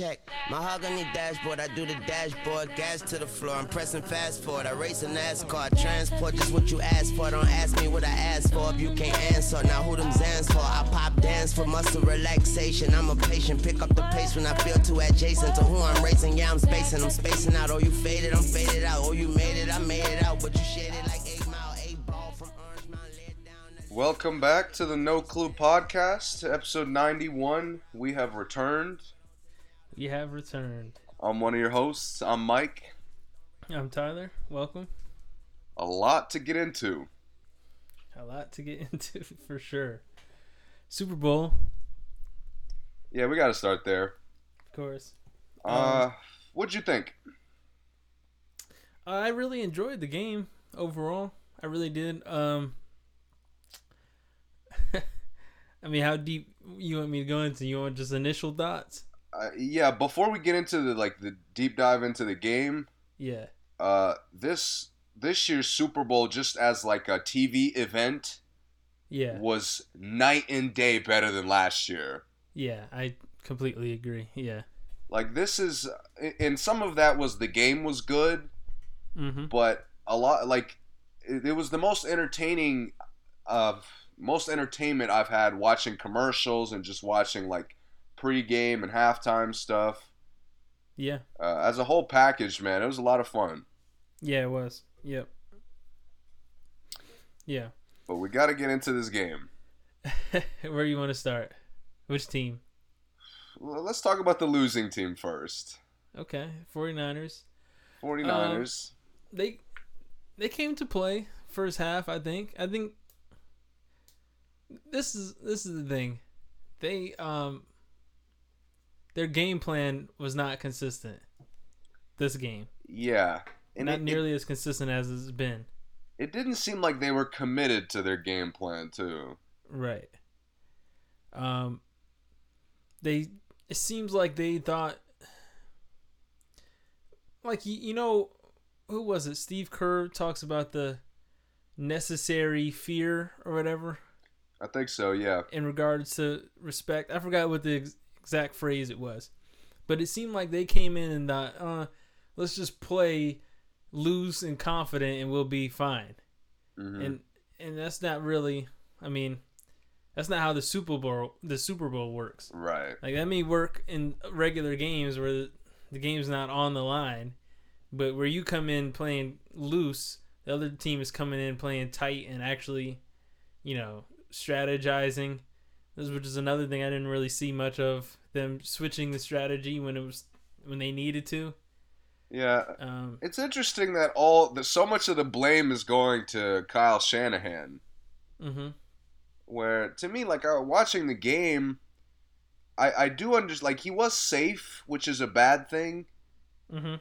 check. Mahogany dashboard, I do the dashboard. Gas to the floor, I'm pressing fast forward. I race a NASCAR. Transport just what you asked for. Don't ask me what I asked for if you can't answer. Now who them Zans for? I pop dance for muscle relaxation. I'm a patient. Pick up the pace when I feel too adjacent to who I'm racing. Yeah, I'm spacing. I'm spacing out. Oh, you faded, I'm faded out. Oh, you made it, I made it out. But you shaded like 8 Mile, 8 Ball from Orange Mountain. Welcome back to the No Clue Podcast, episode 91. We have returned. We have returned. I'm one of your hosts. I'm Mike. I'm Tyler. Welcome. A lot to get into. A lot to get into for sure. Super Bowl, Yeah, we got to start there. of course. Uh, what'd you think? I really enjoyed the game overall. I really did. Um I mean, how deep you want me to go into? You want just initial thoughts? Uh, yeah, before we get into the like the deep dive into the game, Yeah. uh, this this year's Super Bowl just as like a TV event Yeah. was night and day better than last year. Yeah, I completely agree. Yeah. Like this is, and some of that was the game was good, Mhm. but a lot like it, it was the most entertaining of most entertainment I've had watching commercials and just watching like pregame and halftime stuff. Yeah. Uh, as a whole package, man, it was a lot of fun. Yeah, it was. Yep. Yeah. But we got to get into this game. Where do you want to start? Which team? Well, let's talk about the losing team first. Okay, 49ers. 49ers. They they came to play first half, I think. I think this is this is the thing. They um their game plan was not consistent this game. yeah. And not it, nearly as consistent as it's been. it, it didn't seem like they were committed to their game plan, too. Right. Um they it seems like they thought like you, you know who was it? Steve Kerr talks about the necessary fear or whatever I think so, yeah. in regards to respect. I forgot what the exact phrase it was. But it seemed like they came in and thought, uh, let's just play loose and confident and we'll be fine. Mhm. and and that's not really I mean that's not how the Super Bowl the Super Bowl works. right. Like that may work in regular games where the, the game's not on the line, but where you come in playing loose, the other team is coming in playing tight and actually, you know, strategizing. This which is another thing I didn't really see much of them switching the strategy when it was when they needed to. Yeah. Um, It's interesting that all that so much of the blame is going to Kyle Shanahan. hmm Where to me, like uh, watching the game, I I do understand. Like he was safe, which is a bad thing. hmm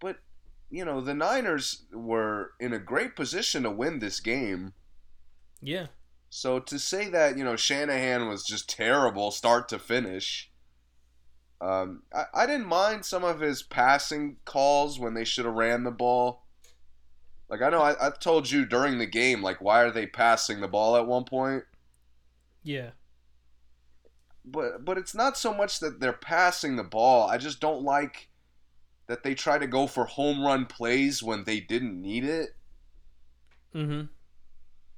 But you know the Niners were in a great position to win this game. Yeah. So to say that you know Shanahan was just terrible start to finish, um, I, I didn't mind some of his passing calls when they should have ran the ball. Like I know I, I've told you during the game, like why are they passing the ball at one point? Yeah. But but it's not so much that they're passing the ball. I just don't like that they try to go for home run plays when they didn't need it. hmm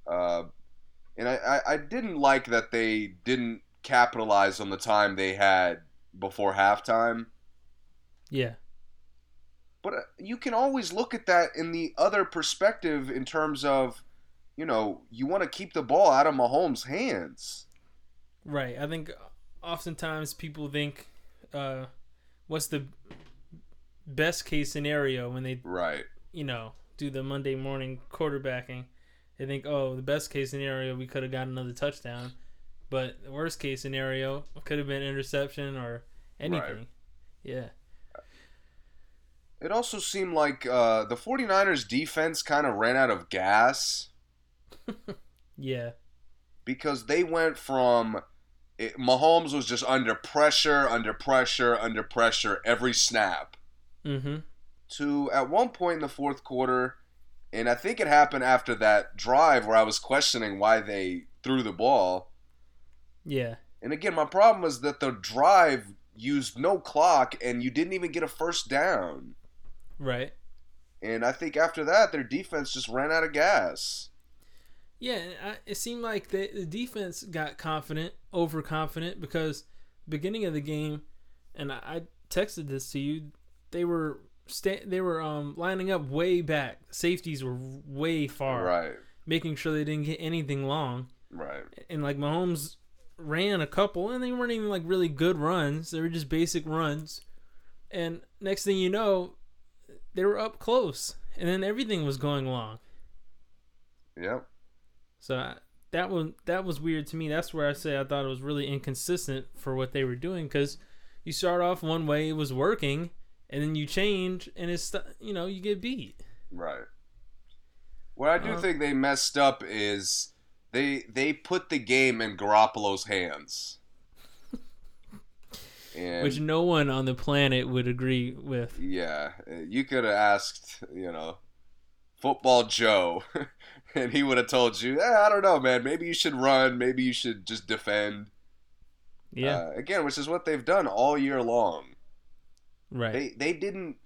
Uh, and I, I, I didn't like that they didn't capitalize on the time they had before halftime. Yeah. But uh, you can always look at that in the other perspective in terms of, you know, you want to keep the ball out of Mahomes' hands. Right. I think oftentimes people think, uh, what's the best case scenario when they, Right. you know, do the Monday morning quarterbacking? They think, oh, the best case scenario, we could have got another touchdown. But the worst case scenario could have been interception or anything. Yeah. It also seemed like uh, the 49ers defense kind of ran out of gas Yeah. because they went from it, Mahomes was just under pressure, under pressure, under pressure every snap. Mm-hmm. to at one point in the fourth quarter, and I think it happened after that drive where I was questioning why they threw the ball. Yeah. And again, my problem was that the drive used no clock and you didn't even get a first down. Right. And I think after that, their defense just ran out of gas. Yeah, I, it seemed like the, the defense got confident, overconfident, because beginning of the game, and I, I texted this to you, they were sta- they were um, lining up way back. Safeties were way far, Right. making sure they didn't get anything long. Right. And like Mahomes ran a couple, and they weren't even like really good runs. They were just basic runs. And next thing you know, they were up close, and then everything was going long. Yep. So I, that was that was weird to me. That's where I say I thought it was really inconsistent for what they were doing because you start off one way, it was working, and then you change, and it's you know you get beat. Right. What I do Uh, think they messed up is they they put the game in Garoppolo's hands. And which no one on the planet would agree with. yeah, uh, you could have asked, you know, football Joe, and he would have told you, eh, I don't know, man. Maybe you should run. Maybe you should just defend. Yeah, Uh, again, which is what they've done all year long. right. They they didn't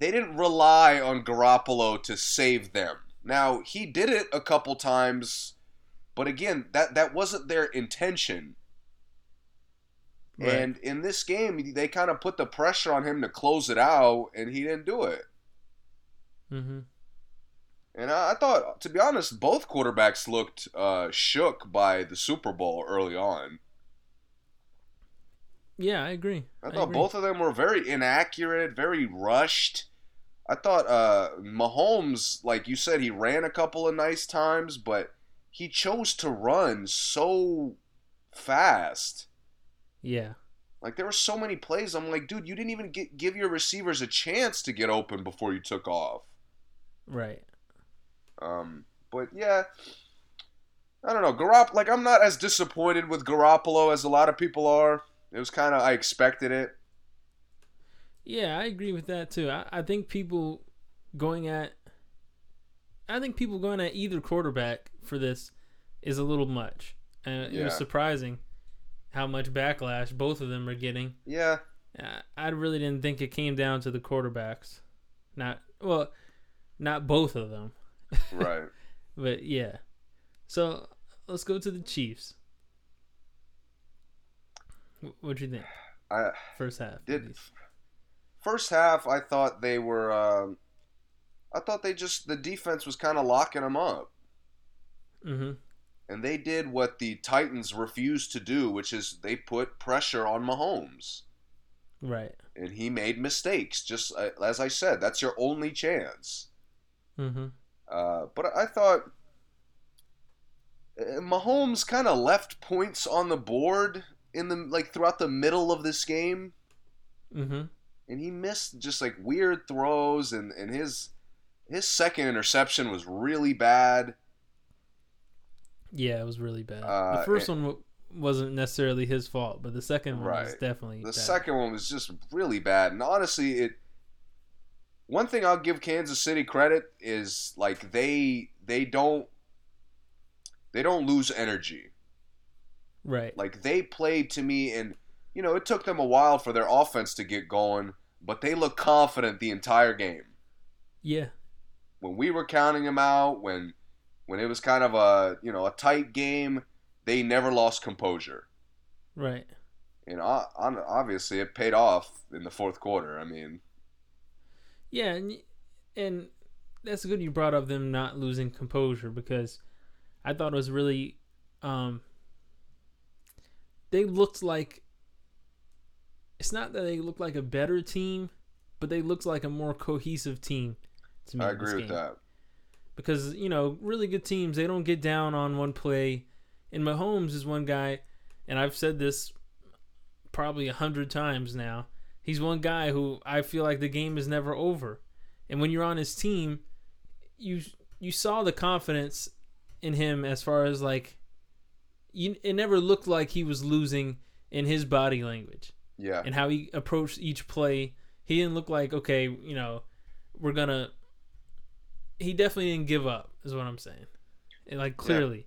they didn't rely on Garoppolo to save them. Now he did it a couple times, but again, that that wasn't their intention. Right. And in this game, they kind of put the pressure on him to close it out, and he didn't do it. Mm-hmm. And I, I thought, to be honest, both quarterbacks looked uh, shook by the Super Bowl early on. Yeah, I agree. I thought agree. both of them were very inaccurate, very rushed. I thought uh, Mahomes, like you said, he ran a couple of nice times, but he chose to run so fast. Yeah, Like there were so many plays. I'm like, dude, you didn't even get, give your receivers a chance to get open before you took off. right. Um, but yeah, I don't know. Garop, like I'm not as disappointed with Garoppolo as a lot of people are. It was kind of I expected it. Yeah, I agree with that too. I, I think people going at I think people going at either quarterback for this is a little much. Uh, It was surprising how much backlash both of them are getting. Yeah, Uh, I really didn't think it came down to the quarterbacks. Not well, not both of them, right. but yeah. So let's go to the Chiefs. What'd you think? I First half. did first half. I thought they were. Um, I thought they just the defense was kind of locking them up, Mhm. and they did what the Titans refused to do, which is they put pressure on Mahomes, Right. and he made mistakes. Just uh, as I said, that's your only chance. Mm-hmm. Uh, but I thought uh, Mahomes kind of left points on the board in the like throughout the middle of this game, Mm-hmm. and he missed just like weird throws, and and his his second interception was really bad. Yeah, it was really bad. Uh, the first one w- wasn't necessarily his fault, but the second one was definitely The bad. second one was just really bad, and honestly, it. One thing I'll give Kansas City credit is like they they don't they don't lose energy. Right. Like they played to me, and you know it took them a while for their offense to get going, but they looked confident the entire game. Yeah. When we were counting them out, when when it was kind of a you know a tight game, they never lost composure, Right. and obviously it paid off in the fourth quarter. I mean, Yeah, and and that's good you brought up them not losing composure because I thought it was really um they looked like it's not that they looked like a better team, but they looked like a more cohesive team to me. I agree with that. Because you know really good teams they don't get down on one play and Mahomes is one guy and I've said this probably a hundred times now he's one guy who I feel like the game is never over and when you're on his team you you saw the confidence in him as far as like you, it never looked like he was losing in his body language Yeah, and how he approached each play. He didn't look like okay, you know, we're gonna. He definitely didn't give up, is what I'm saying. And, like clearly,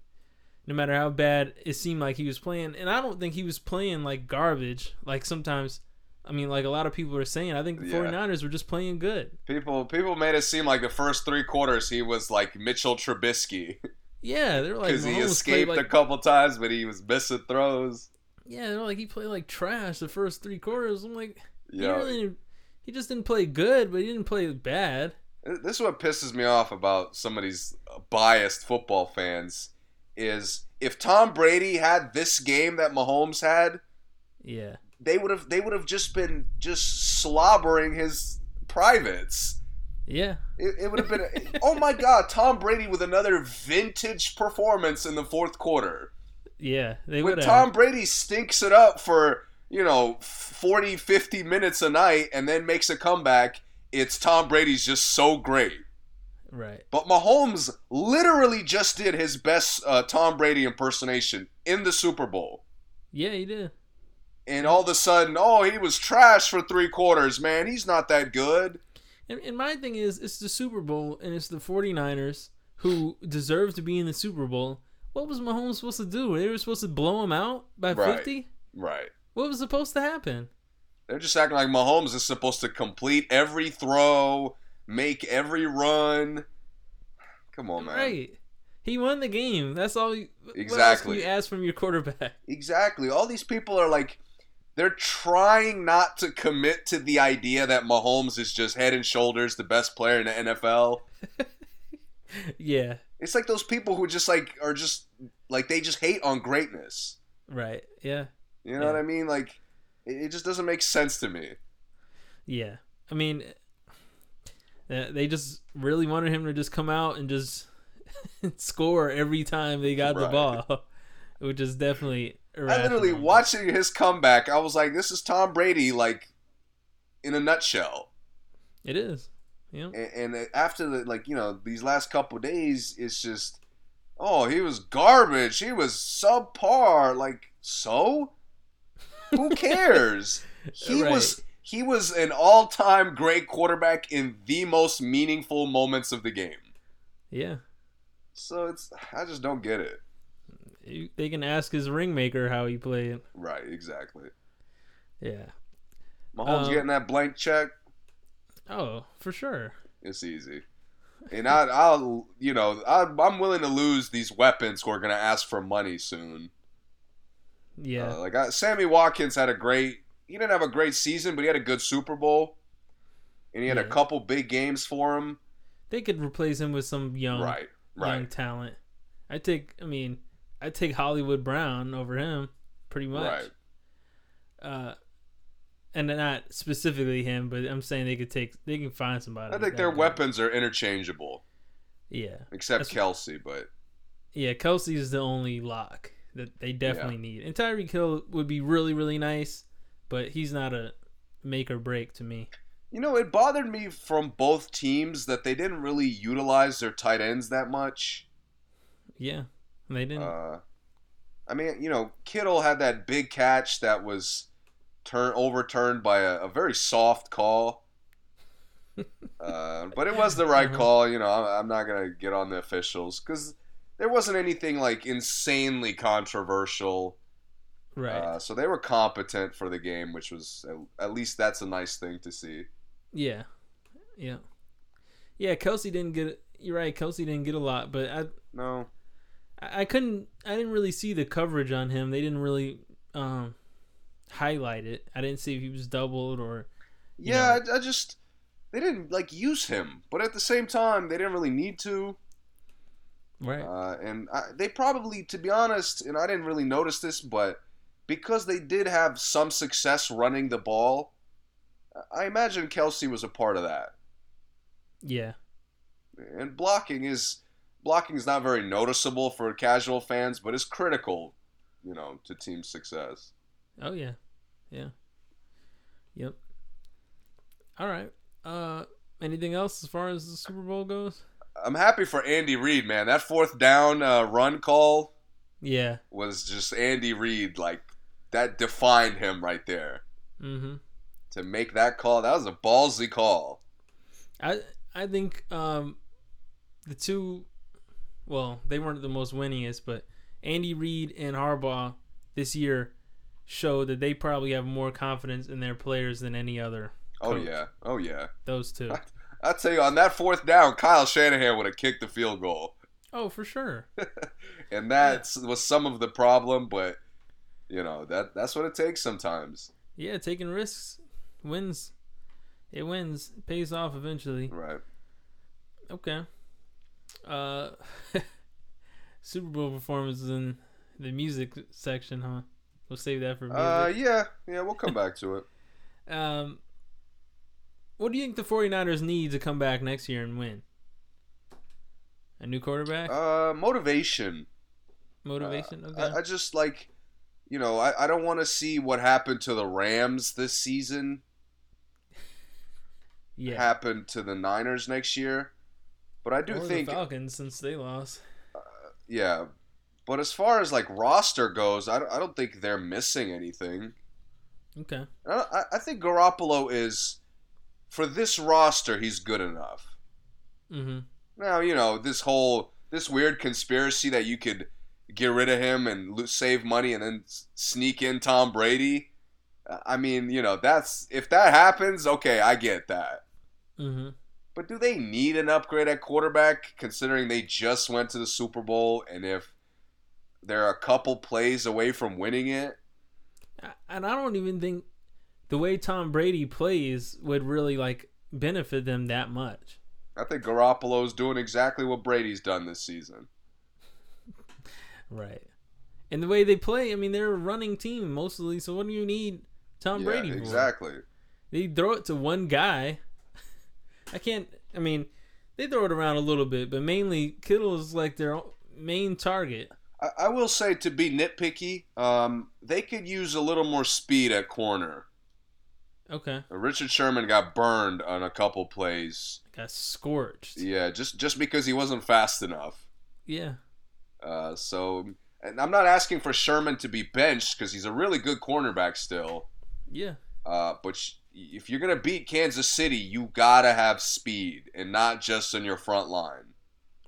no matter how bad it seemed like he was playing, and I don't think he was playing like garbage. Like sometimes I mean, like a lot of people are saying, I think the Yeah. 49ers were just playing good. People people made it seem like the first three quarters he was like Mitchell Trubisky Yeah, they're like because he escaped like a couple times, but he was missing throws. yeah, they're like he played like trash the first three quarters. I'm like, he really, he just didn't play good, but he didn't play bad. This is what pisses me off about some of these biased football fans is if Tom Brady had this game that Mahomes had, Yeah, they would have they would have just been just slobbering his privates. yeah, It, it would have been oh my god, Tom Brady with another vintage performance in the fourth quarter. yeah. They when would Tom. Brady stinks it up for, you know, 40, 50 minutes a night and then makes a comeback, it's Tom Brady's just so great. Right. But Mahomes literally just did his best uh, Tom Brady impersonation in the Super Bowl. Yeah, he did. And all of a sudden, oh, he was trash for three quarters, man. He's not that good. And, and my thing is, it's the Super Bowl, and it's the 49ers who deserve to be in the Super Bowl. What was Mahomes supposed to do? They were supposed to blow him out by Right. 50? Right. What was supposed to happen? They're just acting like Mahomes is supposed to complete every throw, make every run. Come on, man. Right. He won the game. That's all. You, What else can Exactly. you ask from your quarterback? Exactly. All these people are like, they're trying not to commit to the idea that Mahomes is just head and shoulders the best player in the NFL. yeah. It's like those people who just like are just like they just hate on greatness. Right. Yeah. You know Yeah. what I mean? Like, it, just doesn't make sense to me. Yeah. I mean, they just really wanted him to just come out and just score every time they got the ball, which is definitely. I literally watching his comeback. I was like, this is Tom Brady, like, in a nutshell. It is. Yeah. and, and after the like you know these last couple days it's just oh he was garbage he was subpar like so who cares he Right. was he was an all-time great quarterback in the most meaningful moments of the game Yeah. so it's i just don't get it You, they can ask his ringmaker how he played. right exactly Yeah. mahomes Um, getting that blank check Oh, for sure. it's easy and I, I'll, you know, I, I'm willing to lose these weapons who are going to ask for money soon. Yeah. Uh, like I, Sammy Watkins had a great. He didn't have a great season, but he had a good Super Bowl, and he had a couple big games for him. they could replace him with some young, right, young talent. I take. I mean, I take Hollywood Brown over him, pretty much. right. Uh, and not specifically him, but I'm saying they could take. They can find somebody. I think their weapons are interchangeable, Yeah. except That's- Kelce. But Yeah, Kelce is the only lock that they definitely need. And Tyreek Hill would be really, really nice, but he's not a make or break to me. you know, it bothered me from both teams that they didn't really utilize their tight ends that much. Yeah, they didn't. Uh, I mean, you know, Kittle had that big catch that was turn overturned by a, a very soft call. Uh, but it was the right Uh-huh. call. You know, I'm, I'm not gonna get on the officials because there wasn't anything like insanely controversial. right. Uh, so they were competent for the game, which was at, at least that's a nice thing to see. yeah. Yeah. Yeah, Kelce didn't get. You're right. Kelce didn't get a lot, but I, No, I I couldn't. I didn't really see the coverage on him. They didn't really um, highlight it. I didn't see if he was doubled or. yeah. I, I just they didn't like use him, but at the same time, they didn't really need to. Right. Uh, and I, they probably, to be honest, and I didn't really notice this, but because they did have some success running the ball, I imagine Kelce was a part of that. yeah. And blocking is blocking is not very noticeable for casual fans, but it's critical, you know, to team success. Oh yeah, yeah, yep. All right. Uh, anything else as far as the Super Bowl goes? I'm happy for Andy Reid, man. That fourth down uh, run call Yeah. was just Andy Reid, like that defined him right there. Mm-hmm. To make that call, that was a ballsy call. I I think um, the two, well, they weren't the most winningest, but Andy Reid and Harbaugh this year show that they probably have more confidence in their players than any other. Oh yeah, oh yeah. Those two. I tell you, on that fourth down, Kyle Shanahan would have kicked the field goal, Oh, for sure. and that was some of the problem. But you know that that's what it takes sometimes, Yeah, taking risks wins. It wins. It pays off eventually. right? Okay. Uh, Super Bowl performances in the music section, huh? We'll save that for music. Uh, yeah, yeah. We'll come back to it. um, what do you think the 49ers need to come back next year and win? A new quarterback? Uh, motivation. Motivation? Uh, Okay. I, I just like, you know, I, I don't want to see what happened to the Rams this season yeah. happen to the Niners next year. But I do or think, the Falcons since they lost. yeah. But as far as like roster goes, I don't, I don't think they're missing anything. Okay. I- I think Garoppolo is, for this roster, he's good enough. Mm-hmm. Now you know this whole this weird conspiracy that you could get rid of him and lo- save money and then s- sneak in Tom Brady. Uh, I mean, you know, that's if that happens, okay, I get that. Mm-hmm. But do they need an upgrade at quarterback considering they just went to the Super Bowl and if they're a couple plays away from winning it? And I don't even think the way Tom Brady plays would really like benefit them that much. I think Garoppolo's doing exactly what Brady's done this season. Right. And the way they play, I mean, they're a running team mostly. So what do you need Tom yeah, Brady for? exactly. They throw it to one guy. I can't. I mean, they throw it around a little bit, but mainly Kittle is like their main target. I, I will say to be nitpicky, um, they could use a little more speed at corner. Okay, Richard Sherman got burned on a couple plays. got scorched. Yeah, just just because he wasn't fast enough. Yeah. Uh, so, and I'm not asking for Sherman to be benched because he's a really good cornerback still. Yeah. Uh, but sh- if you're gonna beat Kansas City, you gotta have speed and not just on your front line.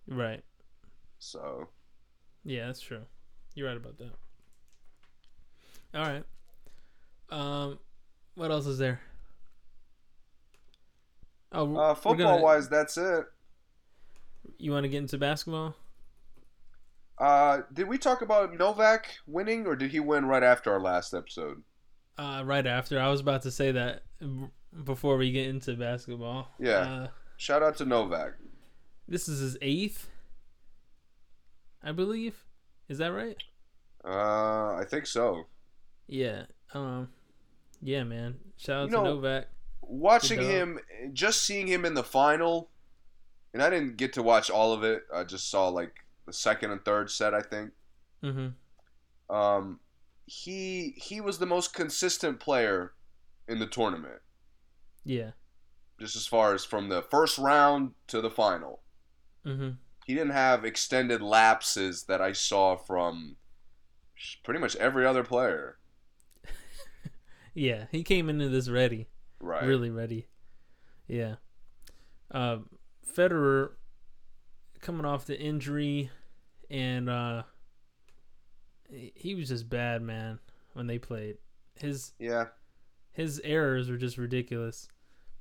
Right. So, Yeah, that's true. You're right about that. All right. Um, what else is there? Oh, uh, football gonna- wise, that's it. you want to get into basketball? Uh, did we talk about Novak winning, or did he win right after our last episode? Uh, right after. I was about to say that before we get into basketball. Yeah. Uh, Shout out to Novak. this is his eighth, I believe. Is that right? Uh, I think so. Yeah. Um. Yeah, man. Shout out You to know- Novak. Watching him, just seeing him in the final, and I didn't get to watch all of it. I just saw like the second and third set, I think. Mm-hmm. Um, he he was the most consistent player in the tournament, Yeah. just as far as from the first round to the final. Mm-hmm. He didn't have extended lapses that I saw from pretty much every other player. Yeah. He came into this ready. Right. really ready. Yeah. Uh, Federer coming off the injury, and uh, he was just bad, man. When they played, his Yeah. his errors were just ridiculous.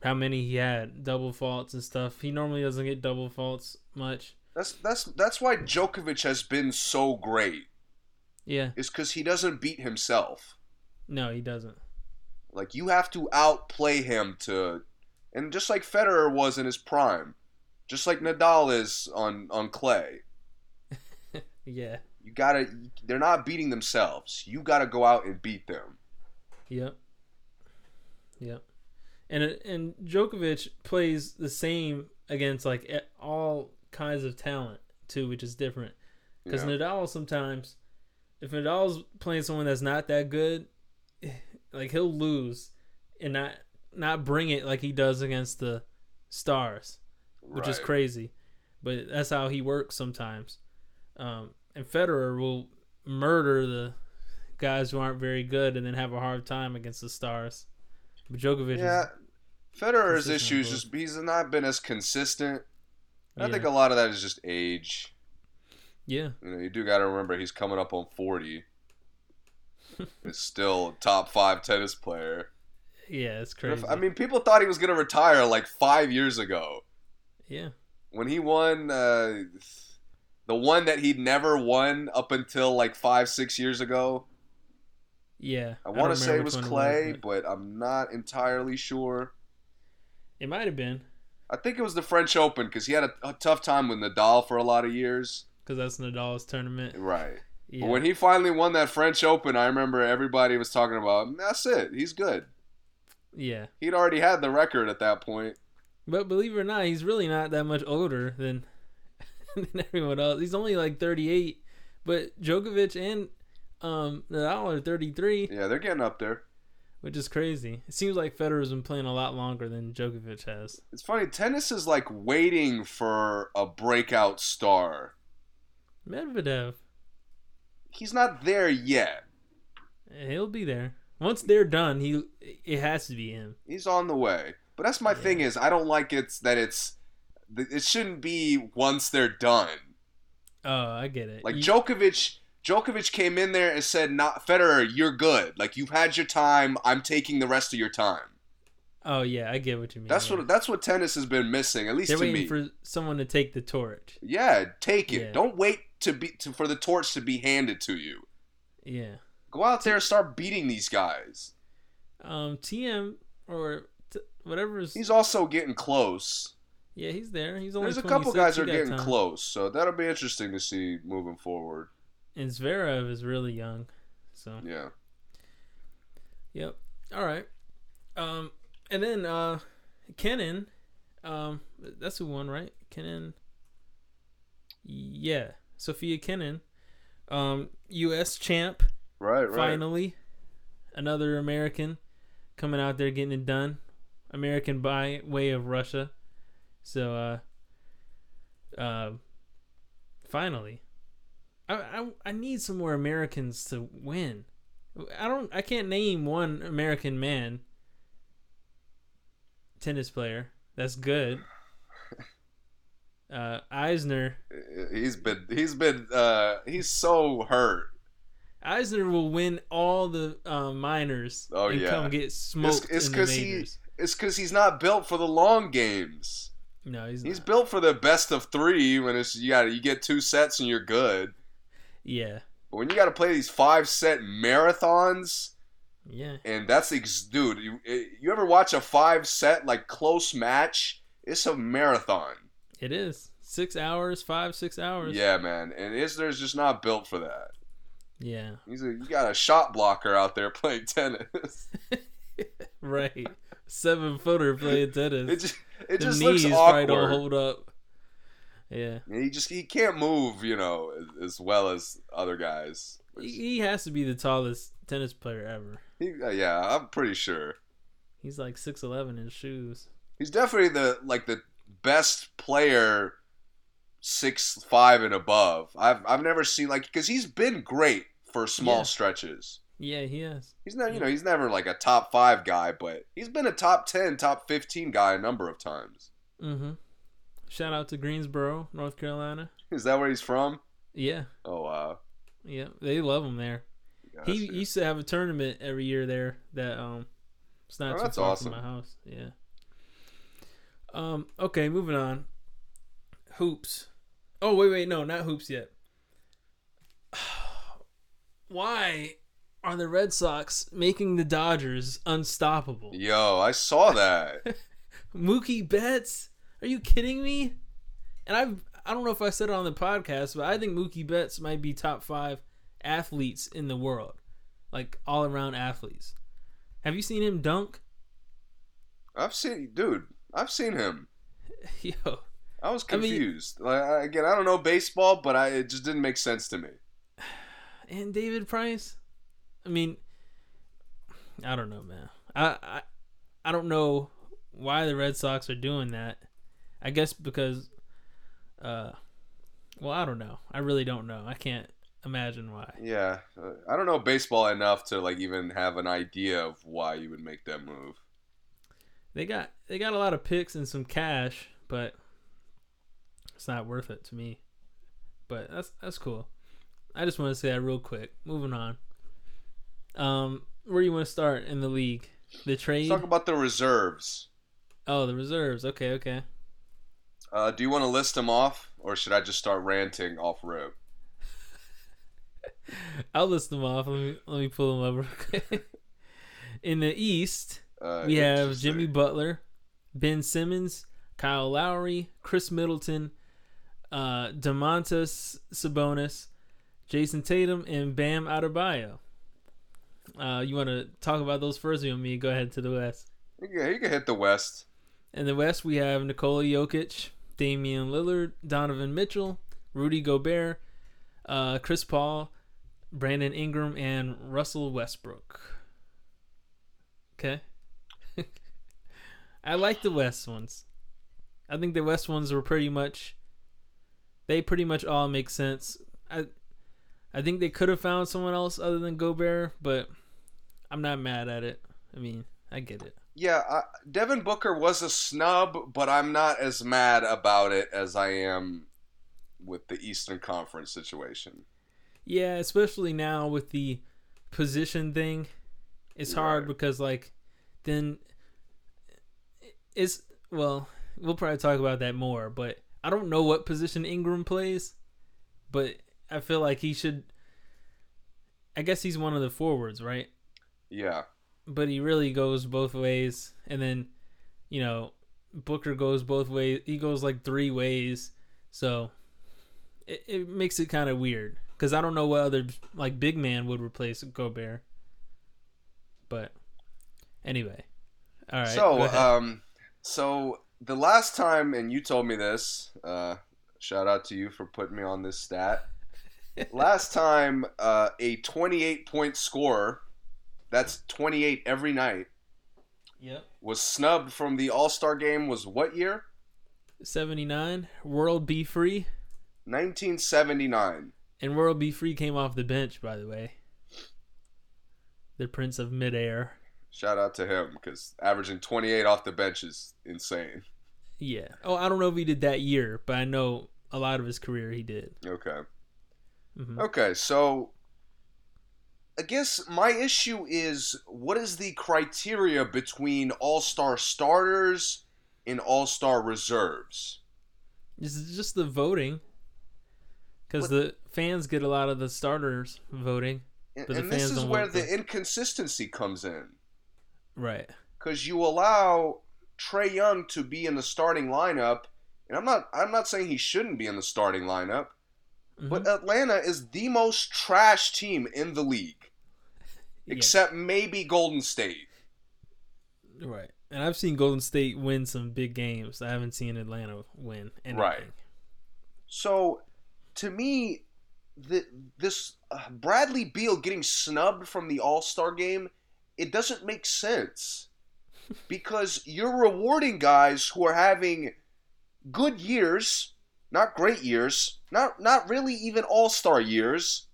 How many he had, double faults and stuff. He normally doesn't get double faults much. That's that's that's why Djokovic has been so great. Yeah, Is because he doesn't beat himself. no, he doesn't. Like you have to outplay him to, and just like Federer was in his prime, just like Nadal is on on clay. Yeah, You gotta. They're not beating themselves. You gotta go out and beat them. Yep. Yep. And and Djokovic plays the same against like all kinds of talent too, which is different. Because Yeah. Nadal sometimes, if Nadal's playing someone that's not that good, like he'll lose and not not bring it like he does against the stars, which is crazy. But that's how he works sometimes. Um, and Federer will murder the guys who aren't very good and then have a hard time against the stars. But Djokovic Yeah, Federer's issues both. just he's not been as consistent. is I think a lot of that is just age. yeah. You know, you do got to remember he's coming up on forty. is still top five tennis player. Yeah, it's crazy. I mean, people thought he was gonna retire like five years ago yeah, when he won uh, the one that he'd never won up until like five, six years ago. yeah. I want to say it was Clay, but but I'm not entirely sure. it might have been I think it was the French Open because he had a, a tough time with Nadal for a lot of years. because that's Nadal's tournament. Right. Yeah. When he finally won that French Open, I remember everybody was talking about that's it. He's good. yeah, He'd already had the record at that point. but believe it or not, he's really not that much older than than everyone else. He's only like 38, but Djokovic and um Nadal are 33, Yeah, they're getting up there. which is crazy. It seems like Federer's been playing a lot longer than Djokovic has. It's funny. Tennis is like waiting for a breakout star. Medvedev, He's not there yet. he'll be there once they're done. He it has to be him. He's on the way. But that's my Yeah. thing is I don't like it's that it's it shouldn't be once they're done. Oh, I get it. Like You- Djokovic Djokovic came in there and said, "Not Federer, you're good. Like you've had your time. I'm taking the rest of your time." Oh yeah, I get what you mean. That's yeah. what that's what tennis has been missing, at least they're to waiting me. for someone to take the torch. yeah, take it. Yeah. Don't wait to be to, for the torch to be handed to you. Yeah. Go out there and start beating these guys. Um, Thiem or t- whatever is. He's also getting close. yeah, he's there. He's only. There's a couple guys are getting time. close, so that'll be interesting to see moving forward. And Zverev is really young, so Yeah. yep. All right. Um, and then uh, Kenin, um, that's who won, right? Kenin. Yeah, Sofia Kenin, um, U.S. champ. Right, right. Finally, another American coming out there getting it done. American by way of Russia. So, uh, uh, finally, I, I I need some more Americans to win. I don't. I can't name one American man tennis player that's good. Uh, Isner. He's been he's been uh he's so hurt. Isner will win all the uh, minors Oh, and yeah. come get smoked it's in the 'cause he-. It's cuz he's not built for the long games. No, he's, He's not. built for the best of 3 when it's you got you get two sets and you're good. Yeah, But when you got to play these 5 set marathons yeah, and that's ex- dude, you you ever watch a 5 set like close match? It's a marathon. It is six hours, five, six hours. Yeah, man. And Isner's just not built for that. yeah, He's a, you got a shot blocker out there playing tennis. right. Seven footer playing tennis. It just it the just knees looks probably don't awkward. hold up. Yeah, He just he can't move, you know, as, as well as other guys. he, he has to be the tallest tennis player ever. He, uh, yeah, I'm pretty sure. He's like six eleven in shoes. He's definitely the like the best player six five and above. I've I've never seen like because he's been great for small Yeah. stretches. Yeah, he has. He's not you know he's never like a top five guy, but he's been a top ten, top fifteen guy a number of times. Mm-hmm. Shout out to Greensboro, North Carolina. Is that where he's from? Yeah, Oh wow. yeah, they love him there. He Gotcha. used to have a tournament every year there that um it's not Oh, too that's far awesome. from my house. Yeah. Um okay, moving on. Hoops. Oh wait, wait, no, not hoops yet. Why are the Red Sox making the Dodgers unstoppable? Yo, I saw that. Mookie Betts? Are you kidding me? And I've I don't know if I said it on the podcast, but I think Mookie Betts might be top five athletes in the world, like all around athletes. Have you seen him dunk? I've seen, dude. I've seen him. Yo, I was I mean- confused. like again, I don't know baseball, but I it just didn't make sense to me. and David Price. I mean, I don't know, man. I I, I don't know why the Red Sox are doing that. I guess because, uh, well, I don't know. I really don't know. I can't imagine why. Yeah, uh, I don't know baseball enough to like even have an idea of why you would make that move. They got they got a lot of picks and some cash, but it's not worth it to me. But that's that's cool. I just want to say that real quick. Moving on. Um, where do you want to start in the league? The trade. Let's talk about the reserves. oh, the reserves. Okay, okay. Uh, do you want to list them off, or should I just start ranting off rip? I'll list them off. Let me let me pull them up. real quick. in the East, Uh, we have. Jimmy Butler, Ben Simmons, Kyle Lowry, Khris Middleton, uh, Domantas Sabonis, Jayson Tatum, and Bam Adebayo. Uh, you want to talk about those first, or you want me to go ahead to the West? You can, you can hit the West. In the West, we have Nikola Jokic, Damian Lillard, Donovan Mitchell, Rudy Gobert, uh, Chris Paul, Brandon Ingram, and Russell Westbrook. Okay. I like the West ones. I think the West ones were pretty much. They pretty much all make sense. I, I think they could have found someone else other than Gobert, but I'm not mad at it. I mean, I get it. Yeah, uh, Devin Booker was a snub, but I'm not as mad about it as I am with the Eastern Conference situation. Yeah, especially now with the position thing, it's hard because like then it's well, we'll probably talk about that more, but I don't know what position Ingram plays, but I feel like he should I guess he's one of the forwards, right? Yeah, But he really goes both ways and then you know, Booker goes both ways. He goes like three ways. So it, it makes it kind of weird because I don't know what other like big man would replace Gobert. But anyway, all right. so, um, so the last time, and you told me this. Uh, shout out to you for putting me on this stat. last time, uh, a 28 point scorer, that's 28 every night, yep. was snubbed from the All Star game. Was what year? Seventy nine. World B. Free 1979. and World B. Free came off the bench, by the way. The Prince of Midair. Shout out to him because averaging 28 off the bench is insane. Yeah. Oh, I don't know if he did that year, but I know a lot of his career he did. Okay. hmm Okay, so I guess my issue is what is the criteria between all star starters and all star reserves? This is just the voting. Because the fans get a lot of the starters voting. And, But the and this fans is don't where the the- inconsistency comes in. Right. Because you allow Trae Young to be in the starting lineup, and I'm not I'm not saying he shouldn't be in the starting lineup, Mhm. but Atlanta is the most trash team in the league. Yeah, Except maybe Golden State. right. And I've seen Golden State win some big games. I haven't seen Atlanta win anything. Right. So, to me, the, this uh, Bradley Beal getting snubbed from the All Star game, it doesn't make sense because you're rewarding guys who are having good years, not great years, not not really even All Star years.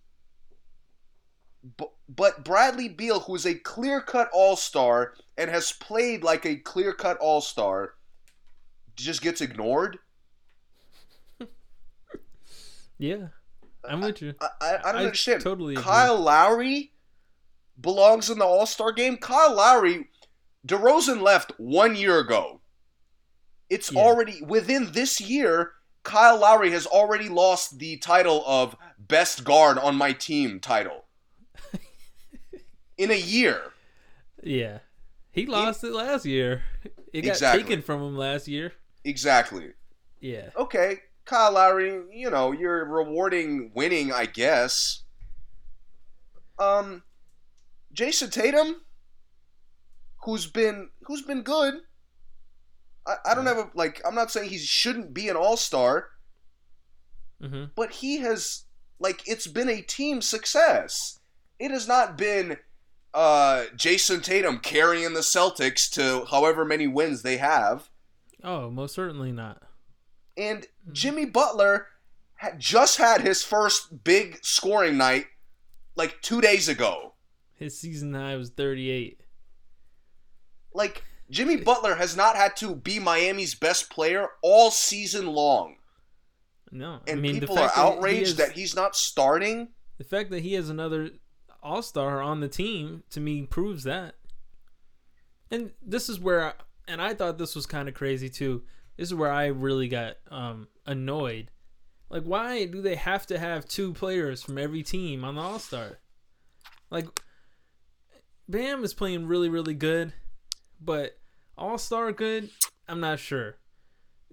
But, but Bradley Beal, who is a clear cut All Star and has played like a clear cut All Star, just gets ignored. Yeah. I'm with you. I, I, I don't understand. Totally. agree. Kyle Lowry belongs in the All Star game. Kyle Lowry, DeRozan left one year ago. It's Yeah. already within this year. Kyle Lowry has already lost the title of best guard on my team title in a year. Yeah. He lost it last year. It got Exactly. taken from him last year. Exactly. Yeah. Okay, Kyle Lowry, you know, you're rewarding winning, I guess. Um, Jayson Tatum, who's been who's been good. I, I don't have a like. I'm not saying he shouldn't be an All Star, mm-hmm. but he has like it's been a team success. It has not been uh, Jayson Tatum carrying the Celtics to however many wins they have. Oh, most certainly not. And Jimmy Butler had just had his first big scoring night like two days ago. His season high was 38. Like, Jimmy Butler has not had to be Miami's best player all season long. No, And I mean people are fact that he outraged has- that he's not starting. the fact that he has another All Star on the team to me proves that. And this is where, I, and I thought this was kind of crazy too. This is where I really got um, annoyed. Like, why do they have to have two players from every team on the All Star? Like, Bam is playing really, really good, but All Star good, I'm not sure.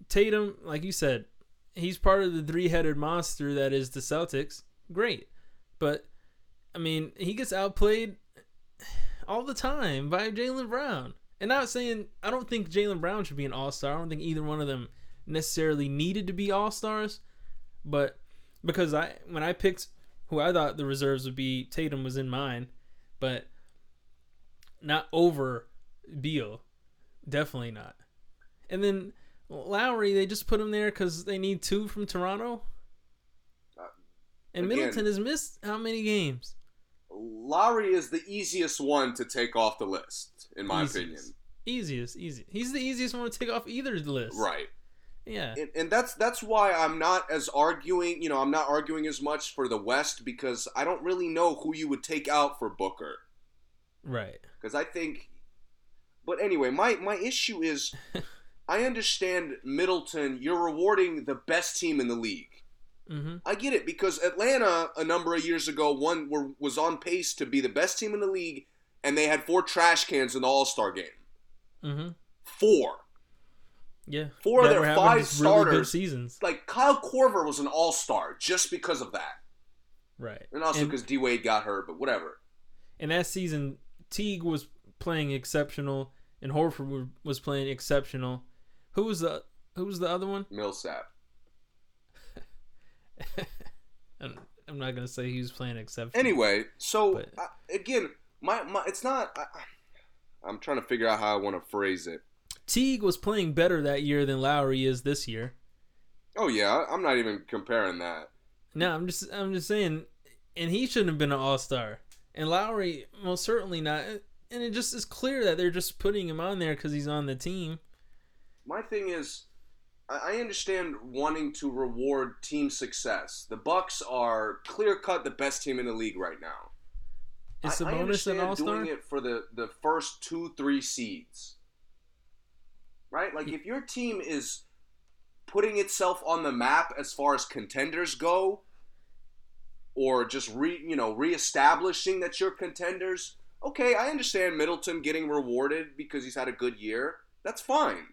Tatum, like you said, he's part of the three headed monster that is the Celtics. Great. But, I mean, he gets outplayed all the time by Jaylen Brown. And not saying, I don't think Jaylen Brown should be an all star. I don't think either one of them necessarily needed to be all stars. But because I, when I picked who I thought the reserves would be, Tatum was in mine. But not over Beal. Definitely not. And then Lowry, they just put him there because they need two from Toronto. And Again- Middleton has missed how many games? Lowry is the easiest one to take off the list, in my Easiest. opinion. Easiest, easy. He's the easiest one to take off either list. Right. Yeah. and, and that's that's why I'm not as arguing. You know, I'm not arguing as much for the West because I don't really know who you would take out for Booker. Right. Because I think, but anyway, my my issue is, I understand Middleton. You're rewarding the best team in the league. Mm-hmm. I get it because Atlanta a number of years ago one were, was on pace to be the best team in the league, and they had four trash cans in the All Star game. Mm-hmm. Four. Yeah. Four of their five just really starters- seasons. Like Kyle Korver was an All Star just because of that, Right. and also because D Wade got hurt. But whatever. and that season, Teague was playing exceptional, and Horford wa- was playing exceptional. Who was the Who was the other one? Millsap. I'm, I'm not gonna say he was playing exceptional. Anyway, so But- uh, again, my, my it's not. I, I'm trying to figure out how I want to phrase it. Teague was playing better that year than Lowry is this year. Oh yeah, I'm not even comparing that. No, I'm just I'm just saying, and he shouldn't have been an All Star, and Lowry most certainly not. And it just is clear that they're just putting him on there because he's on the team. My thing is, I I understand wanting to reward team success. The Bucks are clear cut the best team in the league right now. Is I- I Sabonis an All Star? doing it for the the first two three seeds, right? Like if your team is putting itself on the map as far as contenders go, or just re you know reestablishing that you're contenders. Okay, I understand Middleton getting rewarded because he's had a good year. That's fine.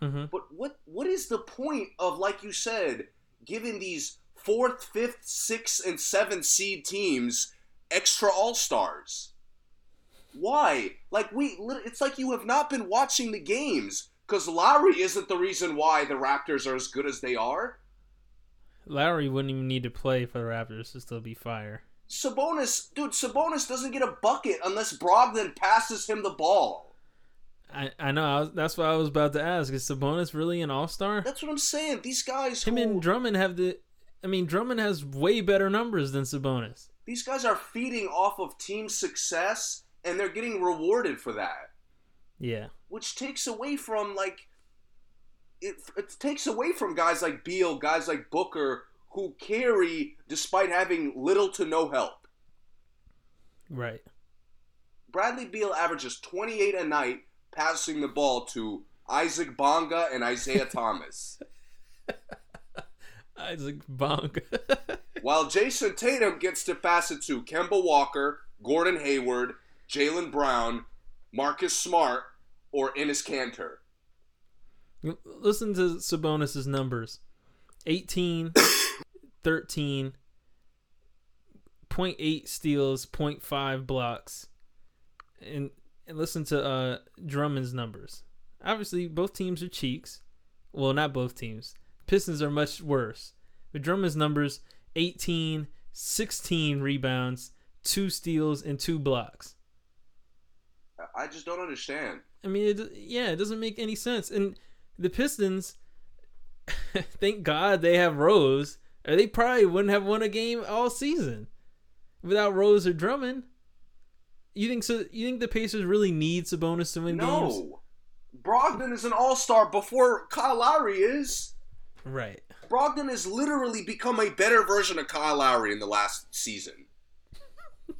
Mm-hmm. But what what is the point of like you said, giving these fourth, fifth, sixth, and seventh seed teams extra all stars? Why? Like we, it's like you have not been watching the games because Lowry isn't the reason why the Raptors are as good as they are. Lowry wouldn't even need to play for the Raptors to still be fire. Sabonis, dude, Sabonis doesn't get a bucket unless Brogdon passes him the ball. I I know I was, that's what I was about to ask. Is Sabonis really an All Star? That's what I'm saying. These guys, Him who, and Drummond have the. I mean, Drummond has way better numbers than Sabonis. these guys are feeding off of team success, and they're getting rewarded for that. Yeah. which takes away from like it, it takes away from guys like Beal, guys like Booker who carry despite having little to no help. Right. Bradley Beal averages 28 a night passing the ball to Isaac Bonga and Isaiah Thomas. Isaac Bonga. While Jayson Tatum gets to pass it to Kemba Walker, Gordon Hayward, Jaylen Brown, Marcus Smart, or Enes Kanter. Listen to Sabonis's numbers 18, 13, 0.8 steals, 0.5 blocks. And, and listen to uh, Drummond's numbers. Obviously, both teams are cheeks. Well, not both teams. Pistons are much worse. But Drummond's numbers 18, 16 rebounds, 2 steals, and 2 blocks. I just don't understand. I mean, it, yeah, it doesn't make any sense. And the Pistons, thank God they have Rose, or they probably wouldn't have won a game all season without Rose or Drummond. You think so? You think the Pacers really need Sabonis to win games? No. Brogdon is an all star before Kyle Lowry is. Right. Brogdon has literally become a better version of Kyle Lowry in the last season.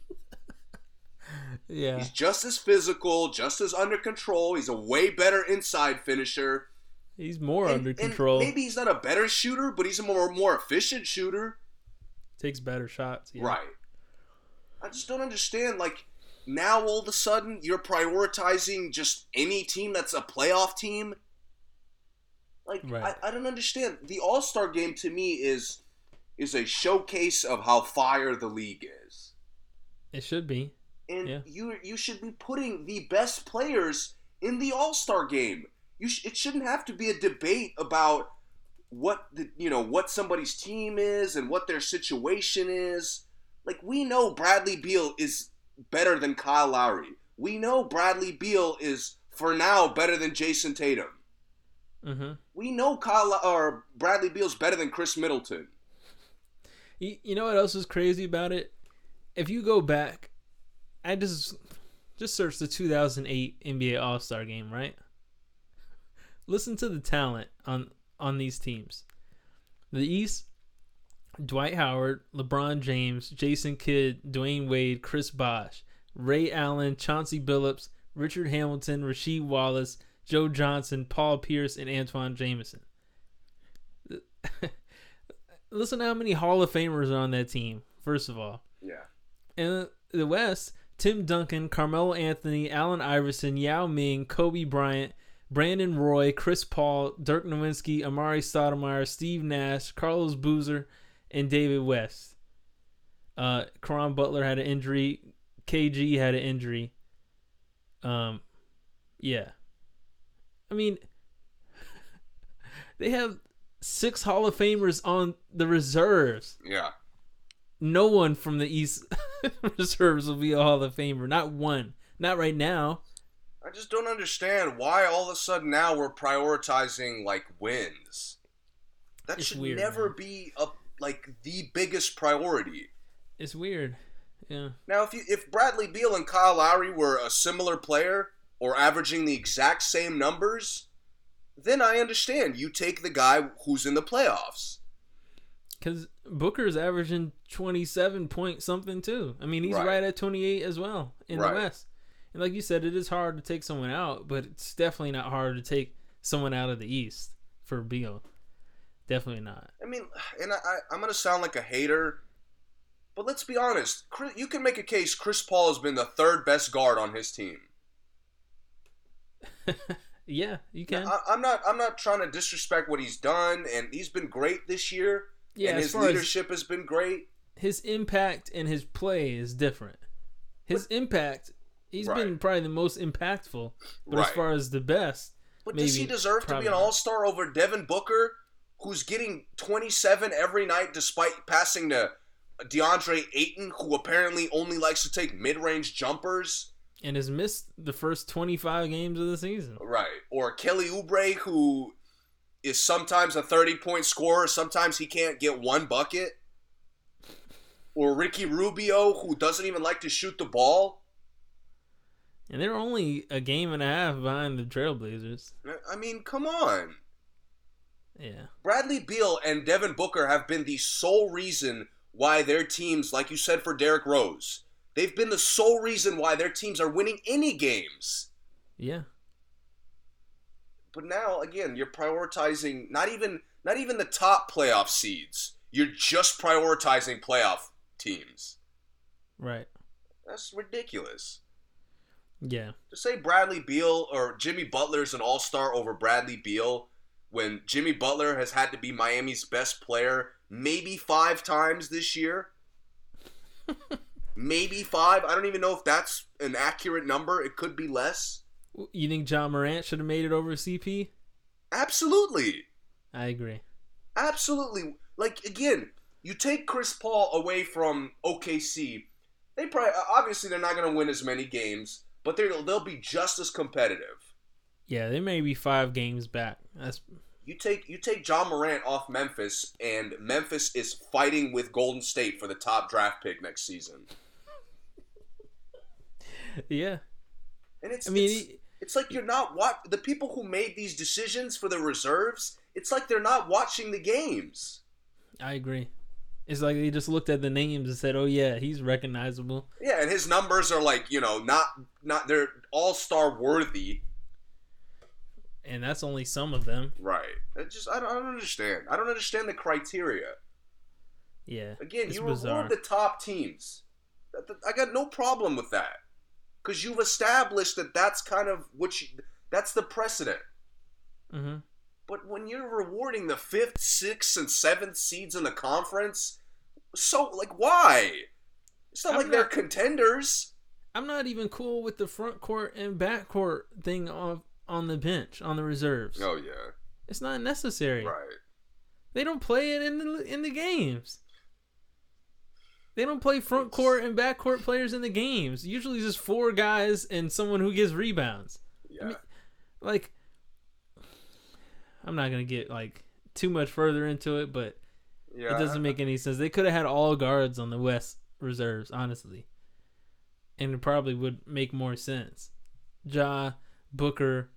Yeah. He's just as physical, just as under control. He's a way better inside finisher. He's more And- under control. maybe he's not a better shooter, but he's a more more efficient shooter. Takes better shots. Yeah. Right. I just don't understand. Like now, all of a sudden, you're prioritizing just any team that's a playoff team. Like Right. I, I don't understand. The All Star game to me is is a showcase of how fire the league is, It should be. and Yeah. you you should be putting the best players in the All Star game. You sh- it shouldn't have to be a debate about what the you know what somebody's team is and what their situation is. Like we know Bradley Beal is better than Kyle Lowry. We know Bradley Beal is for now better than Jayson Tatum. Mm-hmm. We know Kyle or Bradley Beal's better than Khris Middleton. You, you know what else is crazy about it? If you go back, I just just searched the 2008 NBA All Star Game, right? Listen to the talent on on these teams. The East: Dwight Howard, LeBron James, Jason Kidd, Dwyane Wade, Chris Bosh, Ray Allen, Chauncey Billups, Richard Hamilton, Rasheed Wallace, Joe Johnson, Paul Pierce, and Antawn Jamison. Listen to how many Hall of Famers are on that team, first of all. Yeah. And the West, Tim Duncan, Carmelo Anthony, Allen Iverson, Yao Ming, Kobe Bryant, Brandon Roy, Chris Paul, Dirk Nowitzki, Amar'e Stoudemire, Steve Nash, Carlos Boozer, and David West. Uh, Caron Butler had an injury. KG had an injury. Um, yeah. I mean, they have six Hall of Famers on the reserves Yeah. no one from the East reserves will be a Hall of Famer. Not one. Not right now. I just don't understand why all of a sudden now we're prioritizing like wins. That It's should weird, never man. be a like the biggest priority. It's weird. Yeah. Now, if you if Bradley Beal and Kyle Lowry were a similar player or averaging the exact same numbers, then I understand. You take the guy who's in the playoffs. Because Booker's averaging 27 point something too. I mean, he's Right. right, at 28 as well in Right. the West. And like you said, it is hard to take someone out, but it's definitely not hard to take someone out of the East for Beal. Definitely not. I mean, and I, I, I'm gonna sound like a hater, but let's be honest. You can make a case. Chris Paul has been the third best guard on his team. Yeah, you can. I, I'm not. I'm not trying to disrespect what he's done, and he's been great this year. yeah, and his leadership has been great. his impact and his play is different. His impact, he's been probably the most impactful, but as far as the best, But does he deserve to be an. All Star over Devin Booker, who's getting 27 every night despite passing to DeAndre Ayton, who apparently only likes to take mid-range jumpers? and has missed the first 25 games of the season. Right. Or Kelly Oubre, who is sometimes a 30-point scorer, sometimes he can't get one bucket. Or Ricky Rubio, who doesn't even like to shoot the ball. And they're only a game and a half behind the Trailblazers. I mean, come on. Yeah. Bradley Beal and Devin Booker have been the sole reason why their teams, like you said for Derrick Rose, they've been the sole reason why their teams are winning any games. Yeah. But now again, you're prioritizing not even not even the top playoff seeds. You're just prioritizing playoff teams. Right. That's ridiculous. Yeah. To say Bradley Beal or Jimmy Butler's an all-star over Bradley Beal when Jimmy Butler has had to be Miami's best player maybe 5 times this year. maybe 5. I don't even know if that's an accurate number. It could be less. You think Ja Morant should have made it over CP? Absolutely. I agree. Absolutely. Like again, you take Chris Paul away from OKC. They probably obviously they're not going to win as many games, but they'll they'll be just as competitive. Yeah, they may be five games back. That's You take you take Ja Morant off Memphis, and Memphis is fighting with Golden State for the top draft pick next season. yeah. And it's I mean, it's, it's like you're not what the people who made these decisions for the reserves. It's like they're not watching the games. I agree. It's like they just looked at the names and said, "Oh yeah, he's recognizable." Yeah, and his numbers are like you know not not they're all star worthy. And that's only some of them. Right. It just I don't, I don't understand. I don't understand the criteria. Yeah. Again, you bizarre. reward the top teams. I got no problem with that because you've established that that's kind of what you, that's the precedent. hmm But when you're rewarding the fifth, sixth, and seventh seeds in the conference, so like why? It's not I'm like they're contenders. I'm not even cool with the front court and back court thing on on the bench on the reserves. Oh yeah, It's not necessary. right. They don't play it in the in the games. They don't play front court and back court players in the games. Usually, just four guys and someone who gives rebounds. Yeah, mean, Like, I'm not gonna get like too much further into it, but yeah. it doesn't make any sense. They could have had all guards on the West reserves, honestly, and it probably would make more sense. Ja, Booker,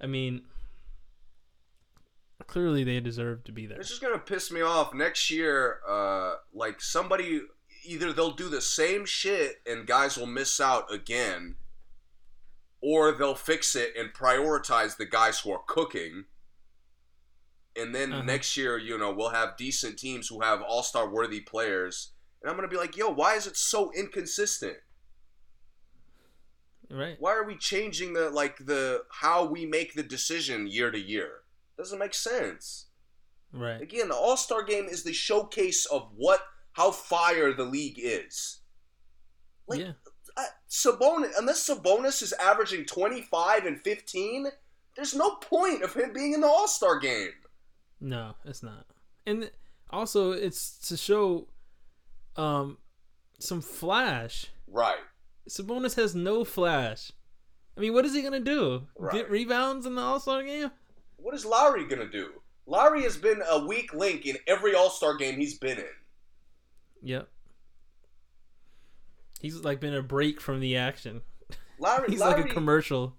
I mean, clearly they deserve to be there. It's just gonna piss me off next year. Uh, like somebody either they'll do the same shit and guys will miss out again, or they'll fix it and prioritize the guys who are cooking. And then Uh-huh. next year, you know, we'll have decent teams who have all star worthy players. And I'm gonna be like, yo, why is it so inconsistent? Right? Why are we changing the like the how we make the decision year to year? Doesn't make sense. Right. Again, the All Star Game is the showcase of what how fire the league is. Like yeah. uh, Sabonis, unless Sabonis is averaging twenty five and fifteen, there's no point of him being in the All Star Game. No, it's not. And also, it's to show um some flash. Right. Sabonis has no flash. I mean, what is he gonna do? Right. Get rebounds in the All Star game? What is Lowry gonna do? Lowry has been a weak link in every All Star game he's been in. Yep. He's like been a break from the action. Lowry, He's Lowry like a commercial.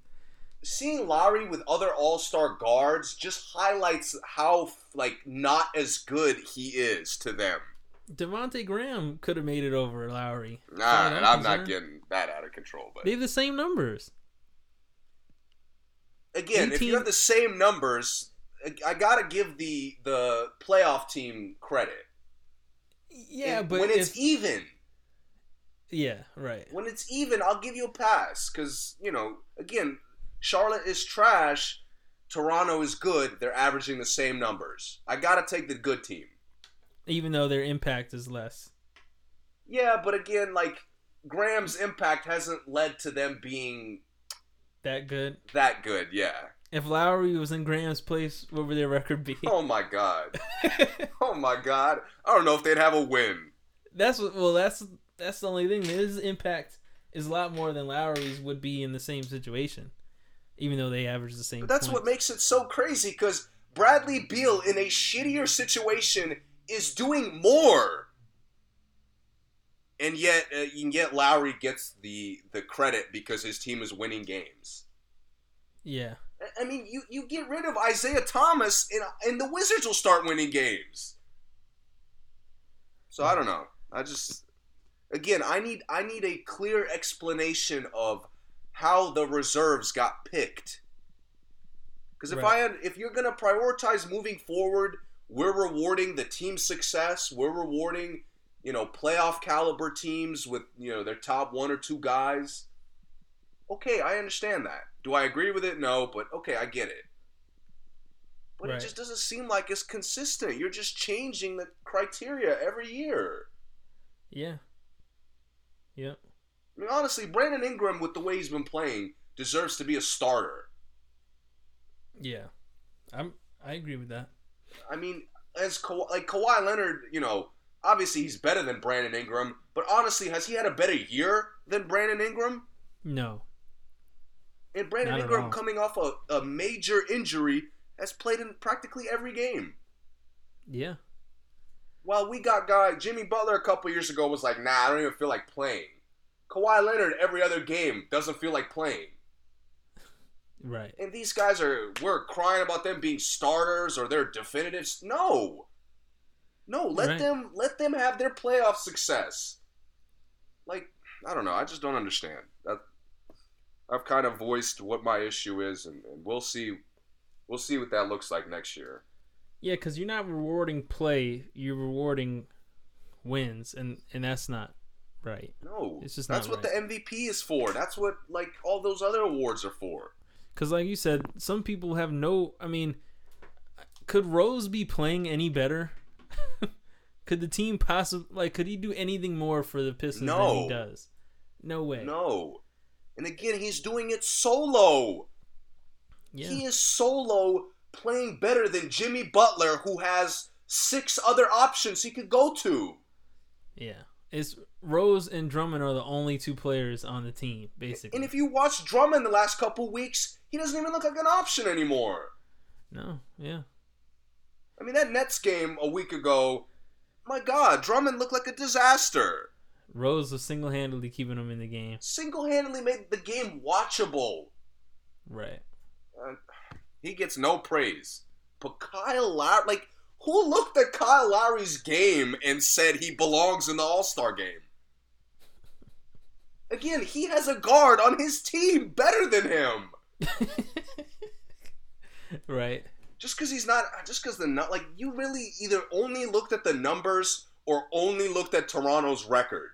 Seeing Lowry with other All Star guards just highlights how like not as good he is to them. Devonte Graham could have made it over Lowry. Nah, and I'm not getting that out of control. But They have the same numbers. again, if you have the same numbers, I- I gotta give the the playoff team credit. Yeah, And but when it's if, even, yeah, right. when it's even, I'll give you a pass because you know, again, Charlotte is trash. Toronto is good. They're averaging the same numbers. I gotta take the good team. Even though their impact is less. Yeah, but again, like Graham's impact hasn't led to them being That good. that good. Yeah. If Lowry was in Graham's place, what would their record be? Oh my god. Oh my god. I don't know if they'd have a win. that's what. Well, that's that's the only thing. His impact is a lot more than Lowry's would be in the same situation, even though they average the same. But that's what makes it so crazy because Bradley Beal in a shittier situation is doing more. And yet, uh, and yet Lowry gets the the credit because his team is winning games. Yeah, I- I mean, you, you get rid of Isaiah Thomas, and, and the Wizards will start winning games. So I don't know. I just again, I need I need a clear explanation of how the reserves got picked. Because if Right. I had, if you're gonna prioritize moving forward, we're rewarding the team's success. We're rewarding, you know, playoff caliber teams with you know their top one or two guys. Okay, I understand that. Do I agree with it? No, but okay, I get it. But it just doesn't seem like it's consistent. You're just changing the criteria every year. yeah, yep. I mean, honestly, Brandon Ingram, with the way he's been playing, deserves to be a starter. Yeah, I'm. I agree with that. I mean, as Ka- like Kawhi Leonard, you know, obviously he's better than Brandon Ingram, but honestly, has he had a better year than Brandon Ingram? No, And Brandon Not Ingram, coming off a, a major injury, has played in practically every game. yeah, Well, we got guy Jimmy Butler a couple years ago was like, nah, I don't even feel like playing. Kawhi Leonard every other game doesn't feel like playing. right. And these guys are we're crying about them being starters or they're definitives. No. No, let Right. them let them have their playoff success. Like I don't know. I just don't understand. That I've kind of voiced what my issue is, and, and we'll see. We'll see what that looks like next year. Yeah, because you're not rewarding play, you're rewarding wins, and and that's not right. No, It's just that's what the MVP is for. That's what like all those other awards are for. Because, like you said, some people have no. I mean, could Rose be playing any better? could the team possibly like? Could he do anything more for the Pistons than he does? No way. No, and again, he's doing it solo. Yeah. He is solo playing better than Jimmy Butler, who has six other options he could go to. yeah. It's Rose and Drummond are the only two players on the team, basically. And if you watch Drummond the last couple weeks, he doesn't even look like an option anymore. no, yeah. I mean, that Nets game a week ago, my God, Drummond looked like a disaster. Rose was single handedly keeping him in the game. Single handedly made the game watchable. Right. Uh, he gets no praise. But Kyle Lowry, like, who looked at Kyle Lowry's game and said he belongs in the All Star game? Again, he has a guard on his team better than him. right. Just because he's not, just because the not like, you really either only looked at the numbers or only looked at Toronto's record.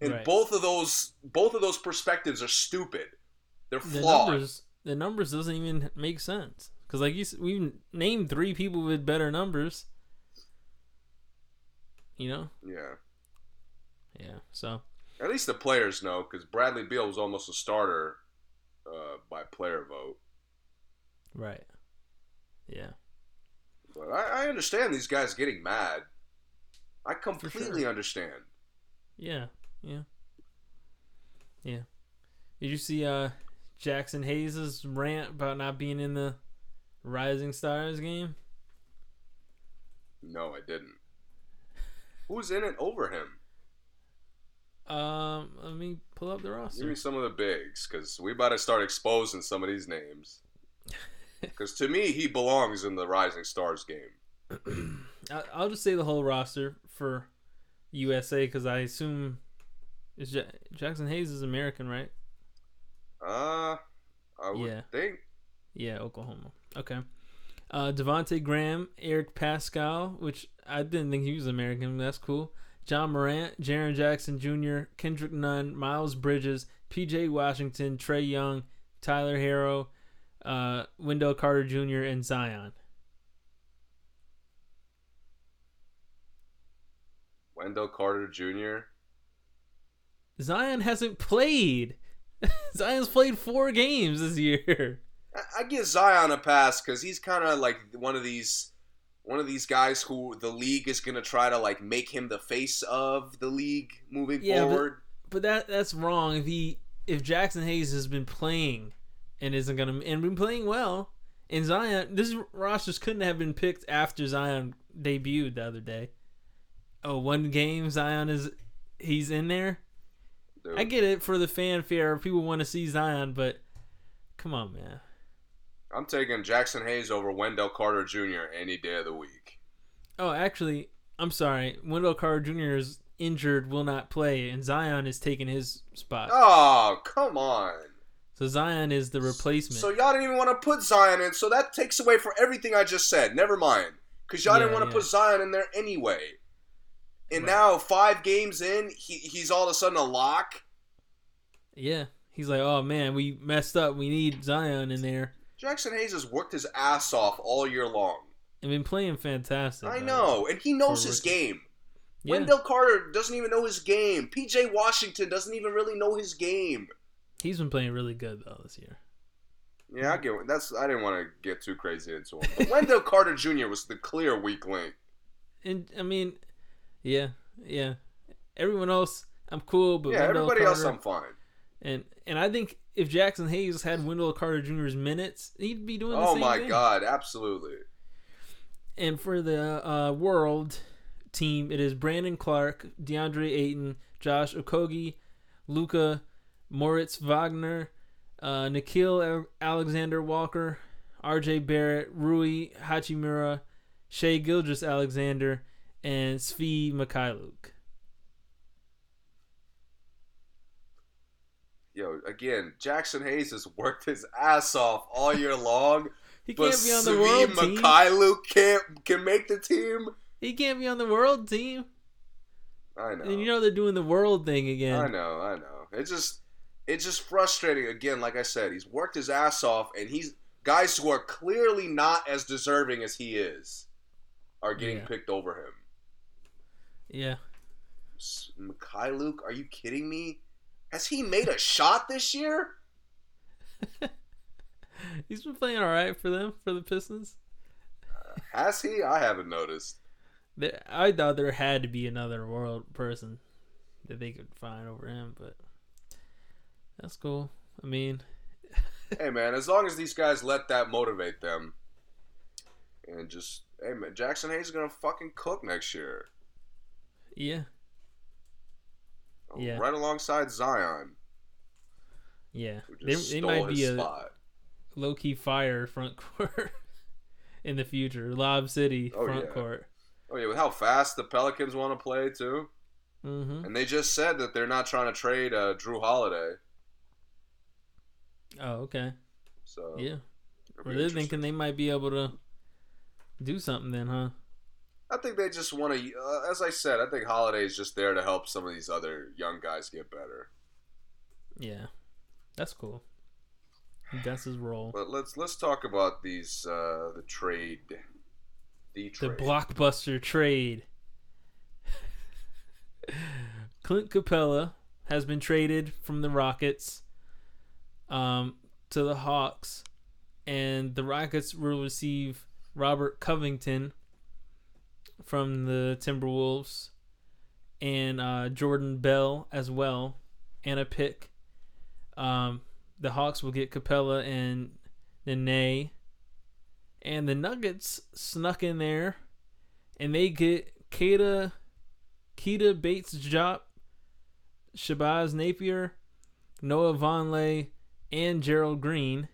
And Right. both of those, both of those perspectives are stupid. They're The numbers, the numbers doesn't even make sense. Because like you, we named three people with better numbers. You know. Yeah. Yeah. So. At least the players know, because Bradley Beal was almost a starter uh, by player vote. Right. Yeah. But I, I understand these guys getting mad. I sure. completely understand. Yeah. Yeah. Yeah. Did you see uh Jaxson Hayes' rant about not being in the Rising Stars game? No, I didn't. Who's in it over him? Um, let me pull up the roster. Give me some of the bigs, because we about to start exposing some of these names. Because to me, he belongs in the Rising Stars game. I'll just say the whole roster for USA because I assume is ja- Jaxson Hayes is American, right? Uh, I would Yeah. think. Yeah, Oklahoma. Okay. Uh, Devonte Graham, Eric Paschall, which I didn't think he was American. That's cool. Ja Morant, Jaren Jackson Jr., Kendrick Nunn, Miles Bridges, P.J. Washington, Trae Young, Tyler Herro, uh, Wendell Carter Jr., and Zion. Wendell Carter Jr. Zion hasn't played. Zion's played four games this year. I, I give Zion a pass because he's kind of like one of these, one of these guys who the league is gonna try to like make him the face of the league moving Yeah, but- forward. But that that's wrong. If he if Jaxson Hayes has been playing and isn't gonna and been playing well, and Zion this rosters couldn't have been picked after Zion debuted the other day. Oh, one game Zion is he's in there. Dude, I get it for the fanfare. People want to see Zion, but come on, man. I'm taking Jaxson Hayes over Wendell Carter Jr. any day of the week. Oh, actually, I'm sorry. Wendell Carter Jr. is injured, will not play, and Zion is taking his spot. Oh, come on. So Zion is the replacement. So y'all didn't even want to put Zion in, so that takes away from everything I just said. Never mind, because y'all didn't want to yeah. put Zion in there anyway. And Right. now five games in, he, he's all of a sudden a lock. Yeah. He's like, oh man, we messed up. We need Zion in there. Jaxson Hayes has worked his ass off all year long. And been playing fantastic. I though. know, and he knows his game. Yeah. Wendell Carter doesn't even know his game. PJ Washington doesn't even really know his game. He's been playing really good though this year. Yeah, I get that's. I didn't want to get too crazy into him, but Wendell Carter Jr. was the clear weak link. And I mean, yeah, yeah. Everyone else, I'm cool, but yeah, Wendell everybody else, I'm fine. and and I think if Jaxson Hayes had Wendell Carter Jr.'s minutes, he'd be doing the Oh my thing. God, absolutely. And for the uh, world team, it is Brandon Clarke, DeAndre Ayton, Josh Okogie, Luka, Moritz Wagner, uh, Nickeil Alexander Walker, RJ Barrett, Rui Hachimura, Shai Gilgeous Alexander, and Svi Mykhailiuk. Yo, again, Jaxson Hayes has worked his ass off all year long. He but can't be on the Svi world team. Mykhailiuk can't can make the team. He can't be on the world team. I know. And you know they're doing the world thing again. I know, I know. It's just it's just frustrating again, like I said, he's worked his ass off and he's guys who are clearly not as deserving as he is are getting Yeah. picked over him. Yeah. S- Mykhailiuk, are you kidding me? Has he made a shot this year? He's been playing all right for them for the Pistons. Uh, has he? I haven't noticed. There, I thought there had to be another world person that they could find over him, but that's cool. I mean, hey man, as long as these guys let that motivate them, and just hey man, Jaxson Hayes is gonna fucking cook next year. yeah, Yeah. Right alongside Zion, yeah. They, they might be a spot. low key fire front court in the future. Lob City Oh, front yeah. court. Oh yeah, with how fast the Pelicans want to play too, hmm and they just said that they're not trying to trade uh, Jrue Holiday. Oh, okay. So Yeah. Well, they're thinking they might be able to do something then, huh? I think they just want to. Uh, as I said, I think Holiday is just there to help some of these other young guys get better. Yeah. That's cool. That's his role. But let's let's talk about these uh, the trade, the The blockbuster trade. Clint Capela has been traded from the Rockets um, to the Hawks, and the Rockets will receive Robert Covington from the Timberwolves and uh, Jordan Bell as well, and a pick. Um, the Hawks will get Capela and Nene. And the Nuggets snuck in there and they get Kata Keita Bates Diop, Shabazz Napier, Noah Vonleh, and Gerald Green,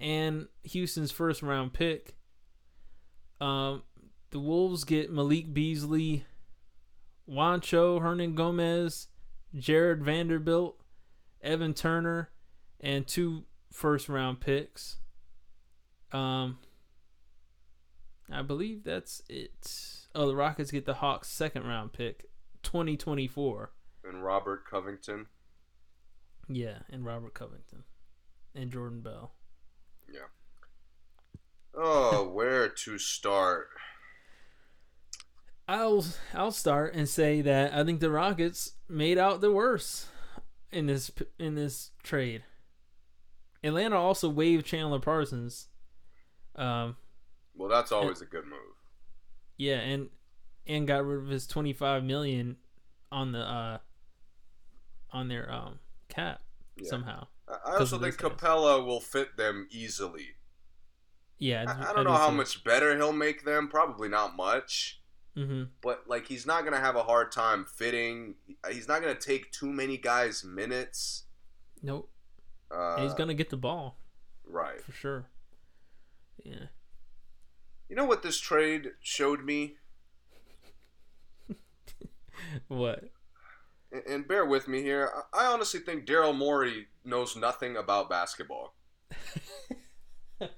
and Houston's first round pick. Um, the Wolves get Malik Beasley, Wancho Hernan Gomez, Jarred Vanderbilt, Evan Turner, and two first round picks. Um, I believe that's it. Oh, the Rockets get the Hawks' second round pick, 2024. and Robert Covington. Yeah, and Robert Covington and Jordan Bell. Yeah. Oh, where to start? I'll I'll start and say that I think the Rockets made out the worst in this in this trade. Atlanta also waived Chandler Parsons. Um, Well, that's always a good move. yeah, and and got rid of his 25 million on the uh on their um cap Yeah. somehow. I- I also think those guys. Capela will fit them easily. Yeah, I, I don't know how much better he'll make them. Probably not much. Hmm But like, he's not gonna have a hard time fitting. He's not gonna take too many guys minutes. Nope. Uh, And he's gonna get the ball right. for sure. Yeah. You know what this trade showed me, What? and, and bear with me here. I, I honestly think Daryl Morey knows nothing about basketball.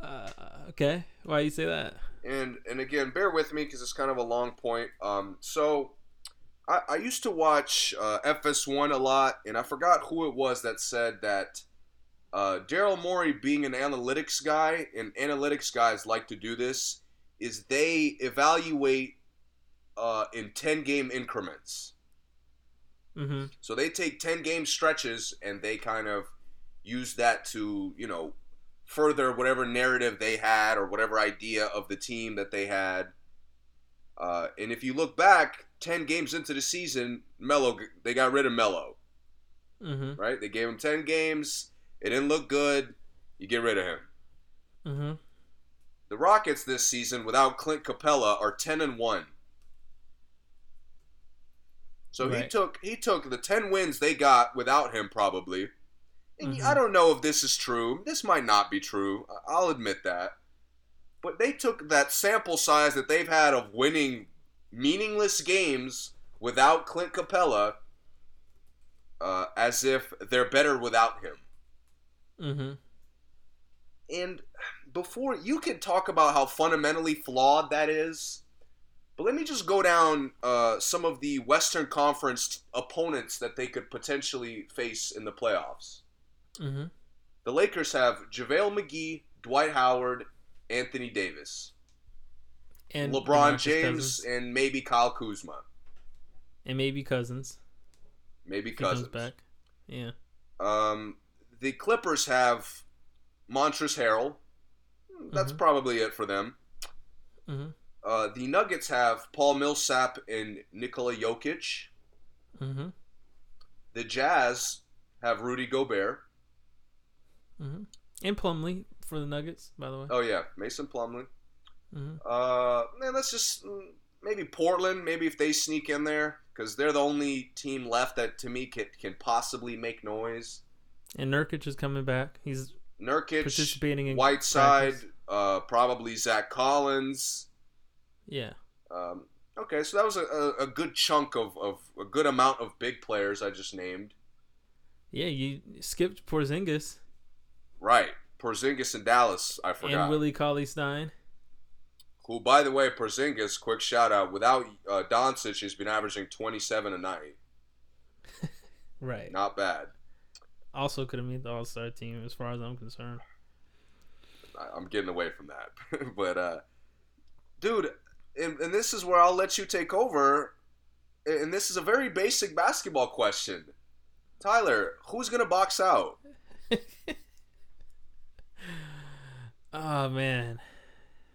Uh, okay. Why you say that? And and again, bear with me because it's kind of a long point. Um, so I, I used to watch uh, FS1 a lot, and I forgot who it was that said that uh, Daryl Morey, being an analytics guy, and analytics guys like to do this, is they evaluate uh, in ten game increments. Mm-hmm. So they take 10 game stretches and they kind of use that to, you know, further whatever narrative they had or whatever idea of the team that they had. Uh, and if you look back 10 games into the season, Melo, they got rid of Melo, Mm-hmm. right? They gave him 10 games. It didn't look good. You get rid of him. Mm-hmm. The Rockets this season without Clint Capela are 10 and 1. So he took he took the 10 wins they got without him probably. And Mhm. I don't know if this is true. This might not be true. I'll admit that. But they took that sample size that they've had of winning meaningless games without Clint Capela uh, as if they're better without him. Mm-hmm. And before you can talk about how fundamentally flawed that is, but let me just go down uh, some of the Western Conference opponents that they could potentially face in the playoffs. Mm-hmm. The Lakers have JaVale McGee, Dwight Howard, Anthony Davis, And LeBron DeMarcus James, Cousins. and maybe Kyle Kuzma. and maybe Cousins. Maybe if he comes Cousins. back. Yeah. Um, the Clippers have Montrezl Harrell. That's Mhm. probably it for them. Mm-hmm. Uh, the Nuggets have Paul Millsap and Nikola Jokic. Mm-hmm. The Jazz have Rudy Gobert. Mm-hmm. And Plumlee for the Nuggets, by the way. Oh yeah, Mason Plumlee. Mm-hmm. Uh, man, let's just mm, maybe Portland. Maybe if they sneak in there, because they're the only team left that to me can can possibly make noise. And Nurkic is coming back. He's Nurkic, participating in Whiteside, uh, probably Zach Collins. Yeah. Um, okay, so that was a, a, a good chunk of, of a good amount of big players I just named. Yeah, you skipped Porzingis Right, Porzingis in Dallas. I forgot. and Willie Cauley Stein. Who, by the way, Porzingis, quick shout out. Without uh, Doncic, he's been averaging 27 a night. Right. Not bad. Also could have made the All Star team as far as I'm concerned. I, I'm getting away from that. but, uh, dude, and, and this is where I'll let you take over. And this is a very basic basketball question. Tyler, who's going to box out? Oh man.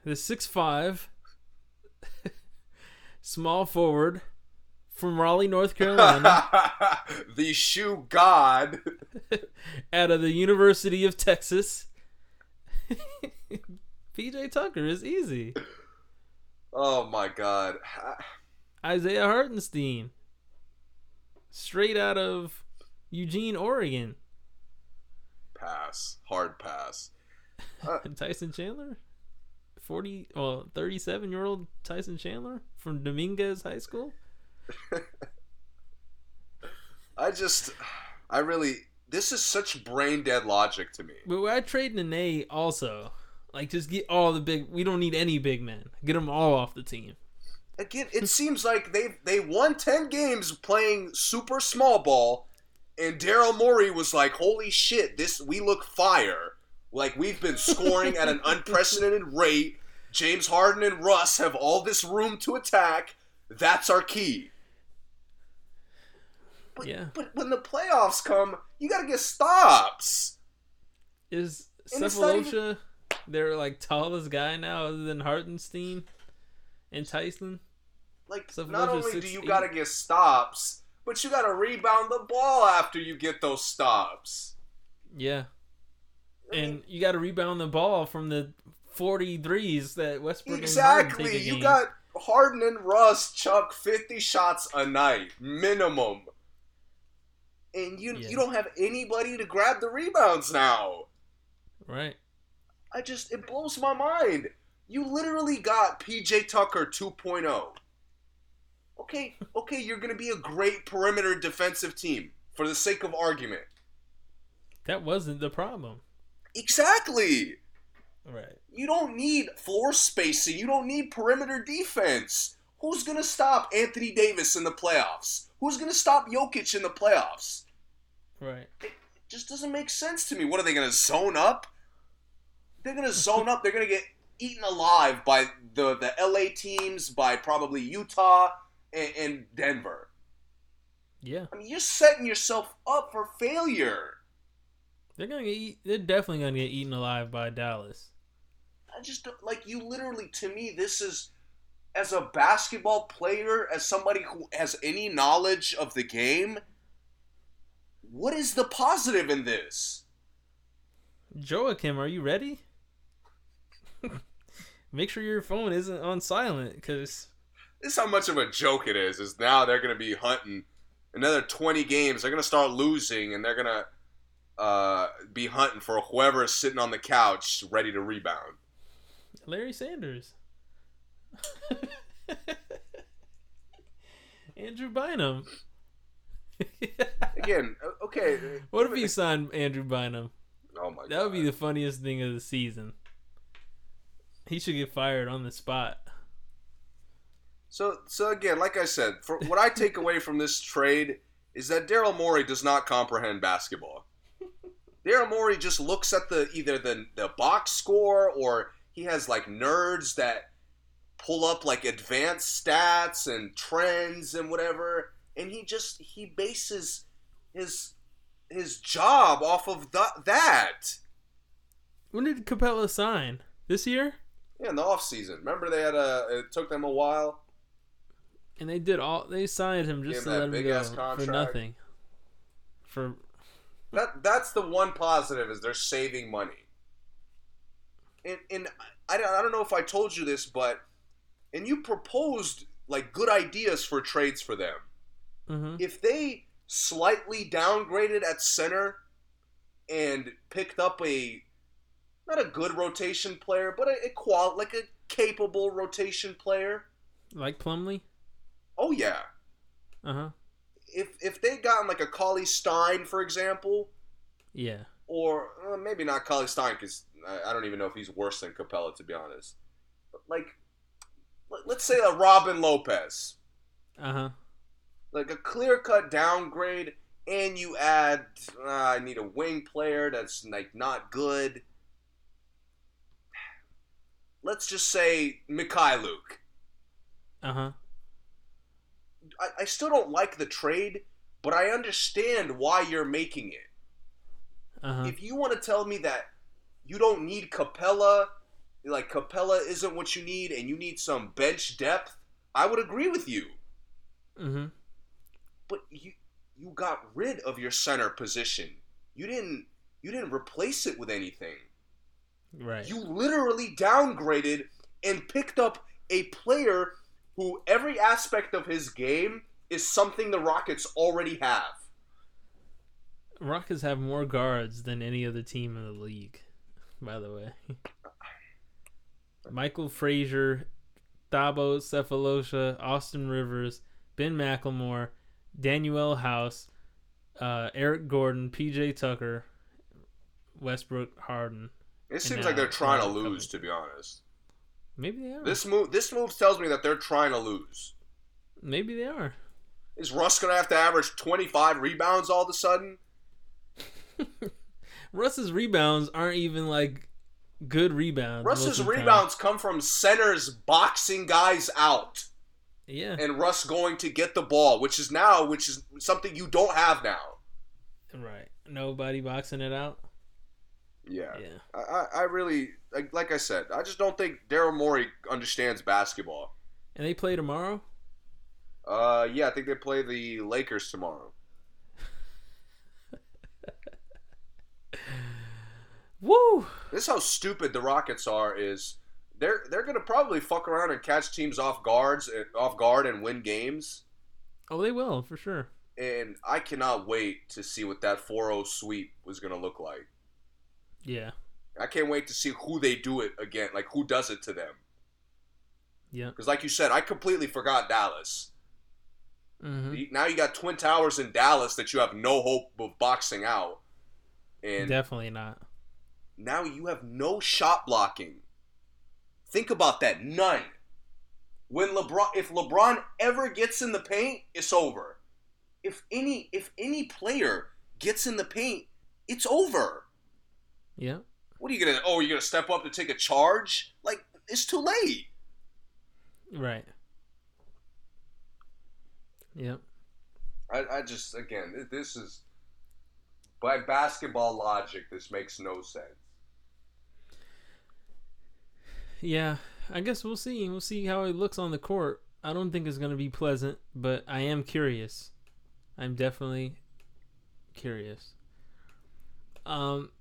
The six five small forward from Raleigh, North Carolina, the shoe god. out of the University of Texas. PJ Tucker is easy. Oh my god. Isaiah Hartenstein. Straight out of Eugene, Oregon. Pass. Hard pass. Uh, Tyson Chandler? 40 well 37 year old Tyson Chandler from Dominguez High School? I just I really this is such brain dead logic to me. But I trade Nene also. Like just get all the big we don't need any big men. Get them all off the team. Again, it seems like they they won 10 games playing super small ball and Daryl Morey was like, "Holy shit, this we look fire." Like we've been scoring at an unprecedented rate. James Harden and Russ have all this room to attack. That's our key. But, Yeah. but when the playoffs come, you got to get stops. Is it's even- their like tallest guy now other than Hartenstein and Tyson? Like not only do you 6'8" got to get stops, but you got to rebound the ball after you get those stops. Yeah. And you got to rebound the ball from the 43s that Westbrook and Harden take a Exactly. You game. got Harden and Russ chuck 50 shots a night minimum. And you Yeah. you don't have anybody to grab the rebounds now. right. I just it blows my mind. You literally got PJ Tucker 2.0. Okay, okay, you're going to be a great perimeter defensive team for the sake of argument. That wasn't the problem. Exactly. Right. You don't need floor spacing. You don't need perimeter defense. Who's going to stop Anthony Davis in the playoffs? Who's going to stop Jokic in the playoffs? Right. It just doesn't make sense to me. What are they going to zone up? They're going to zone up. They're going to get eaten alive by the, the LA teams, by probably Utah and, and Denver. Yeah. I mean, you're setting yourself up for failure. They're going to get eat, they're definitely going to get eaten alive by Dallas. I just don't, like you literally to me this is as a basketball player as somebody who has any knowledge of the game what is the positive in this Joachim, are you ready? Make sure your phone isn't on silent cuz this is how much of a joke it is is now they're going to be hunting another 20 games they're going to start losing and they're going to uh, be hunting for whoever is sitting on the couch ready to rebound Larry Sanders. Andrew Bynum. Again, okay. What if he signed Andrew Bynum? Oh my god. That would be the funniest thing of the season. He should get fired on the spot. So, so again, like I said, for what I take away from this trade is that Daryl Morey does not comprehend basketball. Daryl Morey just looks at the either the the box score or he has like nerds that pull up like advanced stats and trends and whatever, and he just he bases his his job off of th- that. When did Capela sign? This year? Yeah, in the off season. Remember they had a it took them a while. And they did all. They signed him just Gave to let him go for nothing. For That that's the one positive is they're saving money. And and I don't, I don't know if I told you this, but and you proposed like good ideas for trades for them. hmm If they slightly downgraded at center and picked up a not a good rotation player, but a, a qual like a capable rotation player. like Plumlee. Oh yeah. Uh huh. If if they gotten like a Cauley-Stein, for example, Yeah. or uh, maybe not Cauley-Stein because I, I don't even know if he's worse than Capela to be honest. But like, let- let's say a Robin Lopez, Uh huh. like a clear cut downgrade, and you add uh, I need a wing player that's like not good. Let's just say Mykhailiuk. Uh huh. I, I still don't like the trade, but I understand why you're making it. Uh huh. if you want to tell me that you don't need Capela, like Capela isn't what you need, and you need some bench depth, I would agree with you. Mm-hmm. But you you got rid of your center position. You didn't you didn't replace it with anything. Right. You literally downgraded and picked up a player who every aspect of his game is something the Rockets already have. Rockets have more guards than any other team in the league. By the way, Michael Frazier, Thabo Sefolosha, Austin Rivers, Ben McLemore, Danuel House, uh, Eric Gordon, PJ Tucker, Westbrook Harden. It seems like they're trying to lose, Kuzma. to be honest. Maybe they are. This move this move tells me that they're trying to lose. Maybe they are. Is Russ gonna have to average 25 rebounds all of a sudden? Russ's rebounds aren't even like good rebounds. Russ's the time. rebounds come from centers boxing guys out Yeah. and Russ going to get the ball, which is now which is something you don't have now. Right. Nobody boxing it out. Yeah. Yeah. I, I- really like, like I said, I just don't think Daryl Morey understands basketball. And they play tomorrow. Uh yeah, I think they play the Lakers tomorrow. Woo! This is how stupid the Rockets are is they're they're gonna probably fuck around and catch teams off guards off guard and win games. Oh, they will for sure. and I cannot wait to see what that 4-0 sweep was going to look like. Yeah. I can't wait to see who they do it again, like who does it to them. Yeah. Because, like you said, I completely forgot Dallas. hmm Now you got Twin Towers in Dallas that you have no hope of boxing out, and Definitely not. now you have no shot blocking. Think about that, none. When LeBron, if LeBron ever gets in the paint, it's over. If any, if any player gets in the paint, it's over. Yeah. What are you gonna? Oh, you're gonna step up to take a charge? Like it's too late. Right. Yeah. I, I just again, this is by basketball logic. This makes no sense. Yeah. I guess we'll see. We'll see how it looks on the court. I don't think it's going to be pleasant, but I am curious. I'm definitely curious. Um.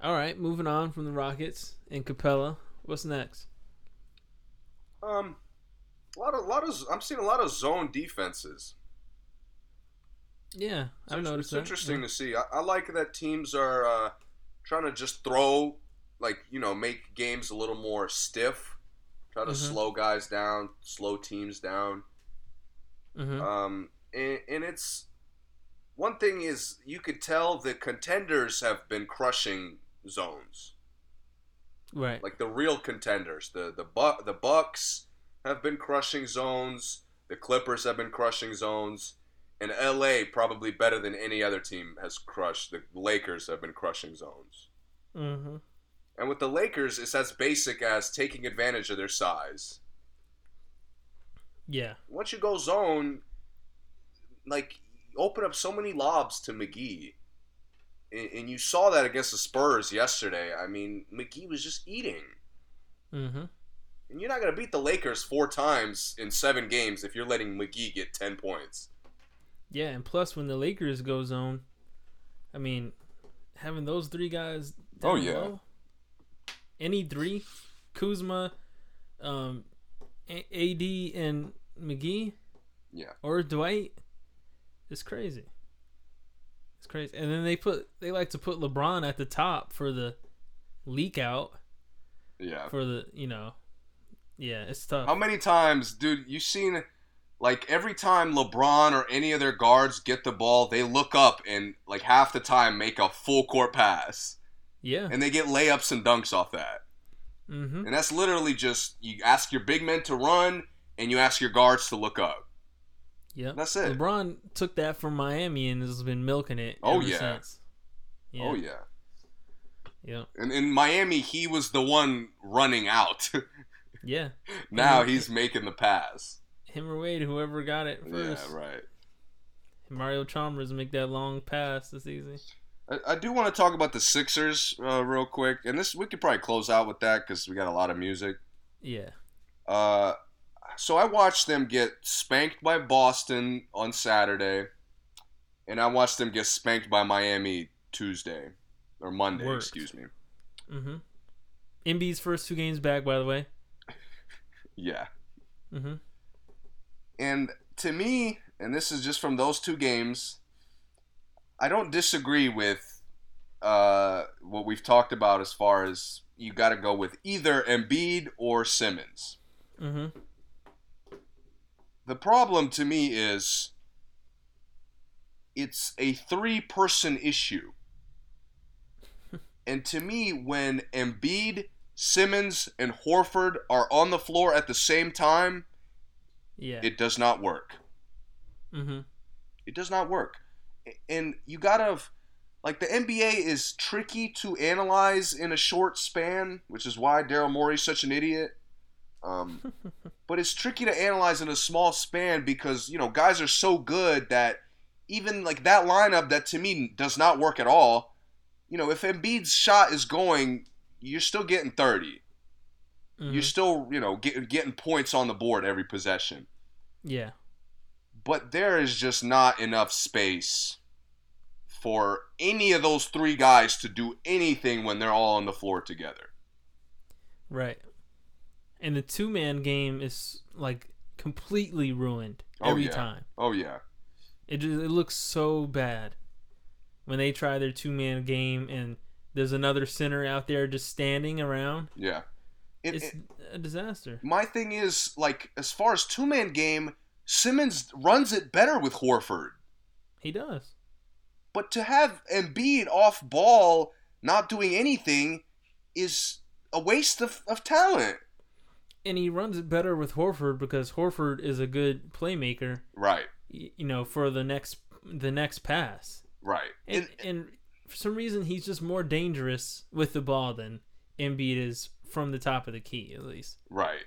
All right, moving on from the Rockets and Capela. What's next? Um, a lot of, lot of, I'm seeing a lot of zone defenses. Yeah, I've It's- noticed It's that. interesting Yeah. to see. I, I like that teams are uh, trying to just throw like you know make games a little more stiff, try to Mhm. slow guys down, slow teams down. Mm-hmm. Um, and, and it's one thing is you could tell the contenders have been crushing zones, right. like the real contenders. The the Bu- the Bucks have been crushing zones. The Clippers have been crushing zones. And LA probably better than any other team has crushed. The Lakers have been crushing zones. hmm And with the Lakers, it's as basic as taking advantage of their size. Yeah. Once you go zone, like open up so many lobs to McGee, and, and you saw that against the Spurs yesterday. I mean, McGee was just eating, hmm and you're not gonna beat the Lakers four times in seven games if you're letting McGee get ten points. Yeah, and plus when the Lakers go zone, I mean, having those three guys. Oh, yeah. low, any three, Kuzma, um, AD, and McGee Yeah, or Dwight, it's crazy. It's crazy, and then they put they like to put LeBron at the top for the leak out yeah. for the you know, yeah, it's tough. How many times, dude? You seen like every time LeBron or any of their guards get the ball, they look up and like half the time make a full court pass, yeah. and they get layups and dunks off that. Mm-hmm. And that's literally just you ask your big men to run and you ask your guards to look up. Yep. That's it. LeBron took that from Miami and has been milking it. Oh, ever yeah. Since. Oh yeah. Yeah. And in Miami, he was the one running out. Yeah. now he's making the pass. Him or Wade, whoever got it first. Yeah, right. Mario Chalmers make that long pass this easy. I, I do want to talk about the Sixers uh, real quick, and this we could probably close out with that because we got a lot of music. Yeah. Uh, so I watched them get spanked by Boston on Saturday, and I watched them get spanked by Miami Tuesday or Monday, Worked. excuse me. Mm-hmm. Embiid's first two games back, by the way. Yeah. Mm-hmm. And to me, and this is just from those two games, I don't disagree with uh, what we've talked about as far as you got to go with either Embiid or Simmons. Mm-hmm. The problem to me is it's a three person issue. and to me, when Embiid, Simmons, and Horford are on the floor at the same time, Yeah. it does not work. mm-hmm. It does not work. And you gotta, like, the NBA is tricky to analyze in a short span, which is why Daryl Morey's such an idiot. Um, but it's tricky to analyze in a small span because, you know, guys are so good that even, like, that lineup that to me does not work at all, you know, if Embiid's shot is going, you're still getting 30. Mhm. You're still, you know, get, getting points on the board every possession Yeah. but there is just not enough space for any of those three guys to do anything when they're all on the floor together. Right. And the two man game is like completely ruined Oh, every yeah. time. Oh yeah, It just, it looks so bad when they try their two man game and there's another center out there just standing around. yeah. It- It's it- a disaster. my thing is like as far as two man game, Simmons runs it better with Horford, He does. but to have Embiid off ball, not doing anything, is a waste of, of talent. And he runs it better with Horford because Horford is a good playmaker, Right, you know, for the next the next pass. right. And, And- and for some reason he's just more dangerous with the ball than Embiid is from the top of the key at least. Right.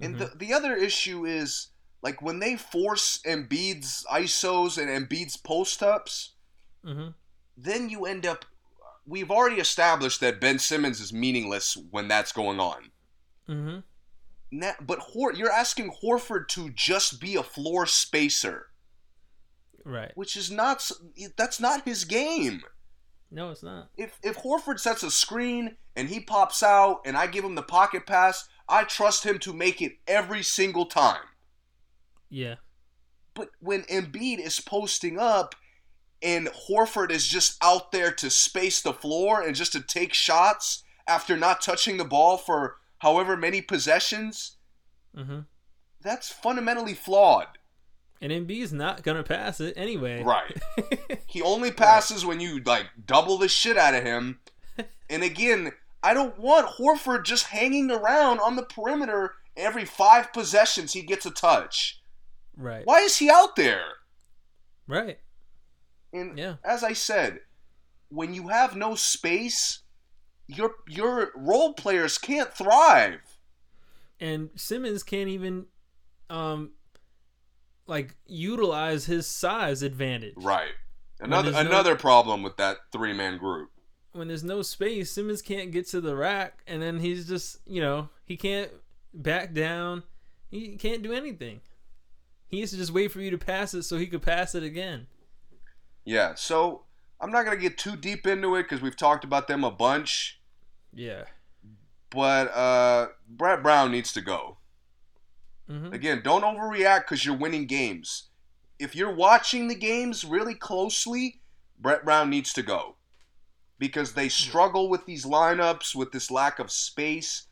And Mhm. the, the other issue is like when they force Embiid's ISOs and Embiid's post ups, hmm then you end up. We've already established that Ben Simmons is meaningless when that's going on. hmm Na but Hor- you're asking Horford to just be a floor spacer, Right. which is not that's not his game. No, it's not. If if Horford sets a screen and he pops out and I give him the pocket pass, I trust him to make it every single time. Yeah. But when Embiid is posting up and Horford is just out there to space the floor and just to take shots after not touching the ball for however many possessions, Mm-hmm. that's fundamentally flawed. And Embiid's not gonna pass it anyway. Right. He only passes when you like double the shit out of him. And again, I don't want Horford just hanging around on the perimeter every five possessions he gets a touch. right. Why is he out there? Right. And Yeah. as I said, when you have no space, your your role players can't thrive. And Simmons can't even, um, like utilize his size advantage. Right. Another there's no- another problem with that three man group. When there's no space, Simmons can't get to the rack, and then he's just, you know, he can't back down. He can't do anything. He used to just wait for you to pass it so he could pass it again. Yeah, so I'm not gonna get too deep into it because we've talked about them a bunch. Yeah. But uh, Brett Brown needs to go. hmm Again, don't overreact because you're winning games. If you're watching the games really closely, Brett Brown needs to go because they struggle with these lineups with this lack of space,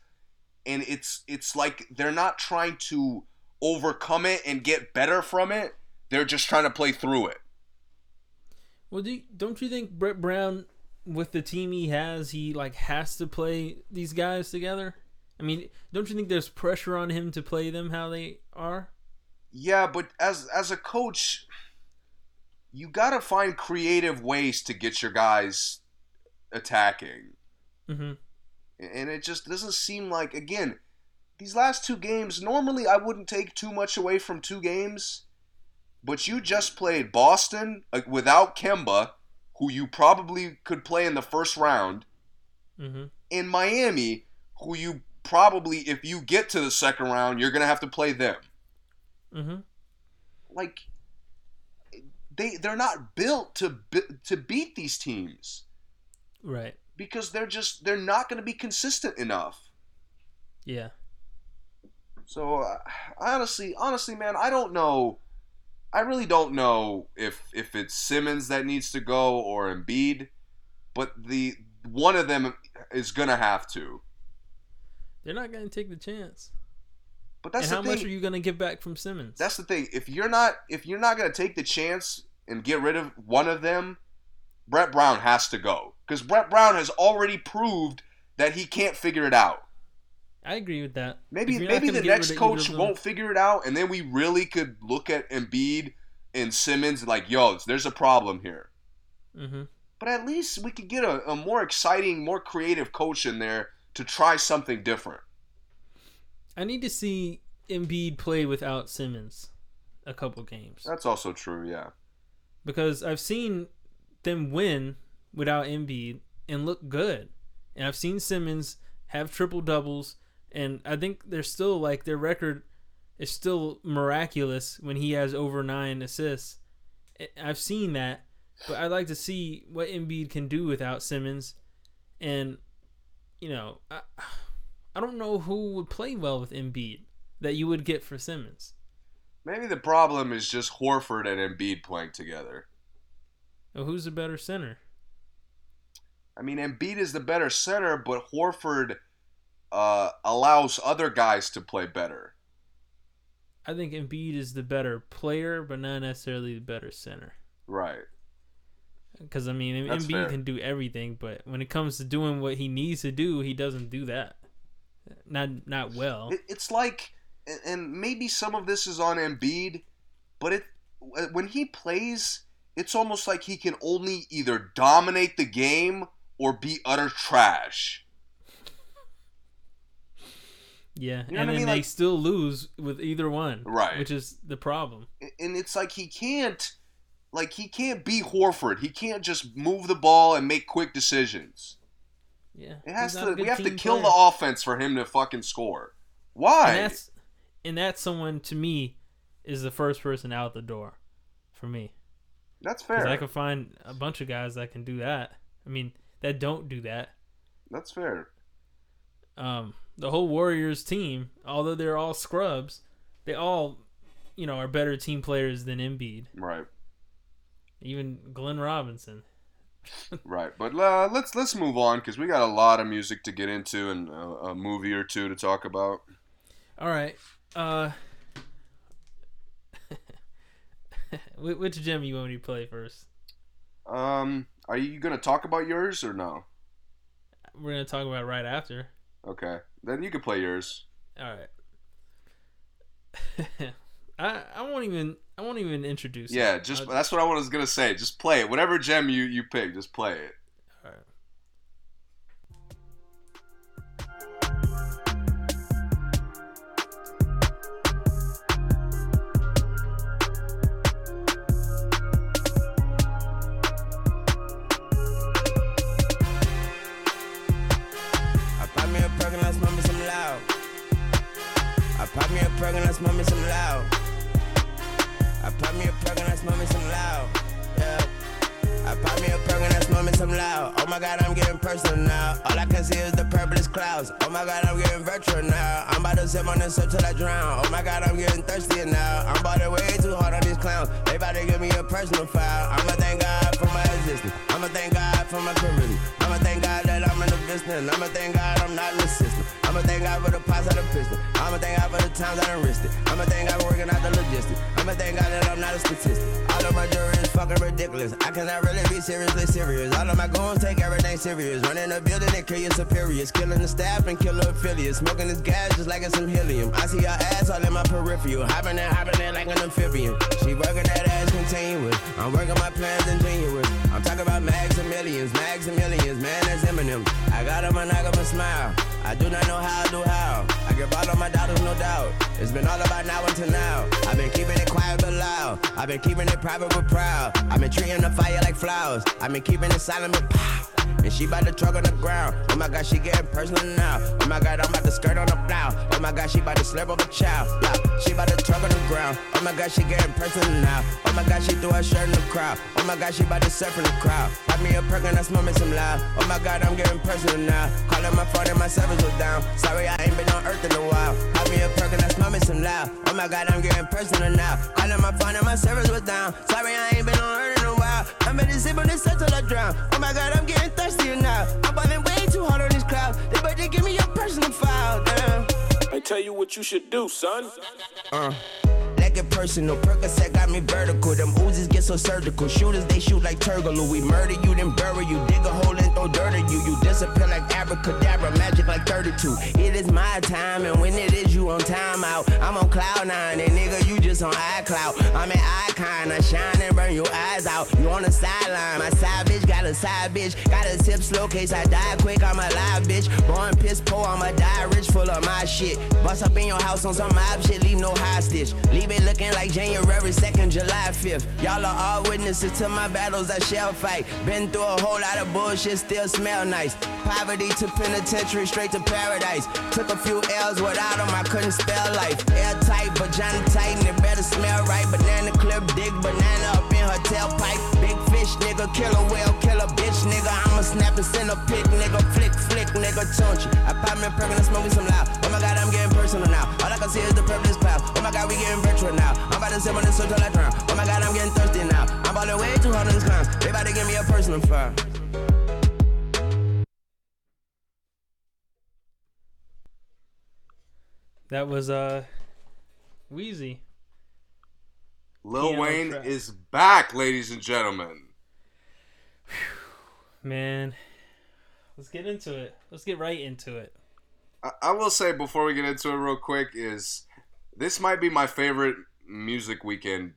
and it's it's like they're not trying to overcome it and get better from it. They're just trying to play through it. Well, do you, don't you think Brett Brown, with the team he has, he like has to play these guys together? I mean, don't you think there's pressure on him to play them how they are? Yeah, but as as a coach, you gotta find creative ways to get your guys attacking. Mm-hmm. and it just doesn't seem like again these last two games normally i wouldn't take too much away from two games but you just played boston like, without kemba who you probably could play in the first round Mm-hmm. and miami who you probably if you get to the second round you're gonna have to play them Mm-hmm. like they they're not built to to beat these teams Right. because they're just they're not going to be consistent enough Yeah. So uh, honestly, honestly, man, I don't know. I really don't know if if it's Simmons that needs to go or Embiid, but the one of them is gonna have to. They're not going to take the chance. But that's and how thing. much are you going to get back from Simmons? That's the thing. If you're not if you're not gonna take the chance and get rid of one of them, Brett Brown has to go because Brett Brown has already proved that he can't figure it out. I agree with that. Maybe If you're not maybe the next rid of either coach won't figure it out, and then we really could look at Embiid and Simmons like, yo, there's a problem here. Mm-hmm. But at least we could get a, a more exciting, more creative coach in there to try something different. I need to see Embiid play without Simmons a couple games That's also true, yeah. because I've seen them win without Embiid and look good, and I've seen Simmons have triple doubles, and I think they're still like their record is still miraculous when he has over nine assists. I've seen that, but I'd like to see what Embiid can do without Simmons, and you know, I, I don't know who would play well with Embiid that you would get for Simmons. Maybe the problem is just Horford and Embiid playing together. Well, who's the better center? I mean, Embiid is the better center, but Horford uh, allows other guys to play better. I think Embiid is the better player, but not necessarily the better center. Right. Because I mean, That's Embiid fair. can do everything, but when it comes to doing what he needs to do, he doesn't do that. Not not well. It's like, and- and maybe some of this is on Embiid, but it when he plays, it's almost like he can only either dominate the game or be utter trash. Yeah, You know and I then mean? they Like- still lose with either one, Right. Which is the problem. And it's like he can't, like he can't be Horford. He can't just move the ball and make quick decisions. Yeah, It has he's not a to. We have to kill player. the offense for him to fucking score. Why? And that's and that's someone to me is the first person out the door for me. That's fair. I can find a bunch of guys that can do that. I mean, that don't do that. That's fair. Um, the whole Warriors team, although they're all scrubs, they all, you know, are better team players than Embiid. Right. Even Glenn Robinson. right, but uh, let's let's move on because we got a lot of music to get into and a, a movie or two to talk about. All right. Uh, which gem you want me to play first? Um, are you gonna talk about yours or no? We're gonna talk about it right after. Okay, then you can play yours. All right. I I won't even I won't even introduce. it. Yeah, just I'll- that's what I was gonna say. Just play it. Whatever gem you you pick, just play it. Perk and I smoke me some loud. I pop me a perk and I smoke me some loud. Pop me a perk and I smoke me some loud. Oh my god, I'm getting personal now. All I can see is the purplish clouds. Oh my god, I'm getting virtual now. I'm about to sip on this up till I drown. Oh my god, I'm getting thirsty now. I'm about to way too hard on these clowns. They about to give me a personal foul. I'ma thank God for my existence. I'ma thank God for my charisma. I'ma thank God that I'm in the business. I'ma thank God I'm not in the system. I'ma thank God for the pots out of piston. I'ma thank God for the times I done risked it. I'ma thank God for working out the logistics. I'ma thank God that I'm not a statistic. All of my jewelry is fucking ridiculous. I cannot really be seriously serious. All of my goons take everything serious. Running a building and kill your superiors. Killing the staff and kill the affiliates. Smoking this gas just like it's some helium. I see her ass all in my peripheral. Hopping and hopping in like an amphibian. She working that ass continuous. I'm working my plans ingenuous. I'm talking about mags and millions, mags and millions. Man, that's Eminem. I got a monogamous smile. I do not know how I do how. I give all of my no doubt. It's been all about now until now. I've been keeping it quiet but loud. I've been keeping it private but proud. I've been treating the fire like flowers. I've been keeping it silent but pow. And she bout to truck on the ground. Oh my god, she getting personal now. Oh my god, I'm about to skirt on the plow. Oh my god, she bout to slurp up a child. Yeah, she bout to truck on the ground. Oh my god, she getting personal now. Oh my god, she threw her shirt in the crowd. Oh my god, she bout to surf in the crowd. Pop me a perk and I smoke me some loud. Oh my god, I'm getting personal now. Calling my phone and my servers was down. Sorry, I ain't been on earth in a while. Pop me a perk and I smoke me some loud. Oh my god, I'm getting personal now. Calling my phone and my servers was down. Sorry, I ain't been on earth in a while. I'm ready to sip on this until I drown. Oh my god, I'm getting thirsty now. I'm balling way too hard on this crowd. They better to give me your personal file. Damn. I tell you what you should do, son. Uh. Like it personal, Percocet got me vertical. Them oozes get so surgical. Shooters, they shoot like Turgaloo. We murder you, then bury you. Dig a hole and throw dirt at you. You disappear like abracadabra, magic like 32. It is my time, and when it is, you on timeout. I'm on cloud nine, and nigga, you just on iCloud. I'm an icon, I shine and burn your eyes out. You on the sideline, my side bitch got a side bitch. Got a sip slow case I die quick, I'm a live bitch. Born piss poor, I'ma die rich, full of my shit. Bust up in your house on some mob shit, leave no hostage. Leave it looking like January 2nd, July 5th. Y'all are all witnesses to my battles, I shall fight. Been through a whole lot of bullshit, still smell nice. Poverty to penitentiary, straight to paradise. Took a few L's without them, I couldn't spell life. Airtight, vagina tight, and it better smell right. Banana clip, dig banana up in her tailpipe. Big fish, nigga, killer whale, killer bitch, nigga. I'ma snap and send a pic, nigga. Flick, flick, nigga, taunt you. I pop me a perk and I smoke me some loud. Oh my god, I'm getting personal now. All I can see is the purplish cloud. Oh my god, we getting virtual now. I'm about to sip on this until I drown. Oh my god, I'm getting thirsty now. I'm balling way too hard on this clown. They about to give me a personal foul. That was uh, Wheezy. Lil Piano Wayne track. is back, ladies and gentlemen. Man, let's get into it. Let's get right into it. I, I will say before we get into it real quick is this might be my favorite music weekend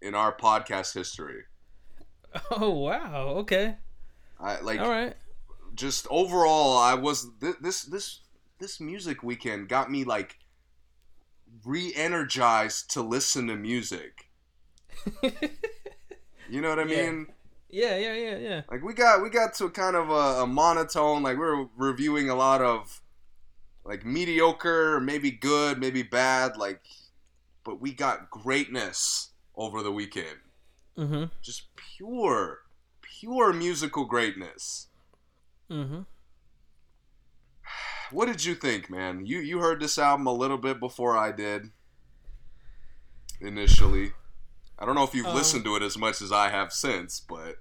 in our podcast history. Oh wow. Okay. I like All right. just overall I was th- this this this music weekend got me like re-energized to listen to music. You know what I Yeah. mean? Yeah. Yeah. Yeah. Yeah. Like we got we got to kind of a, a monotone. Like we we're reviewing a lot of like mediocre, maybe good, maybe bad. Like, but we got greatness over the weekend. Mm-hmm. Just pure, pure musical greatness. Mm-hmm. What did you think, man? You you heard this album a little bit before I did. Initially, I don't know if you've Um, listened to it as much as I have since, but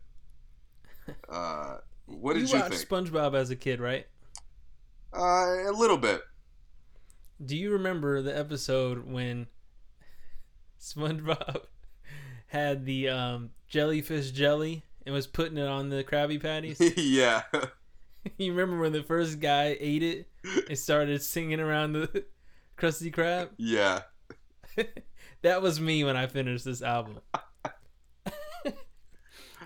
Uh, what did you you, watched think? SpongeBob as a kid, right? uh, a little bit. Do you remember the episode when SpongeBob had the um, jellyfish jelly and was putting it on the Krabby Patties? yeah. you remember when the first guy ate it and started singing around the Krusty Krab? Yeah. That was me when I finished this album.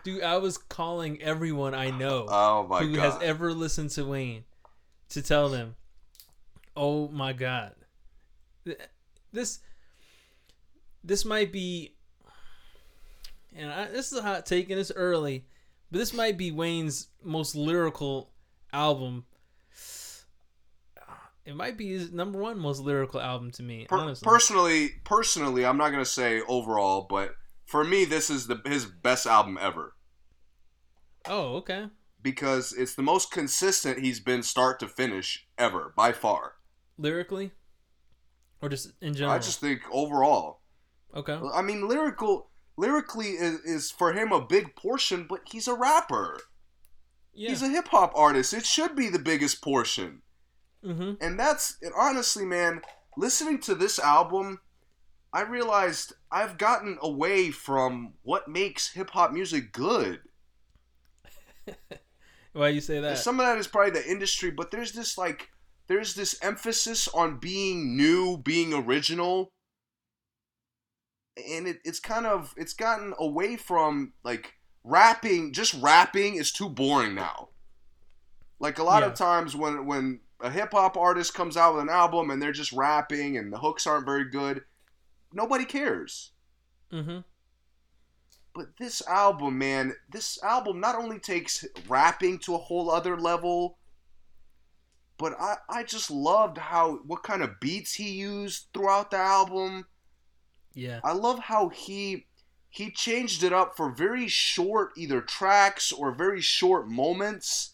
Dude, I was calling everyone I know Oh my who god. has ever listened to Wayne to tell them, "Oh my god, this this might be." And I, this is a hot take, and it's early, but this might be Wayne's most lyrical album. It might be his number one most lyrical album to me, Per- honestly. personally, personally, I'm not gonna say overall, but for me, this is the his best album ever oh, okay. because it's the most consistent he's been start to finish ever by far. Lyrically, or just in general. I just think overall, okay. I mean, lyrical, lyrically is, is for him a big portion, but he's a rapper. Yeah. He's a hip hop artist. It should be the biggest portion. Mm-hmm. And that's and honestly, man, listening to this album, I realized I've gotten away from what makes hip hop music good. Why you say that? Some of that is probably the industry, but there's this like there's this emphasis on being new, being original. And it, it's kind of it's gotten away from like rapping, just rapping is too boring now. Like a lot Yeah. of times when when a hip hop artist comes out with an album and they're just rapping and the hooks aren't very good, nobody cares. mm-hmm. But this album, man, this album not only takes rapping to a whole other level, but I, I just loved how what kind of beats he used throughout the album. Yeah. I love how he he changed it up for very short either tracks or very short moments.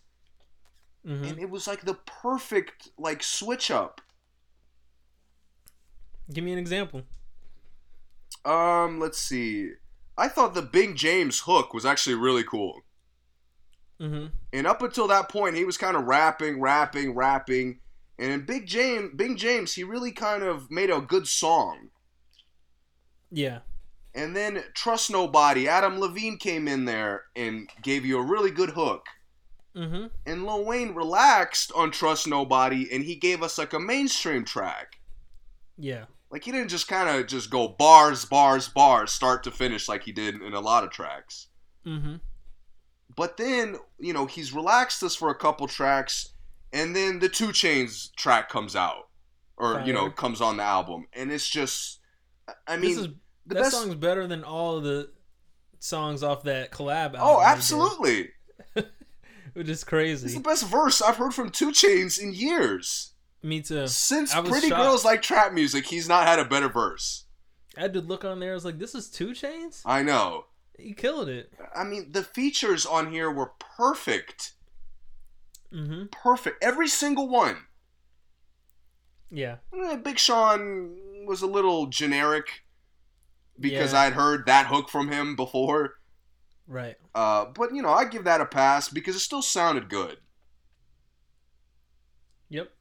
Mm-hmm. And it was like the perfect like switch up. Give me an example. Um, let's see. I thought the Bing James hook was actually really cool. Mm-hmm. And up until that point, he was kind of rapping, rapping, rapping. And in Big James, Bing James, he really kind of made a good song. Yeah. And then Trust Nobody, Adam Levine came in there and gave you a really good hook. Mm-hmm. And Lil Wayne relaxed on Trust Nobody and he gave us like a mainstream track. Yeah. Like he didn't just kind of just go bars, bars, bars, start to finish like he did in a lot of tracks. Mm-hmm. But then, you know, he's relaxed us for a couple tracks, and then the 2 Chainz track comes out, or you know, comes on the album, and it's just, I mean, this is the that best. song's better than all the songs off that collab album. oh, absolutely! which is crazy. It's the best verse I've heard from 2 Chainz in years. Me too. Since Pretty shocked. Girls Like Trap Music, he's not had a better verse. I had to look on there. I was like, "This is 2 Chainz." I know. He killed it. I mean, the features on here were perfect. Mm-hmm. Perfect. Every single one. Yeah. Eh, Big Sean was a little generic because Yeah. I'd heard that hook from him before. Right. Uh, but you know, I give that a pass because it still sounded good. Yep.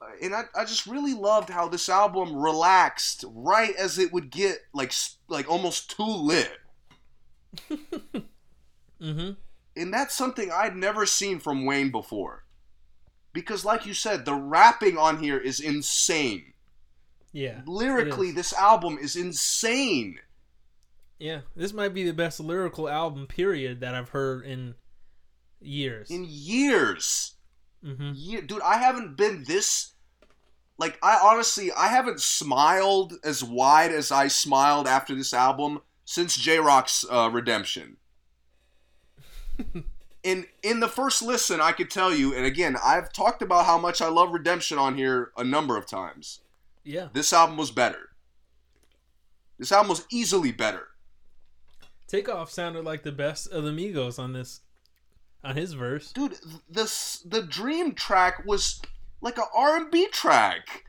Uh, And I, I just really loved how this album relaxed right as it would get like like almost too lit. Mm-hmm. And that's something I'd never seen from Wayne before. Because like you said, the rapping on here is insane. Yeah. Lyrically, this album is insane. Yeah. This might be the best lyrical album period that I've heard in years. In years. mm-hmm. year, dude, I haven't been this. Like, I honestly, I haven't smiled as wide as I smiled after this album since Jay Rock's uh, Redemption. in in the first listen, I could tell you, and again, I've talked about how much I love Redemption on here a number of times. Yeah. This album was better. This album was easily better. Takeoff sounded like the best of the Migos on this, on his verse. Dude, this the Dream track was like a R&B track.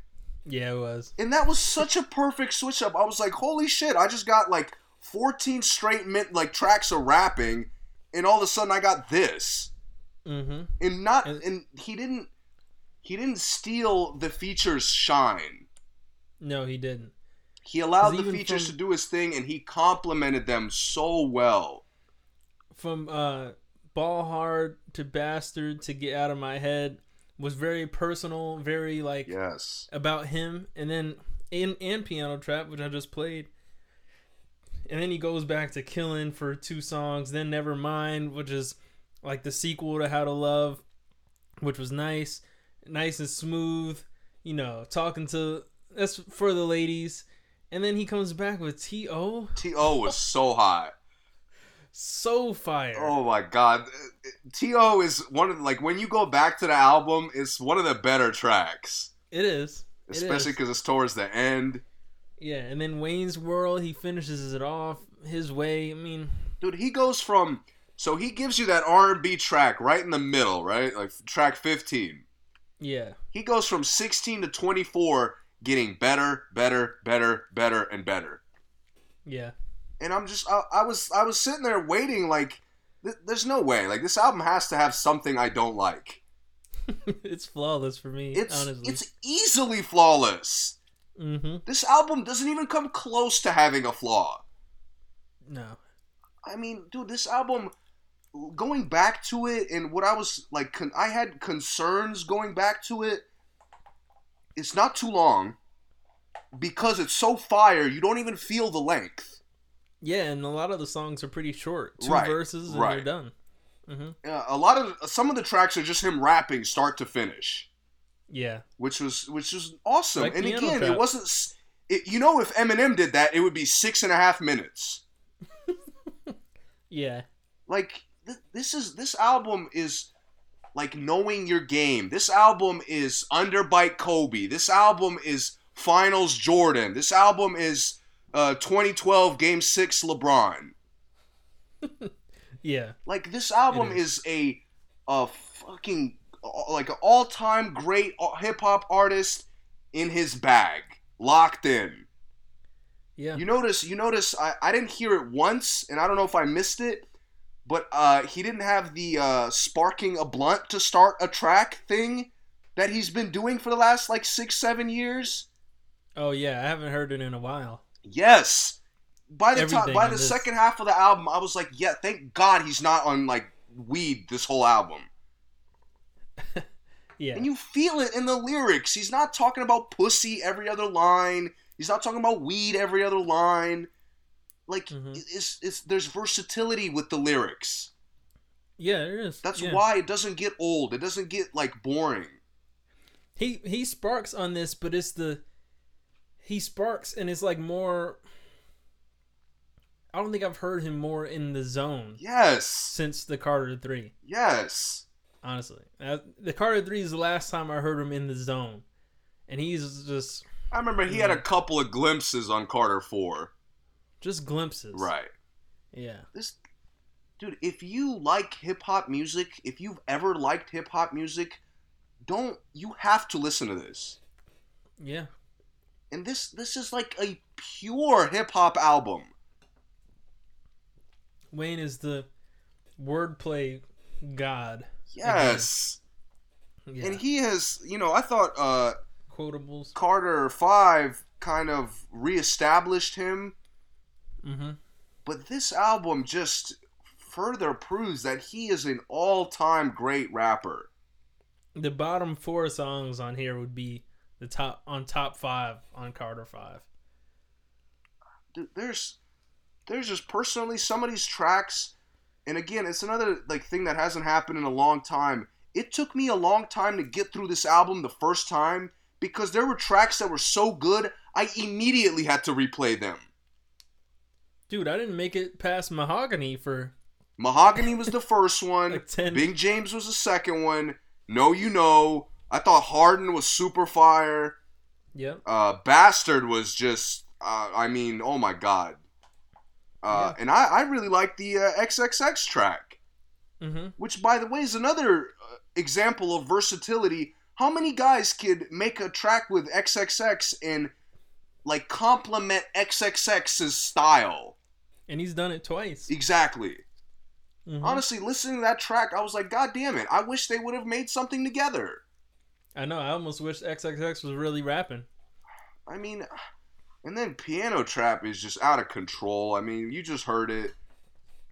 Yeah, it was. And that was such a perfect switch up. I was like, holy shit, I just got like 14 straight min- like tracks of rapping and all of a sudden I got this. Mm-hmm. And not And- and he didn't he didn't steal the features shine. No, he didn't. He allowed the features from- to do his thing and he complimented them so well. From uh, ball hard to bastard to get out of my head was very personal, very like Yes. about him, and then in and piano trap, which I just played. And then he goes back to killing for two songs, then never mind, which is like the sequel to How to Love, which was nice, nice and smooth, you know, talking to that's for the ladies. And then he comes back with T.O. T.O. was so hot. So fire. Oh my god. T.O. is one of like when you go back to the album, it's one of the better tracks. It is. It Especially because it's towards the end. Yeah, and then Wayne's World, he finishes it off his way. I mean, Dude, he goes from so he gives you that R&B track right in the middle, right? Like track 15. yeah. He goes from 16 to 24 getting better, better, better, better and better. Yeah. And I'm just I, I was I was sitting there waiting like th- there's no way. Like this album has to have something I don't like. it's flawless for me, It's honestly. it's easily flawless. mm-hmm. This album doesn't even come close to having a flaw. No. I mean, dude, this album going back to it and what I was like con- I had concerns going back to it. It's not too long because it's so fire, you don't even feel the length. Yeah, and a lot of the songs are pretty short. Two Right, verses and right. they're done. Mm-hmm. Uh, a lot of some of the tracks are just him rapping start to finish, Yeah. which was which was awesome. Like and again, trap. it wasn't. It, you know, if Eminem did that, it would be six and a half minutes. Yeah. like th- this is this album is like knowing your game. This album is Underbite Kobe. This album is Finals Jordan. This album is uh, 2012 Game Six LeBron. Yeah. Like this album is a a fucking uh, like an all time great hip hop artist in his bag, locked in. Yeah. You notice, you notice, I, I didn't hear it once, and I don't know if I missed it, but uh, he didn't have the uh, sparking a blunt to start a track thing that he's been doing for the last like six, seven years. oh yeah, I haven't heard it in a while. Yes. By the time, by the this. second half of the album, I was like, yeah, thank God he's not on like weed this whole album. Yeah. And you feel it in the lyrics. He's not talking about pussy every other line. He's not talking about weed every other line. Like Mhm. it's, it's there's versatility with the lyrics. yeah, there is. That's yeah. why it doesn't get old. It doesn't get like boring. he he sparks on this, but it's the he sparks and it's like more. I don't think I've heard him more in the zone Yes. since the Carter Three. Yes. Honestly, Uh, the Carter Three is the last time I heard him in the zone, and he's just I remember he had a couple of glimpses on Carter 4. Just glimpses. Right. Yeah. This dude, if you like hip hop music, if you've ever liked hip hop music, don't you have to listen to this. Yeah. And this this is like a pure hip hop album. Wayne is the wordplay god. Yes. Yeah. And he has, you know, I thought uh Quotables. Carter 5 kind of reestablished him, Mm-hmm. but this album just further proves that he is an all-time great rapper. The bottom four songs on here would be the top on top five on Carter Five. Dude, there's there's just personally some of these tracks and again, it's another like thing that hasn't happened in a long time. It took me a long time to get through this album the first time because there were tracks that were so good, I immediately had to replay them. Dude, I didn't make it past Mahogany for Mahogany was the first one. Like 10. Big James was the second one. No, you know. I thought Harden was super fire. Yep. Uh, Bastard was just, uh, I mean, oh my god. Uh, And I, I really like the uh, XXX track, Mm-hmm. which, by the way, is another uh, example of versatility. How many guys could make a track with XXX and like complement XXX's style? And he's done it twice. Exactly. Mhm. Honestly, listening to that track, I was like, God damn it! I wish they would have made something together. I know. I almost wish XXX was really rapping. I mean, and then piano trap is just out of control. I mean, you just heard it.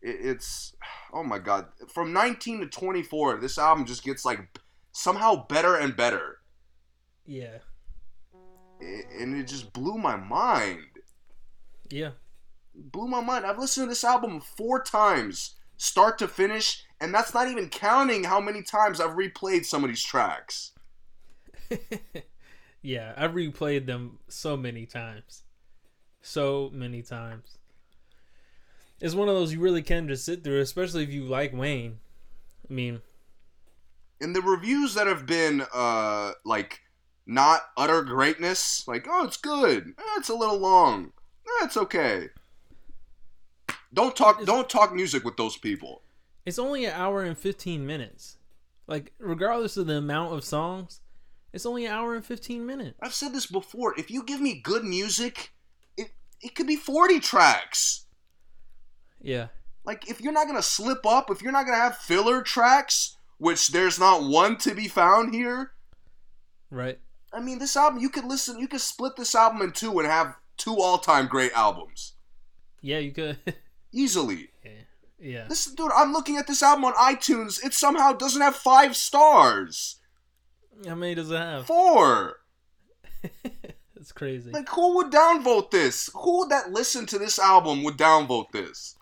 it it's oh my god. From 19 to 24, this album just gets like somehow better and better, Yeah. I- and it just blew my mind. Yeah. Blew my mind. I've listened to this album four times, start to finish, and that's not even counting how many times I've replayed some of these tracks. yeah, I've replayed them so many times. So many times. It's one of those you really can just sit through, especially if you like Wayne. I mean, And the reviews that have been uh like not utter greatness, like oh it's good, eh, it's a little long, eh, it's okay. Don't talk. It's- Don't talk music with those people. it's only an hour and 15 minutes. Like, regardless of the amount of songs, it's only an hour and 15 minutes. I've said this before. If you give me good music, it it could be forty tracks. Yeah. like if you're not gonna slip up, if you're not gonna have filler tracks, which there's not one to be found here. Right. I mean, this album you could listen, you could split this album in two and have two all-time great albums Yeah, you could. easily. yeah. Yeah. This dude, I'm looking at this album on iTunes. It somehow doesn't have five stars. How many does it have? Four. It's crazy. Like, who would downvote this? Who that listened to this album would downvote this?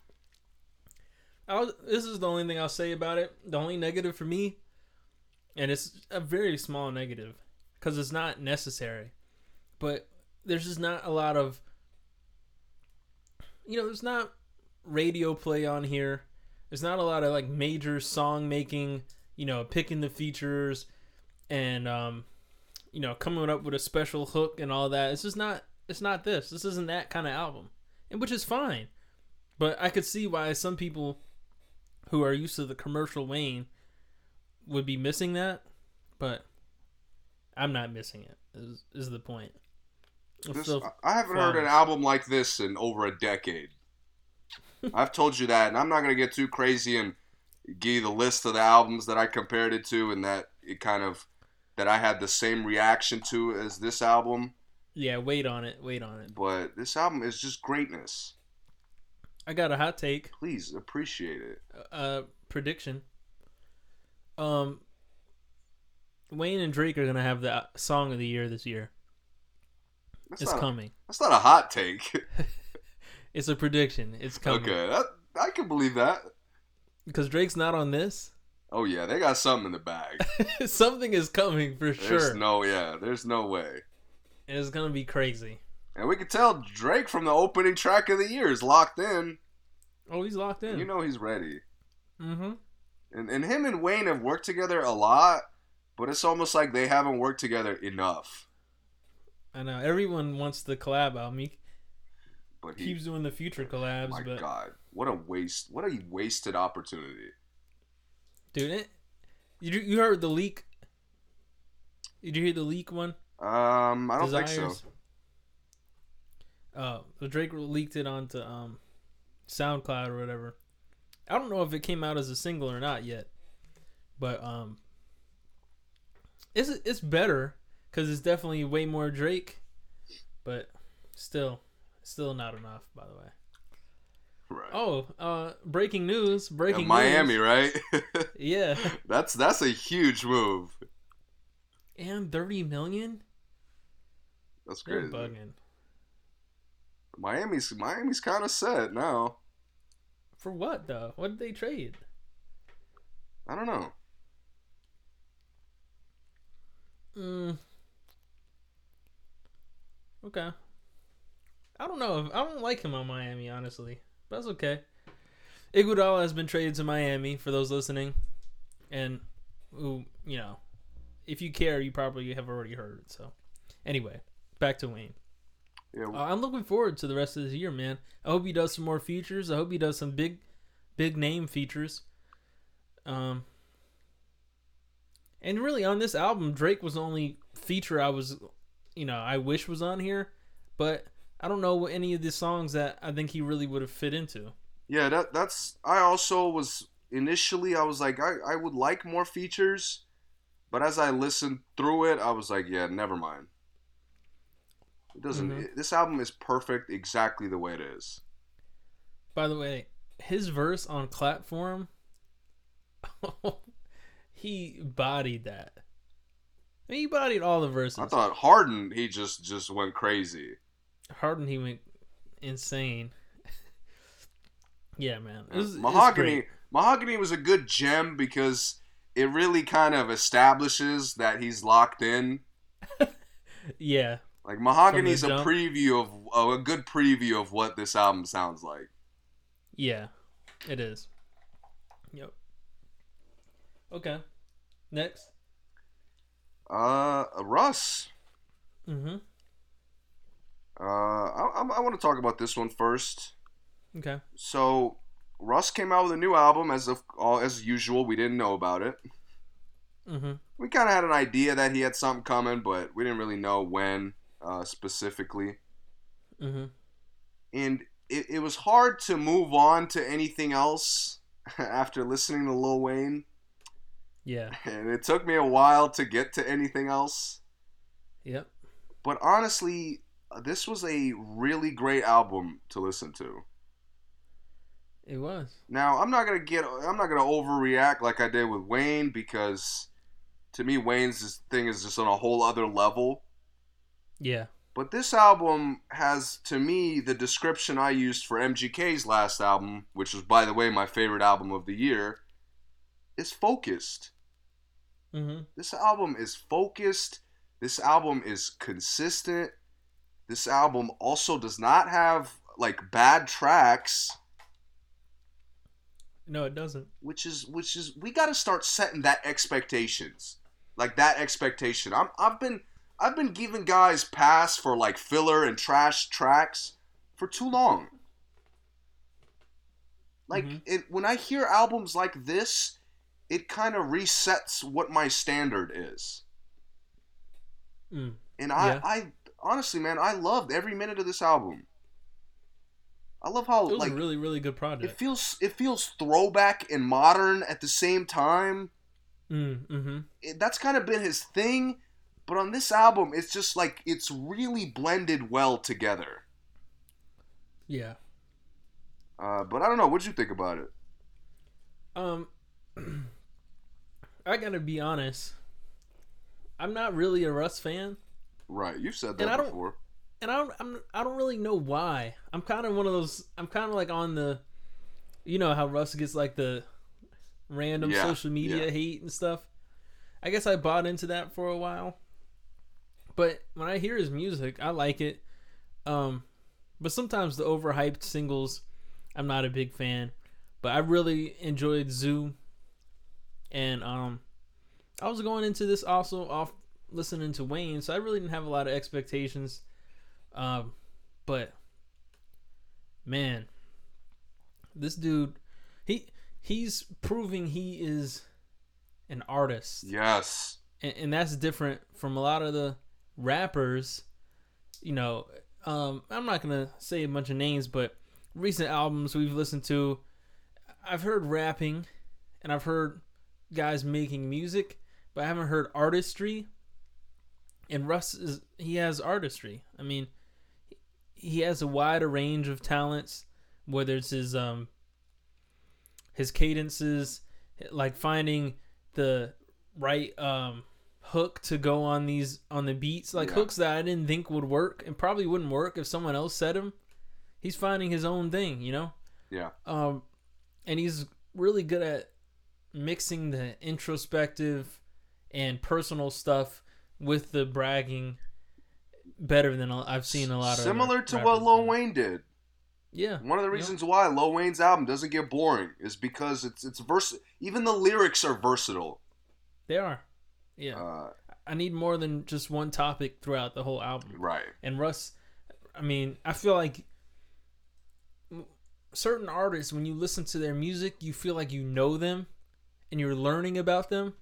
I'll, this is the only thing I'll say about it. The only negative for me, and it's a very small negative because it's not necessary, but there's just not a lot of, you know, there's not radio play on here. There's not a lot of like major song making, you know, picking the features and, um, you know, coming up with a special hook and all that. It's just not, it's not this. This isn't that kind of album, and which is fine. But I could see why some people who are used to the commercial Wayne would be missing that, but I'm not missing it. Is, is the point? This- I haven't heard an album like this in over a decade. I've told you that, and I'm not gonna get too crazy and give you the list of the albums that I compared it to, and that it kind of that I had the same reaction to as this album. yeah, wait on it. Wait on it. But this album is just greatness. I got a hot take. Please appreciate it. Uh, prediction. Um, Wayne and Drake are gonna have the song of the year this year. That's It's coming. That's not a hot take. It's a prediction. It's coming. okay, that, I can believe that. Because Drake's not on this. Oh yeah, they got something in the bag. Something is coming for There's sure. no yeah, there's no way. it's gonna be crazy. And we can tell Drake from the opening track of the year is locked in. Oh, he's locked in. You know he's ready. Mm-hmm. And and him and Wayne have worked together a lot, but it's almost like they haven't worked together enough. I know everyone wants the collab album. He But he, keeps doing the future collabs, my but God, what a waste! What a wasted opportunity. dude, it, you you heard the leak? Did you hear the leak one? Um, I don't think so. Oh, so Drake leaked it onto um, SoundCloud or whatever. I don't know if it came out as a single or not yet, but um, it's it's better because it's definitely way more Drake, but still, still not enough. By the way. Right. Oh, uh, breaking news! Yeah, Breaking Miami, news. right? Yeah, that's that's a huge move. and thirty million. That's They're bugging Miami's Miami's kind of set now. for what though? What did they trade? I don't know. Mm. Okay. I don't know. If, I don't like him on Miami, honestly. But that's okay. Iguodala has been traded to Miami for those listening, and who you know, if you care, you probably have already heard. So, anyway, back to Wayne. Yeah, Uh, I'm looking forward to the rest of this year, man. I hope he does some more features. I hope he does some big, big name features. Um, and really on this album, Drake was the only feature I was, you know, I wish was on here, but I don't know what any of the songs that I think he really would have fit into. Yeah, that that's. I also was initially I was like I, I would like more features, but as I listened through it, I was like, yeah, never mind. It doesn't. Mhm. it- this album is perfect exactly the way it is. By the way, his verse on clap for him, he bodied that. I mean, he bodied all the verses. I thought Harden he just just went crazy. Harden, he went insane. yeah, man. It was, Mahogany. Mahogany was a good gem because it really kind of establishes that he's locked in. Yeah, Like Mahogany's a preview of oh, a good preview of what this album sounds like. yeah, it is. Yep. Okay. Next. Uh, Russ. Mm-hmm. Uh, I, I, I want to talk about this one first. Okay. So, Russ came out with a new album as of all as usual. We didn't know about it. Mm-hmm. We kind of had an idea that he had something coming, but we didn't really know when uh, specifically. Mm-hmm. And it, it was hard to move on to anything else after listening to Lil Wayne. Yeah. And it took me a while to get to anything else. Yep. But honestly, this was a really great album to listen to. It was. Now, I'm not gonna get, I'm not gonna overreact like I did with Wayne because, to me, Wayne's thing is just on a whole other level. Yeah. But this album has, to me, the description I used for MGK's last album, which was, by the way, my favorite album of the year, is focused. Mm-hmm. This album is focused. This album is consistent. This album also does not have like bad tracks, No, it doesn't. which is which is we got to start setting that expectations. Like that expectation. I'm I've been I've been giving guys pass for like filler and trash tracks for too long. Like Mhm. it when I hear albums like this, it kind of resets what my standard is. Mm. And I, Yeah. I honestly, man, I loved every minute of this album. I love how It was like a really, really good project. it feels it feels throwback and modern at the same time. Mm, mm-hmm. It, that's kind of been his thing, but on this album, it's just like it's really blended well together. Yeah. Uh, but I don't know. What'd you think about it? Um, I gotta be honest. I'm not really a Russ fan, Right, you've said And that I don't- before. and I don't. I'm. I don't really know why. I'm kind of one of those. I'm kind of like on the. You know how Russ gets like the random Yeah, social media yeah. hate and stuff. I guess I bought into that for a while. But when I hear his music, I like it. Um, but sometimes the overhyped singles, I'm not a big fan. But I really enjoyed Zoo, and um, I was going into this also off listening to Wayne, so I really didn't have a lot of expectations. Um, but man, this dude, he he's proving he is an artist Yes. and, and that's different from a lot of the rappers. You know, um, I'm not gonna say a bunch of names, but recent albums we've listened to, I've heard rapping, and I've heard guys making music, but I haven't heard artistry. And Russ is he has artistry. I mean, he has a wider range of talents, whether it's his um his cadences, like finding the right um hook to go on these on the beats like Yeah. hooks that I didn't think would work and probably wouldn't work if someone else said him. He's finding his own thing, you know? Yeah. Um and he's really good at mixing the introspective and personal stuff with the bragging better than I've seen a lot of Similar to what Lil. Wayne did. Yeah. One of the Yep. reasons why Lil Wayne's album doesn't get boring is because it's it's vers. Even the lyrics are versatile. They are. Yeah. Uh, I need more than just one topic throughout the whole album. right. And Russ, I mean, I feel like certain artists, when you listen to their music, you feel like you know them and you're learning about them.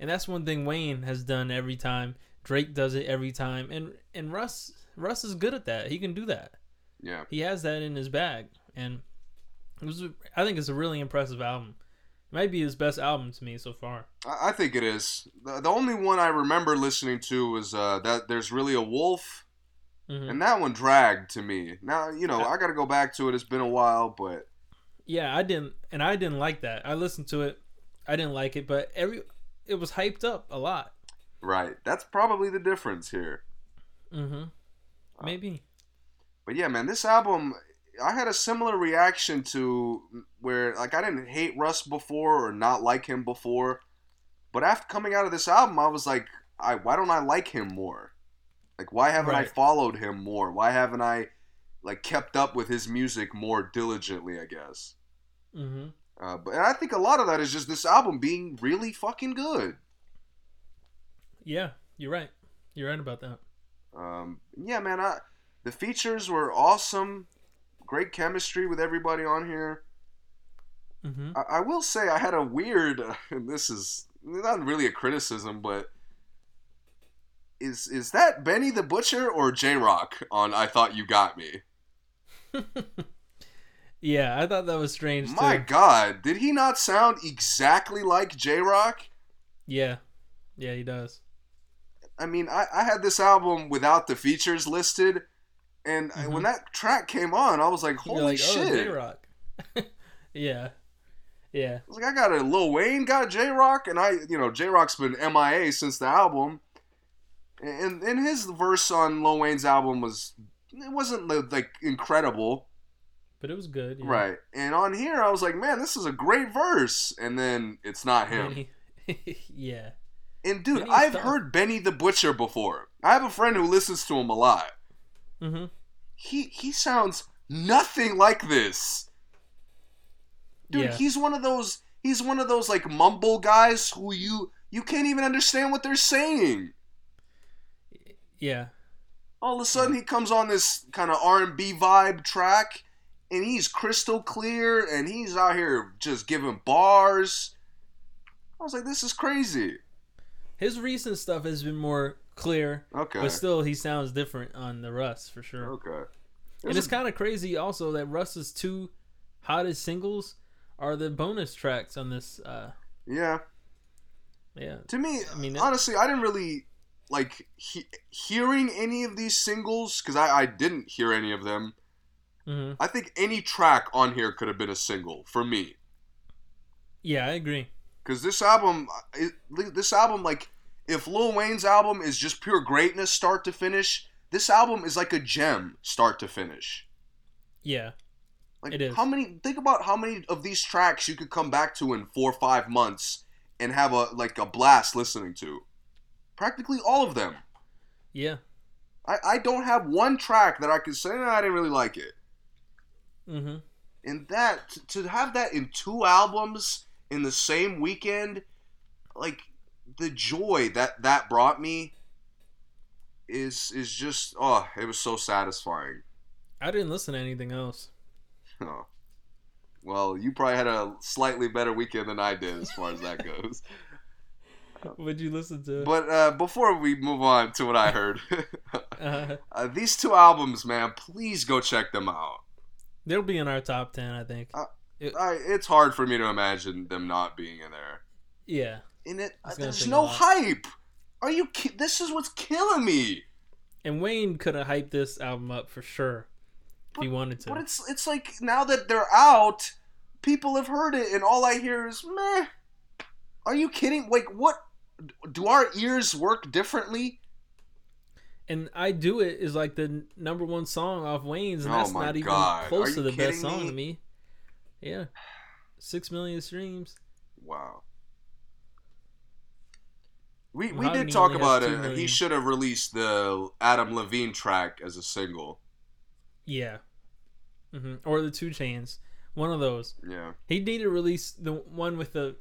And that's one thing Wayne has done every time. Drake does it every time. And and Russ Russ is good at that. He can do that. Yeah. He has that in his bag. And it was I think it's a really impressive album. It Might be his best album to me so far. I, think it is. The, the only one I remember listening to was uh, that there's really a wolf, hmm and that one dragged to me. Now you know I got to go back to it. It's been a while, but Yeah, I didn't, and I didn't like that. I listened to it, I didn't like it, but every it was hyped up a lot. right, that's probably the difference here. Mm-hmm. Uh, Maybe. But yeah, man, this album, I had a similar reaction to where like I didn't hate Russ before or not like him before, but after coming out of this album, I was like, I why don't I like him more? Like why haven't I followed him more? Why haven't I like kept up with his music more diligently? I guess. Mm-hmm. Uh, but I think a lot of that is just this album being really fucking good. Yeah, you're right. You're right about that. Um, yeah, man, I, the features were awesome. Great chemistry with everybody on here. Mm-hmm. I, I will say I had a weird, and this is not really a criticism, but is is that Benny the Butcher or Jay Rock on I Thought You Got Me? yeah, I thought that was strange My too. God, did he not sound exactly like Jay Rock? Yeah, yeah, he does. I mean, I, I had this album without the features listed, and I- when mm-hmm. that track came on, I was like, holy like, oh, shit. oh, Jay Rock. yeah, yeah, I was like, I got a Lil Wayne got Jay Rock, and I, you know, Jay Rock's been MIA since the album, and and his verse on Lil Wayne's album was it wasn't like incredible, but it was good. Yeah. right? And on here, I was like, man, this is a great verse, and then it's not him. Benny- yeah, And dude, Benny's I've tough. heard Benny the Butcher before. I have a friend who listens to him a lot. mm-hmm. He he sounds nothing like this. Dude, yeah, he's one of those he's one of those like mumble guys who you you can't even understand what they're saying. yeah, All of a sudden he comes on this kind of R&B vibe track and he's crystal clear and he's out here just giving bars. I was like this is crazy. his recent stuff has been more clear, Okay. but still, he sounds different on the Russ for sure. Okay. And it's kind of crazy also that Russ's two hottest singles are the bonus tracks on this. Uh, Yeah. yeah, To me, I mean, honestly, I didn't really like he- hearing any of these singles because I, I didn't hear any of them. Hmm I think any track on here could have been a single for me. yeah, I agree. Because this album, it, this album, like, if Lil Wayne's album is just pure greatness, start to finish, this album is like a gem, start to finish. Yeah, Like, It is. how many? Think about how many of these tracks you could come back to in four or five months and have a like a blast listening to. Practically all of them. yeah, I, I don't have one track that I could say "Nah, I didn't really like it. Hmm And that to have that in two albums in the same weekend, like the joy that that brought me is is just oh, it was so satisfying. I didn't listen to anything else. Oh. Well, you probably had a slightly better weekend than I did as far as that goes. What'd you listen to? But uh, before we move on to what I heard, uh, uh, these two albums, man, please go check them out. They'll be in our top ten, I think. Uh, I, it's hard for me to imagine them not being in there. Yeah, In it, there's no hype. Are you? Ki- this is what's killing me. and Wayne could have hyped this album up for sure if he wanted to. But it's it's like now that they're out, people have heard it, and all I hear is meh. Are you kidding? Like what? Do our ears work differently? And I Do It is like the number one song off Wayne's, and Oh that's not even close to the best song me? to me. Yeah. Six million streams. Wow. We, we Mahogany did talk about it. He should have released the Adam Levine track as a single. Yeah. hmm Or the 2 Chainz. One of those. Yeah. He needed to release the one with the,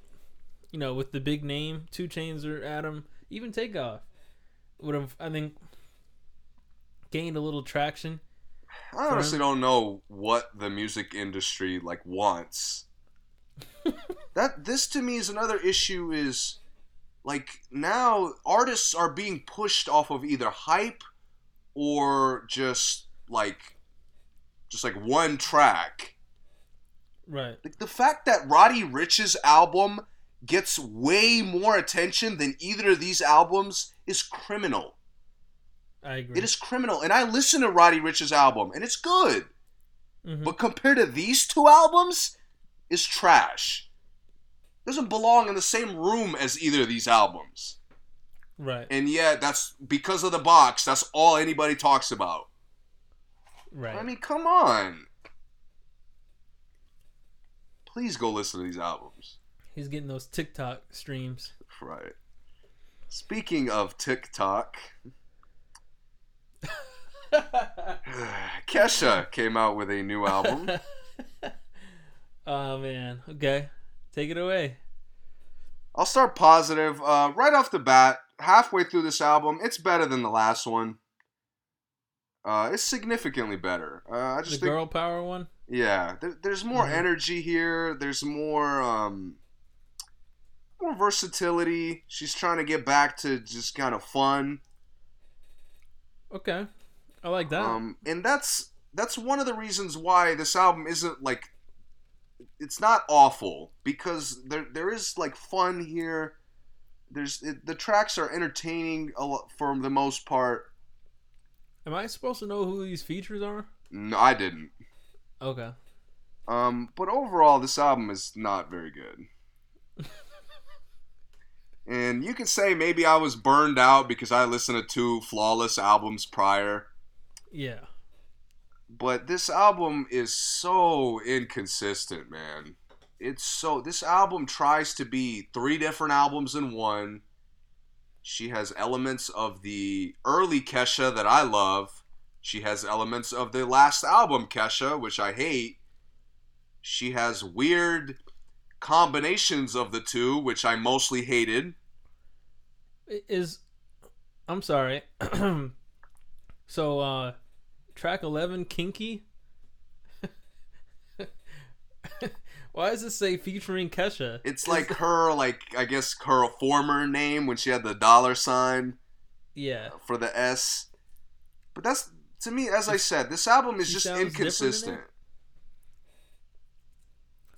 you know, with the big name, 2 Chainz or Adam, even Takeoff. Would have, I think, gained a little traction. I honestly don't know what the music industry like wants. that this to me is another issue is like now artists are being pushed off of either hype or just like just like one track. Right. Like the fact that Roddy Ricch's album gets way more attention than either of these albums is criminal. I agree. It is criminal. And I listen to Roddy Ricch's album and it's good. Mhm. But compared to these two albums, is trash. Doesn't belong in the same room as either of these albums. right. And yet that's because of the box, that's all anybody talks about. Right. I mean, come on. Please go listen to these albums. He's getting those TikTok streams. Right. Speaking of TikTok, Kesha came out with a new album. oh man. Okay. Take it away. I'll start positive. Uh, right off the bat, halfway through this album, it's better than the last one. Uh, it's significantly better. Uh, I The just think, girl power one. yeah, there, there's more Mhm. energy here. There's more, um, more versatility. She's trying to get back to just kind of fun. Okay. I like that. Um, and that's that's one of the reasons why this album isn't like it's not awful because there there is like fun here. There's it, the tracks are entertaining a lot for the most part. Am I supposed to know who these features are? No, I didn't. Okay. Um, but overall, this album is not very good. and you could say maybe I was burned out because I listened to two flawless albums prior. Yeah. but this album is so inconsistent, man. It's so this album tries to be three different albums in one. She has elements of the early Kesha that I love. She has elements of the last album Kesha, which I hate. She has weird combinations of the two, which I mostly hated. Is I'm sorry. so uh track 11 kinky? Why does it say featuring Kesha? It's like her, like I guess her former name when she had the dollar sign. Yeah. Uh, for the S. But that's to me, as I said, this album is She just sounds different in inconsistent.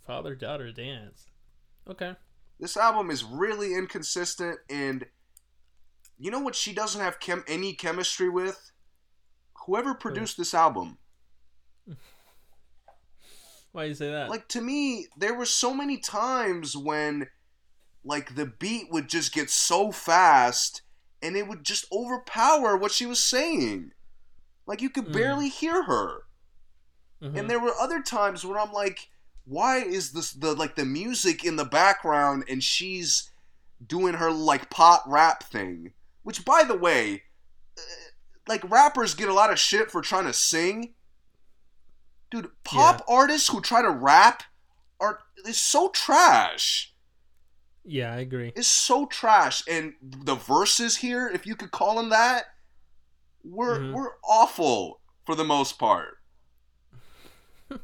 Father daughter dance. Okay. This album is really inconsistent, and you know what? She doesn't have chem- any chemistry with whoever produced this album. Why do you say that? Like to me, there were so many times when, like, the beat would just get so fast, and it would just overpower what she was saying. Like you could Mm. barely hear her. Mhm. And there were other times where I'm like, why is this the like the music in the background and she's doing her like pop rap thing? Which by the way, uh, like rappers get a lot of shit for trying to sing. Dude, pop artists who try to rap are is so trash. yeah, I agree. It's so trash and the verses here, if you could call them that, were Mhm. were awful for the most part.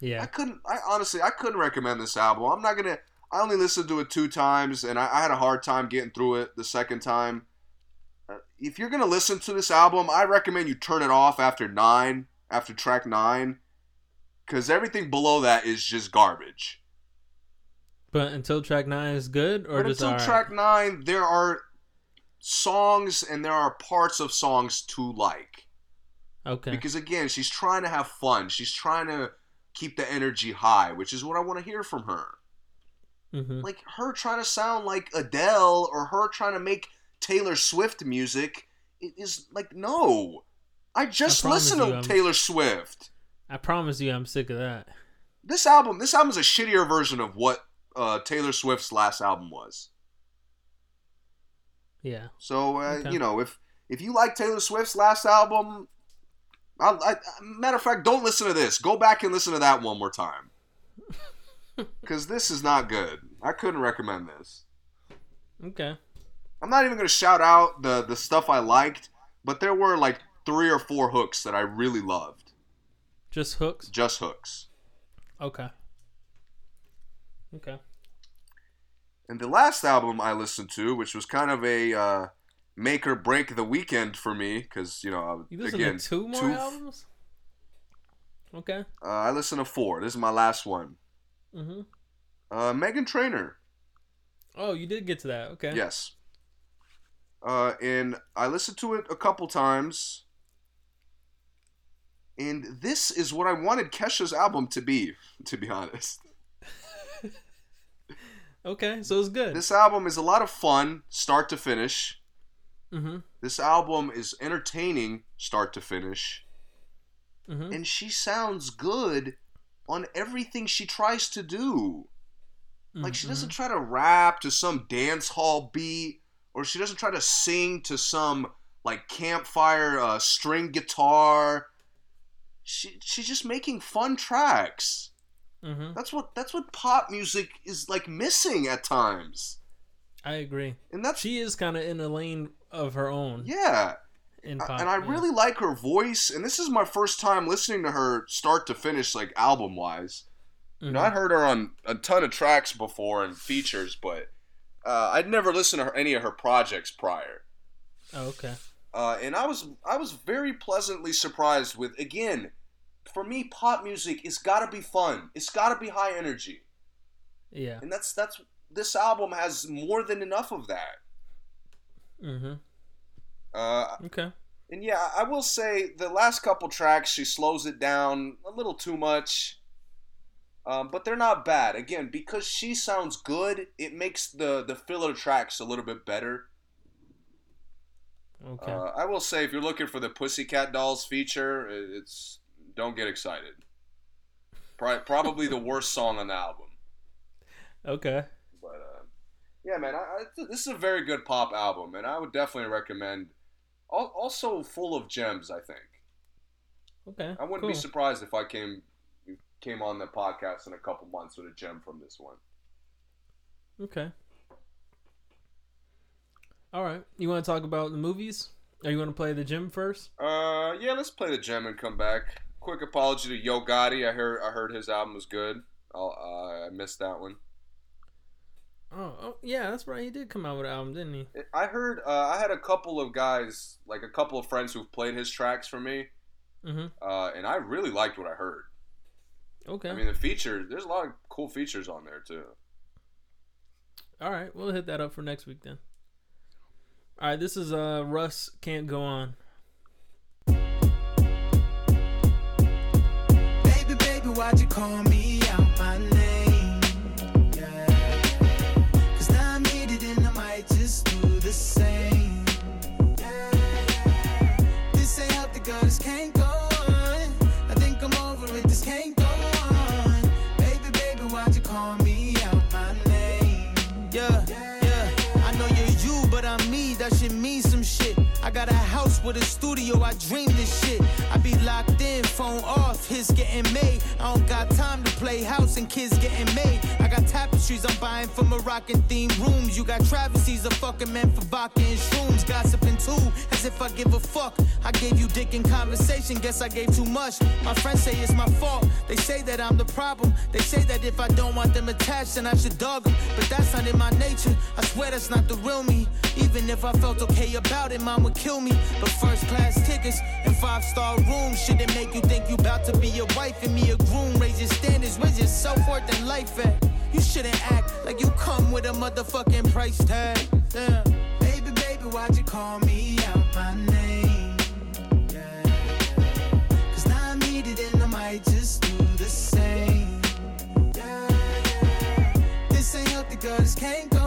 Yeah, I couldn't. I honestly, I couldn't recommend this album. I'm not gonna. I only listened to it two times, and I, I had a hard time getting through it the second time. Uh, if you're gonna listen to this album, I recommend you turn it off after nine, after track nine, because everything below that is just garbage. But until track 9 is good or but until alright? track nine, there are songs and there are parts of songs to like. Okay. Because again, she's trying to have fun. She's trying to keep the energy high, which is what I want to hear from her. hmm like her trying to sound like Adele or her trying to make Taylor Swift music is like no. I just promise listened to you, Taylor Swift. I promise you I'm sick of that. This album, this album is a shittier version of what uh, Taylor Swift's last album was. Yeah. So uh, Okay. you know, if if you like Taylor Swift's last album, I, I, matter of fact, don't listen to this. Go back and listen to that one more time. Because this is not good. I couldn't recommend this. Okay. I'm not even gonna shout out the the stuff I liked, but there were like three or four hooks that I really loved. Just hooks? Just hooks. Okay. Okay. And the last album I listened to, which was kind of a uh, make or break the weekend for me, because you know You listen again to two more two- albums? Okay. Uh, I listened to four. This is my last one. Mm-hmm. Uh, Meghan Trainor. Oh, you did get to that. Okay. Yes. Uh, and I listened to it a couple times. And this is what I wanted Kesha's album to be, to be honest. Okay, so it's good. This album is a lot of fun, start to finish. mm-hmm. This album is entertaining, start to finish. Mm-hmm. And she sounds good on everything she tries to do. Like she doesn't try to rap to some dance hall beat, or she doesn't try to sing to some like campfire uh, string guitar. She she's just making fun tracks. Mm-hmm. That's what that's what pop music is like missing at times. I agree. And that's She is kind of in a lane of her own yeah. in pop. and I yeah. really like her voice. And this is my first time listening to her start to finish, like album wise. You know, Mhm. I'd heard her on a ton of tracks before and features, but uh, I'd never listened to her, any of her projects prior. Oh, okay. Uh, and I was I was very pleasantly surprised with again, for me, pop music it's got to be fun. It's got to be high energy, Yeah. and that's that's this album has more than enough of that. Mm-hmm. Uh, Okay. and yeah, I will say the last couple tracks she slows it down a little too much. Um, but they're not bad. Again, because she sounds good, it makes the the filler tracks a little bit better. Okay. Uh, I will say, if you're looking for the Pussycat Dolls feature, it's don't get excited. Pro- Probably the worst song on the album. okay. But uh, yeah, man, I, I, this is a very good pop album, and I would definitely recommend. al- Also, full of gems. I think Okay. I wouldn't cool. be surprised if I came came on the podcast in a couple months with a gem from this one. Okay. All right. You want to talk about the movies? Or you want to play the gym first? Uh, yeah, let's play the gem and come back. Quick apology to Yo Gotti. I heard I heard his album was good. I'll, uh, I missed that one. Oh, oh, yeah, that's right. He did come out with an album, didn't he? I heard uh, I had a couple of guys, like a couple of friends who've played his tracks for me, Mm-hmm. uh, and I really liked what I heard. Okay. I mean, the feature, there's a lot of cool features on there too. All right, we'll hit that up for next week then. All right, this is uh Russ can't go on. Baby, baby, why'd you call me out my name? Yeah. Cause now I'm heated and I might just do the same. Yeah. This ain't healthy, girl, this can't with a studio. I dream this shit. I be locked in, phone off, hits getting made. I don't got time to play house and kids getting made. Tapestries I'm buying for Moroccan themed rooms. You got travesties of fucking men for vodka and shrooms. Gossiping too, as if I give a fuck. I gave you dick in conversation, guess I gave too much. My friends say it's my fault. They say that I'm the problem. They say that if I don't want them attached, then I should dog them. But that's not in my nature. I swear that's not the real me. Even if I felt okay about it, mom would kill me. But first class tickets and five star rooms shouldn't make you think you about to be a wife and me a groom. Raise your standards, raise your self worth and life at. You shouldn't act like you come with a motherfucking price tag. Damn. Baby, baby, why'd you call me out my name? Yeah. Cause now I'm heated and I might just do the same. Yeah, yeah. This ain't healthy, girl, this can't go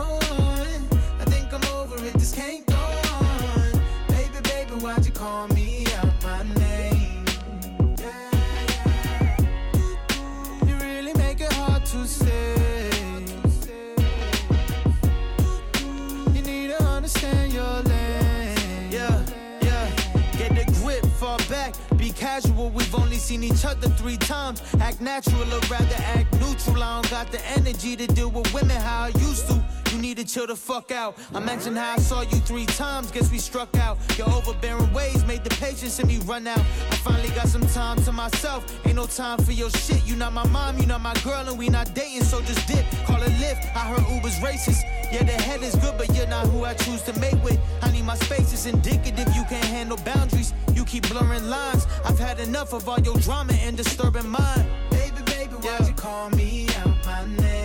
casual. We've only seen each other three times. Act natural or rather act neutral. I don't got the energy to deal with women how I used to. You need to chill the fuck out. I mentioned how I saw you three times, guess we struck out. Your overbearing ways made the patience in me run out. I finally got some time to myself. Ain't no time for your shit. You not my mom, you not my girl, and we not dating, so just dip. Call it Lyft. I heard Uber's racist. Yeah, the head is good, but you're not who I choose to mate with. I need my space is indicative. You can't handle boundaries. You keep blurring lines. I've had enough of all your drama and disturbing mine. Baby, baby, why'd you call me out my name?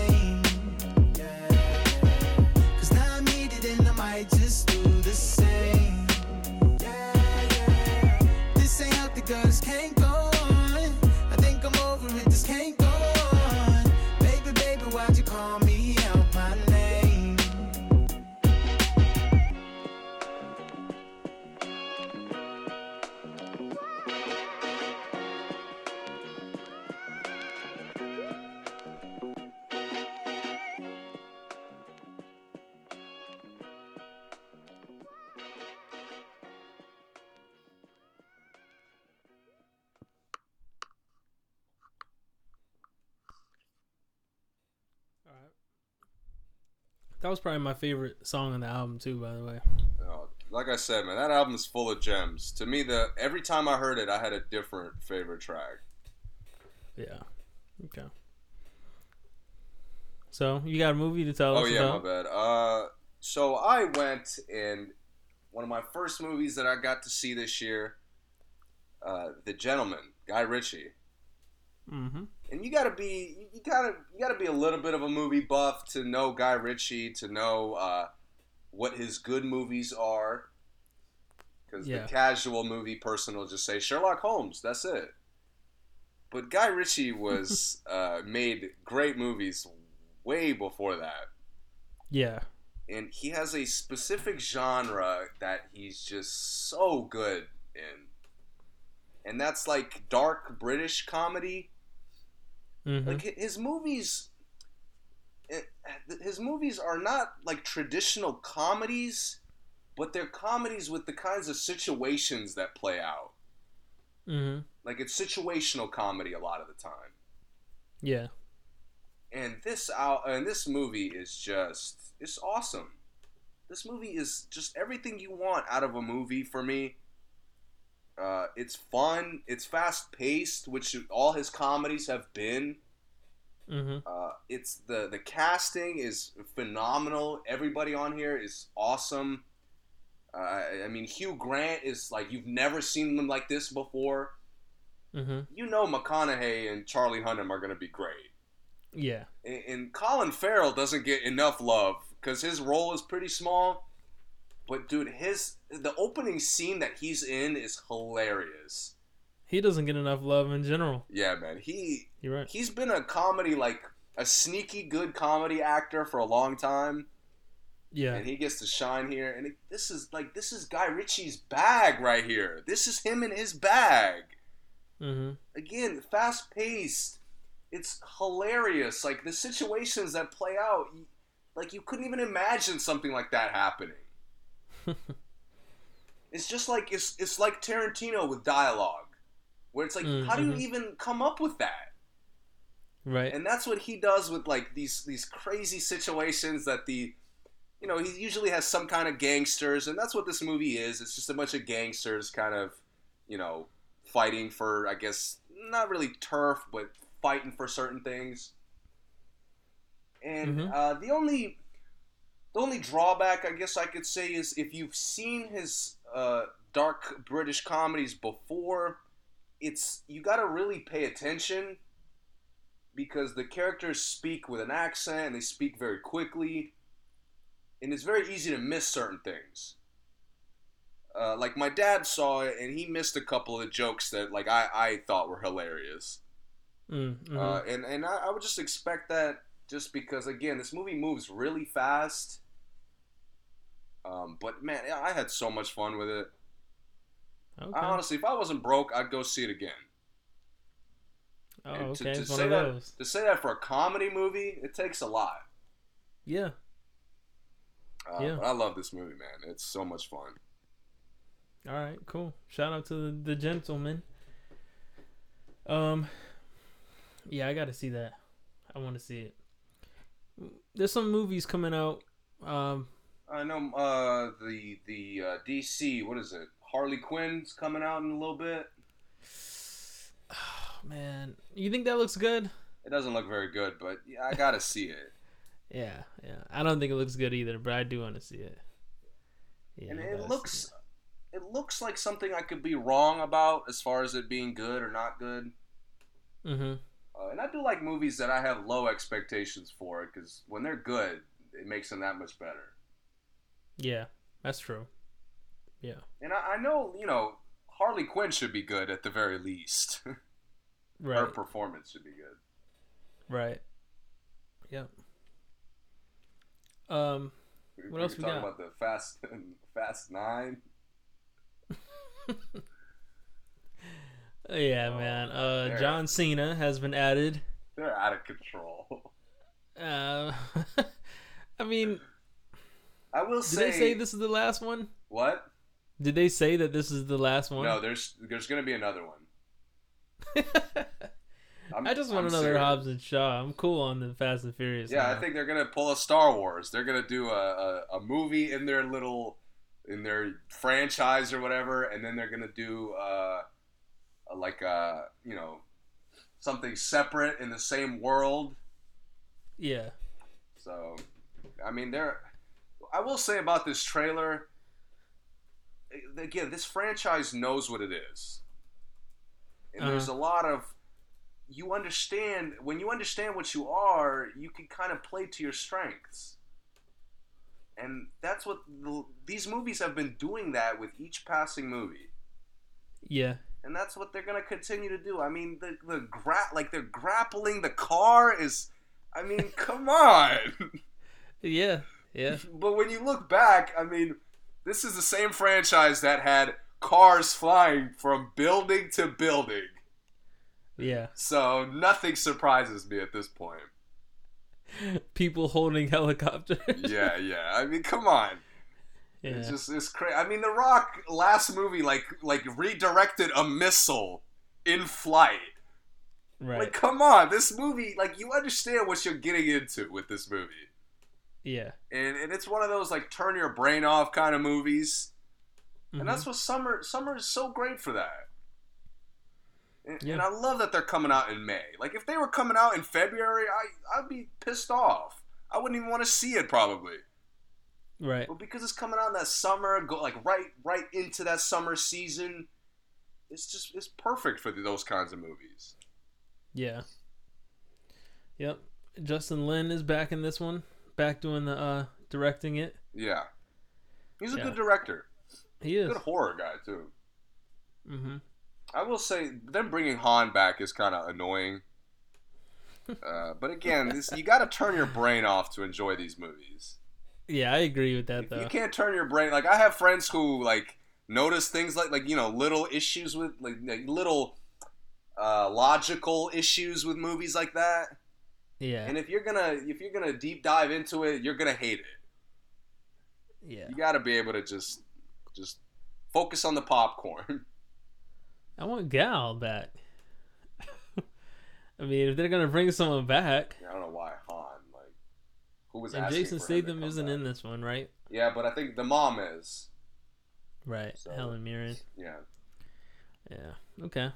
Just do the same. Yeah, yeah. This ain't healthy, girl. This can't go That was probably my favorite song on the album too, by the way. Oh, like I said, man, that album is full of gems. To me, the every time I heard it, I had a different favorite track. Yeah. Okay. So you got a movie to tell Oh us Oh yeah, about? my bad. Uh, so I went in one of my first movies that I got to see this year, uh, The Gentlemen, Guy Ritchie. Mm-hmm. And you gotta be, you gotta, you gotta be a little bit of a movie buff to know Guy Ritchie, to know uh, what his good movies are. Because Yeah. the casual movie person will just say Sherlock Holmes. That's it. But Guy Ritchie was uh, made great movies way before that. Yeah. and he has a specific genre that he's just so good in and that's like dark british comedy Mm-hmm. like his movies it, his movies are not like traditional comedies but they're comedies with the kinds of situations that play out mm-hmm. like it's situational comedy a lot of the time Yeah. and this out and this movie is just it's awesome. This movie is just everything you want out of a movie for me. Uh, it's fun. It's fast paced, which all his comedies have been. Mm-hmm. Uh, it's the the casting is phenomenal. Everybody on here is awesome. Uh, I mean, Hugh Grant is like you've never seen them like this before. Mm-hmm. You know, McConaughey and Charlie Hunnam are gonna be great. Yeah. and, and Colin Farrell doesn't get enough love because his role is pretty small. But dude, his the opening scene that he's in is hilarious. He doesn't get enough love in general. Yeah, man. He You're right. he's been a comedy like a sneaky good comedy actor for a long time, Yeah. and he gets to shine here. And it, this is like this is Guy Ritchie's bag right here. This is him in his bag. Mm-hmm. again fast paced it's hilarious like the situations that play out like you couldn't even imagine something like that happening it's just like it's it's like Tarantino with dialogue where it's like Mm, how do you even come up with that Right. and that's what he does with like these these crazy situations that the you know he usually has some kind of gangsters and that's what this movie is it's just a bunch of gangsters kind of you know fighting for i guess not really turf but fighting for certain things and Mhm. uh, the only the only drawback i guess i could say is if you've seen his uh, dark british comedies before it's you got to really pay attention because the characters speak with an accent and they speak very quickly and it's very easy to miss certain things. Uh, like my dad saw it and he missed a couple of the jokes that like i, I thought were hilarious. Mm-hmm. uh, and and I, I would just expect that just because again this movie moves really fast um, but man i had so much fun with it okay. I, honestly if i wasn't broke i'd go see it again oh, And okay. to, to it's one say that to say that for a comedy movie it takes a lot Yeah. Uh, Yeah. I love this movie, man. It's so much fun. All right. Cool. Shout out to the, the Gentlemen. Um. Yeah, I got to see that. I want to see it. There's some movies coming out. Um. I know uh, the the uh, DC. What is it? Harley Quinn's coming out in a little bit. Oh, man, you think that looks good? It doesn't look very good, but yeah, I gotta see it. Yeah, yeah. I don't think it looks good either, but I do want to see it. Yeah, and it looks it looks like something I could be wrong about as far as it being good or not good. it. Mhm. Uh, and I do like movies that I have low expectations for because when they're good, it makes them that much better. Yeah, that's true. Yeah. And I, I know, you know, Harley Quinn should be good at the very least. Her performance should be good. Right. Yep. Um. We- What else we talking got? about the Fast Fast Nine. Yeah, man. Uh. John Cena has been added. They're out of control. Uh, I mean, I will did say, they say this is the last one? what? Did they say that this is the last one? No, there's there's gonna be another one. I'm, just want I'm another serious. Hobbs and Shaw. I'm cool on the Fast and Furious. Yeah, I think they're gonna pull a Star Wars. They're gonna do a, a, a movie in their little in their franchise or whatever, and then they're gonna do uh, like a you know something separate in the same world. Yeah. So, I mean, there. I will say about this trailer. Again, this franchise knows what it is, and uh-huh. there's a lot of. You understand when you understand what you are, you can kind of play to your strengths, and that's what the, these movies have been doing. That with each passing movie Yeah. and that's what they're gonna continue to do. I mean, the the gra- like they're grappling the car is, I mean, come on. Yeah. Yeah. but when you look back, I mean, this is the same franchise that had cars flying from building to building. Yeah. So nothing surprises me at this point. People holding helicopters. Yeah, yeah. I mean, come on. yeah. It's just it's crazy. I mean, The Rock last movie like like redirected a missile in flight. right. Like, come on, this movie, like, you understand what you're getting into with this movie. Yeah. And, and it's one of those, like, turn your brain off kind of movies. Mhm. And that's what summer, summer is so great for that. And, Yeah. and I love that they're coming out in May. Like, if they were coming out in February, I, I'd be pissed off. I wouldn't even want to see it, probably. right. But because it's coming out in that summer, go like right, right into that summer season, it's just, it's perfect for those kinds of movies. Yeah. Yep. Justin Lin is back in this one. Back doing the uh directing it. Yeah. He's a Yeah. good director. He is. Good horror guy too. Mm-hmm. I will say them bringing Han back is kind of annoying. Uh, but again, this, you got to turn your brain off to enjoy these movies. Yeah, I agree with that though. you can't turn your brain. Like I have friends who like notice things like like you know little issues with like, like little uh, logical issues with movies like that. Yeah. And if you're gonna if you're gonna deep dive into it, you're gonna hate it. yeah. You got to be able to just just focus on the popcorn. I want Gal back. I mean, if they're gonna bring someone back, I don't know why Han like who was and asking Jason for him to Statham isn't back. in this one, right? Yeah, but I think the mom is. Right. So- Helen Mirren. Yeah. Yeah. Okay.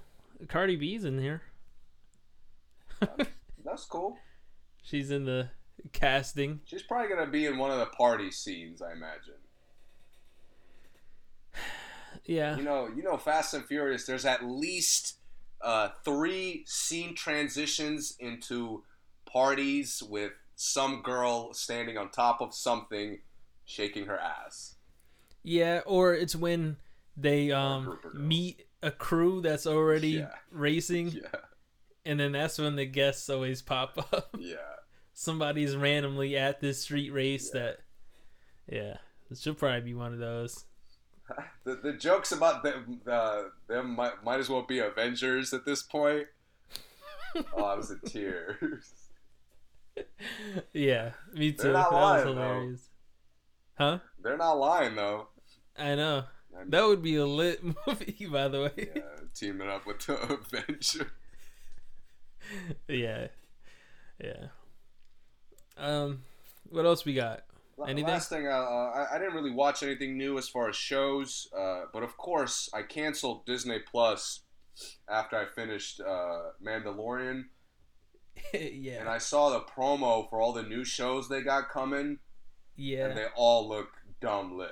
Cardi B's in here. That's cool. She's in the casting. She's probably gonna be in one of the party scenes, I imagine. Yeah. You know, you know, Fast and Furious. There's at least uh, three scene transitions into parties with some girl standing on top of something, shaking her ass. Yeah, or it's when they um meet a crew that's already Yeah. racing, Yeah, and then that's when the guests always pop up. yeah. Somebody's randomly at this street race that, yeah, it should probably be one of those. The, the jokes about them, uh, them might, might as well be Avengers at this point. oh, I was in tears. Yeah, me too. They're not that was lying, though. Huh? They're not lying though. I know. That would be a lit movie, by the way. yeah, teaming up with the Avengers. yeah. Yeah. Um, what else we got? Anything? Last thing, uh, uh, I, I didn't really watch anything new as far as shows, uh, but of course, I canceled Disney Plus after I finished uh, Mandalorian. yeah. and I saw the promo for all the new shows they got coming, yeah. and they all look dumb lit.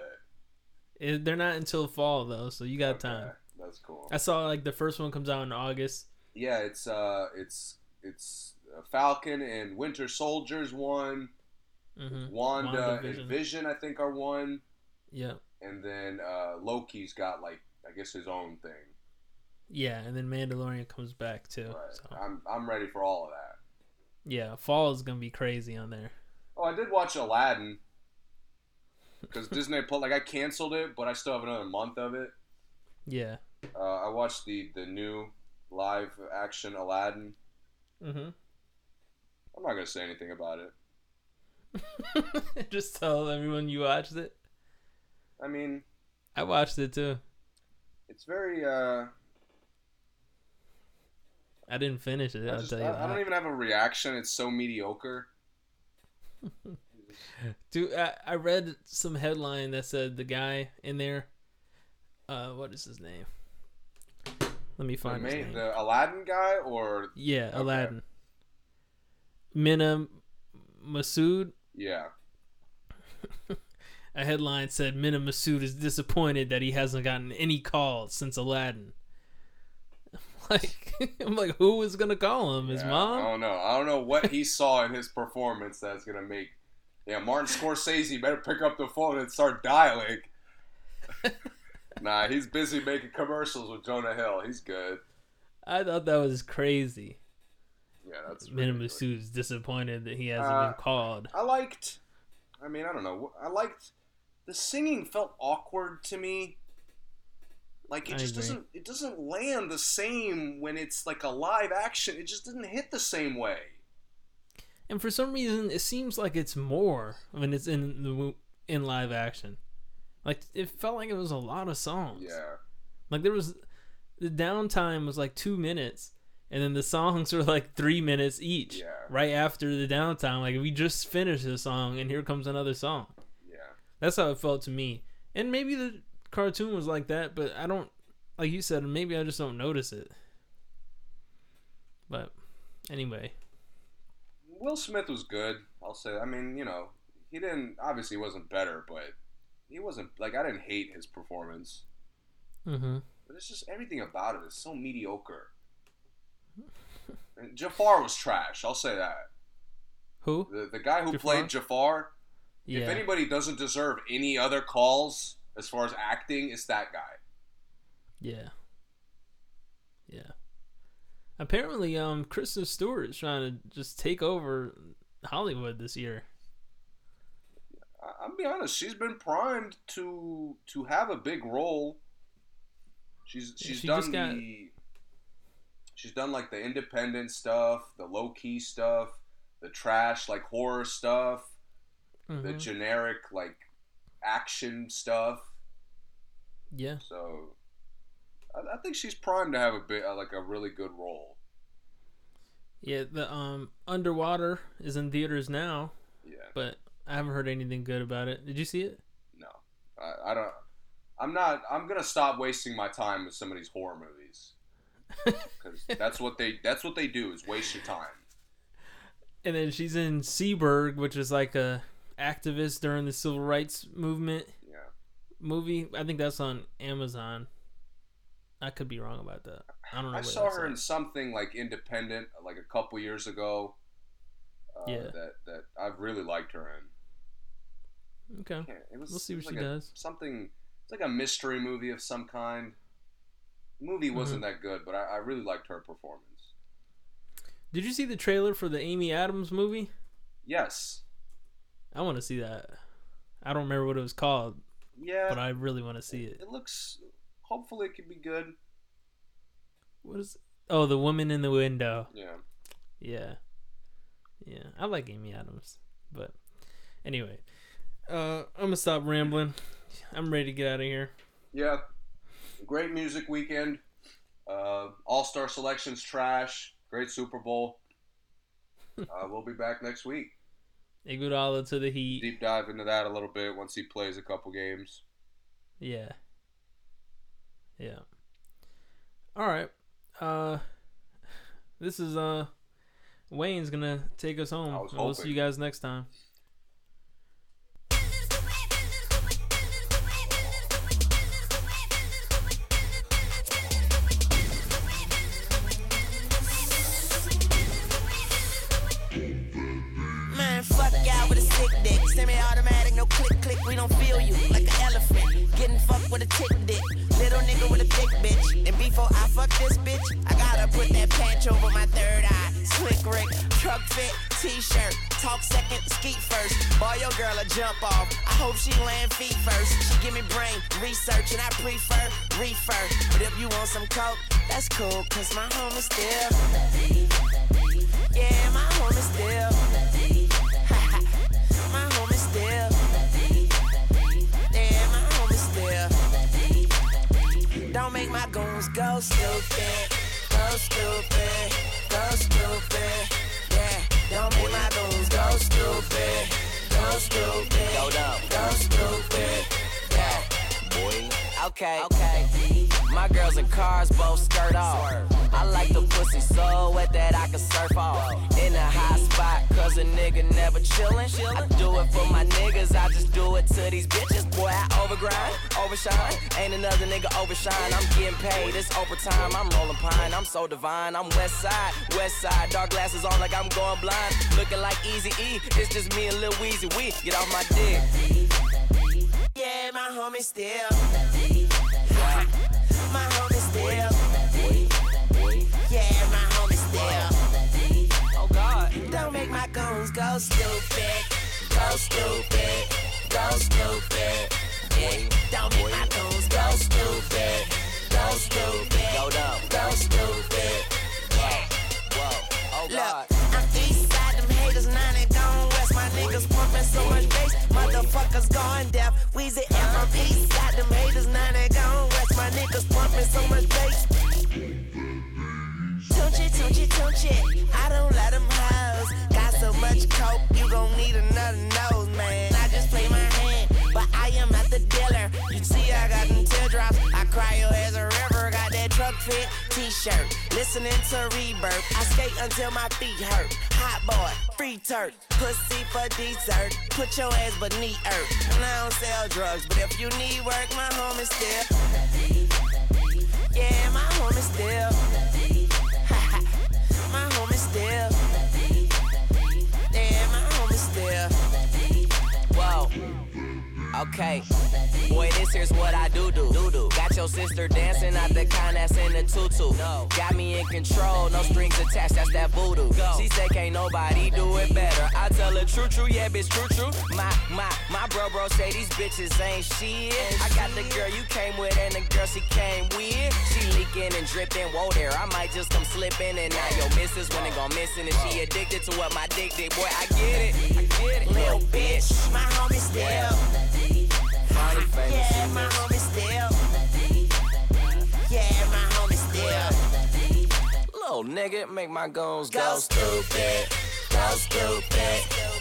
It- they're not until fall though, so you got Okay, time. That's cool. I saw like the first one comes out in August. Yeah, it's uh, it's it's Falcon and Winter Soldier's one. Mm-hmm. Wanda and Vision, I think, are one, Yeah. and then uh, Loki's got like I guess his own thing. Yeah, and then Mandalorian comes back too. Right. So I'm I'm ready for all of that. yeah, fall is gonna be crazy on there. Oh, I did watch Aladdin because Disney put like I canceled it, but I still have another month of it. Yeah. Uh, I watched the the new live action Aladdin. Mm-hmm. I'm not gonna say anything about it. Just tell everyone you watched it. I mean, I watched it too. it's very. Uh, I didn't finish it. I, I'll tell you. I, I don't even have a reaction. It's so mediocre. Dude, I, I read some headline that said the guy in there. Uh, what is his name? Let me The, find his main, the Aladdin guy, or yeah, okay. Aladdin. Mena Massoud. yeah, A headline said Mena Massoud is disappointed that he hasn't gotten any calls since Aladdin. Like, I'm like, who is gonna call him? His Yeah, I don't know. I don't know what he saw in his performance that's gonna make. Yeah, Martin Scorsese better pick up the phone and start dialing. nah, he's busy making commercials with Jonah Hill. He's good. I thought that was crazy. Yeah, that's Mena ridiculous. Massoud's disappointed that he hasn't Uh, been called. I liked. I mean, I don't know. I liked the singing felt awkward to me. Like it I just agree. doesn't. It doesn't land the same when it's like a live action. It just didn't hit the same way. And for some reason, it seems like it's more when it's in the in live action. Like it felt like it was a lot of songs. Yeah. Like there was the downtime was like two minutes, and then the songs were like three minutes each. Yeah. Right after the downtime, like we just finished the song, and here comes another song. Yeah. That's how it felt to me. And maybe the cartoon was like that, but I don't. Like you said, maybe I just don't notice it. But anyway, Will Smith was good. I'll say. I mean, you know, he didn't. Obviously, wasn't better, but he wasn't like I didn't hate his performance. mm-hmm. But it's just everything about it is so mediocre. Jafar was trash. I'll say that. who? The the guy who Jafar? played Jafar. Yeah. If anybody doesn't deserve any other calls as far as acting, it's that guy. Yeah. Yeah. Apparently, um, Kristen Stewart is trying to just take over Hollywood this year. I'll be honest. She's been primed to to have a big role. She's she's she done got- the. She's done like the independent stuff, the low key stuff, the trash like horror stuff, the Mhm. generic like action stuff. Yeah. So, I, I think she's primed to have a bit like a really good role. Yeah. The um Underwater is in theaters now, Yeah. but I haven't heard anything good about it. Did you see it? No, I, I don't. I'm not. I'm gonna stop wasting my time with some of these horror movies because that's what they. That's what they do is waste your time. And then she's in Seberg, which is like a activist during the civil rights movement Yeah. movie. I think that's on Amazon. I could be wrong about that. I don't know. I saw her in something like independent, like a couple years ago. Uh, Yeah. That that I've really liked her in. Okay. It was, We'll see what she a- does. Something. It's like a mystery movie of some kind. Movie wasn't Mm-hmm. that good, but I, I really liked her performance. Did you see the trailer for the Amy Adams movie? Yes. I want to see that. I don't remember what it was called, Yeah. but I really want to see it. it looks. Hopefully, it could be good. What is? Oh, the woman in the window. Yeah. Yeah, yeah. I like Amy Adams, but anyway, uh, I'm gonna stop rambling. I'm ready to get out of here. Yeah. Great music weekend. Uh, All star selections trash. Great Super Bowl. Uh, we'll be back next week. Iguodala to the Heat. Deep dive into that a little bit once he plays a couple games. Yeah. Yeah. All right. Uh, this is uh Wayne's gonna take us home. I was We'll see you guys next time. Semi-automatic, no click click. We don't feel you like an elephant. Getting fucked with a tick dick. Little nigga with a thick bitch. And before I fuck this bitch, I gotta put that patch over my third eye. Slick Rick, truck fit, t-shirt. Talk second, skeet first. Boy, your girl a jump off. I hope she land feet first. She give me brain research and I prefer reefer. But if you want some coke, that's cool, cause my home is still. Yeah, my home is still. My go stupid. Go stupid. Go stupid. Yeah, don't make my goons go stupid. Go stupid. Go stupid. Yeah, boy. Okay. Okay. My girls in cars both skirt off. I like the pussy so wet that I can surf off. In a hot spot, cause a nigga never chillin'. I do it for my niggas, I just do it to these bitches. Boy, I overgrind, overshine. Ain't another nigga overshine. I'm getting paid, it's overtime. I'm rolling pine, I'm so divine. I'm west side, west side. Dark glasses on like I'm going blind. Looking like Easy E, it's just me and Lil Weezy. We get off my dick. Yeah, my homie still. Go stupid. Go stupid. Go stupid. Yeah. Don't make my goons go stupid. Go stupid. Go dumb. Go stupid. Yeah. Whoa. Oh God. Look, I'm east side, them haters, nine and gone west. My niggas pumping so much bass, motherfuckers going deaf. Weezy and from east side, them haters, nine and gone west. My niggas pumping so much bass. Tunchi, tunchi, tunchi. I don't let them hoes. Much coke, you gon' need another nose, man. I just play my hand, but I am not the dealer. You see, I got them teardrops. I cry your as a river. Got that truck fit t-shirt. Listening to rebirth. I skate until my feet hurt. Hot boy, free turk. Pussy for dessert. Put your ass beneath earth. And I don't sell drugs, but if you need work, my home is still. Yeah, my home is still. my home is still. Home. Whoa. Okay. Boy, this here's what I do do. Got your sister dancing out the kind that's in the tutu. Got me in control, no strings attached, that's that voodoo. She say can't nobody do it better. I tell her true, true, yeah, bitch, true, true. My, my, my bro, bro say these bitches ain't shit. I got the girl you came with and the girl she came with. She leaking and dripping, whoa there. I might just come slipping and now your missus when it go missing and she addicted to what my dick did. Boy, I get it, I get it. Little bitch, my homie still. Yeah, my homie still. Yeah, my homie still. Little nigga, make my goons go stupid. Go stupid.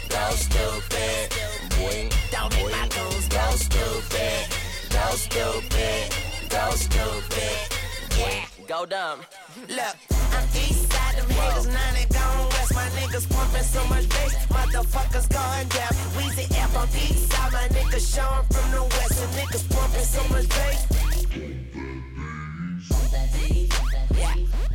Go stupid. Boy, don't make my goons go stupid. Go stupid. Go stupid. Yeah, go dumb. Look, I'm east side, them haters, nine and gone west. My niggas pumping so much bass, motherfuckers going deaf. Weezy F on east side, my niggas showing from the west. And niggas pumping so much bass. Yeah.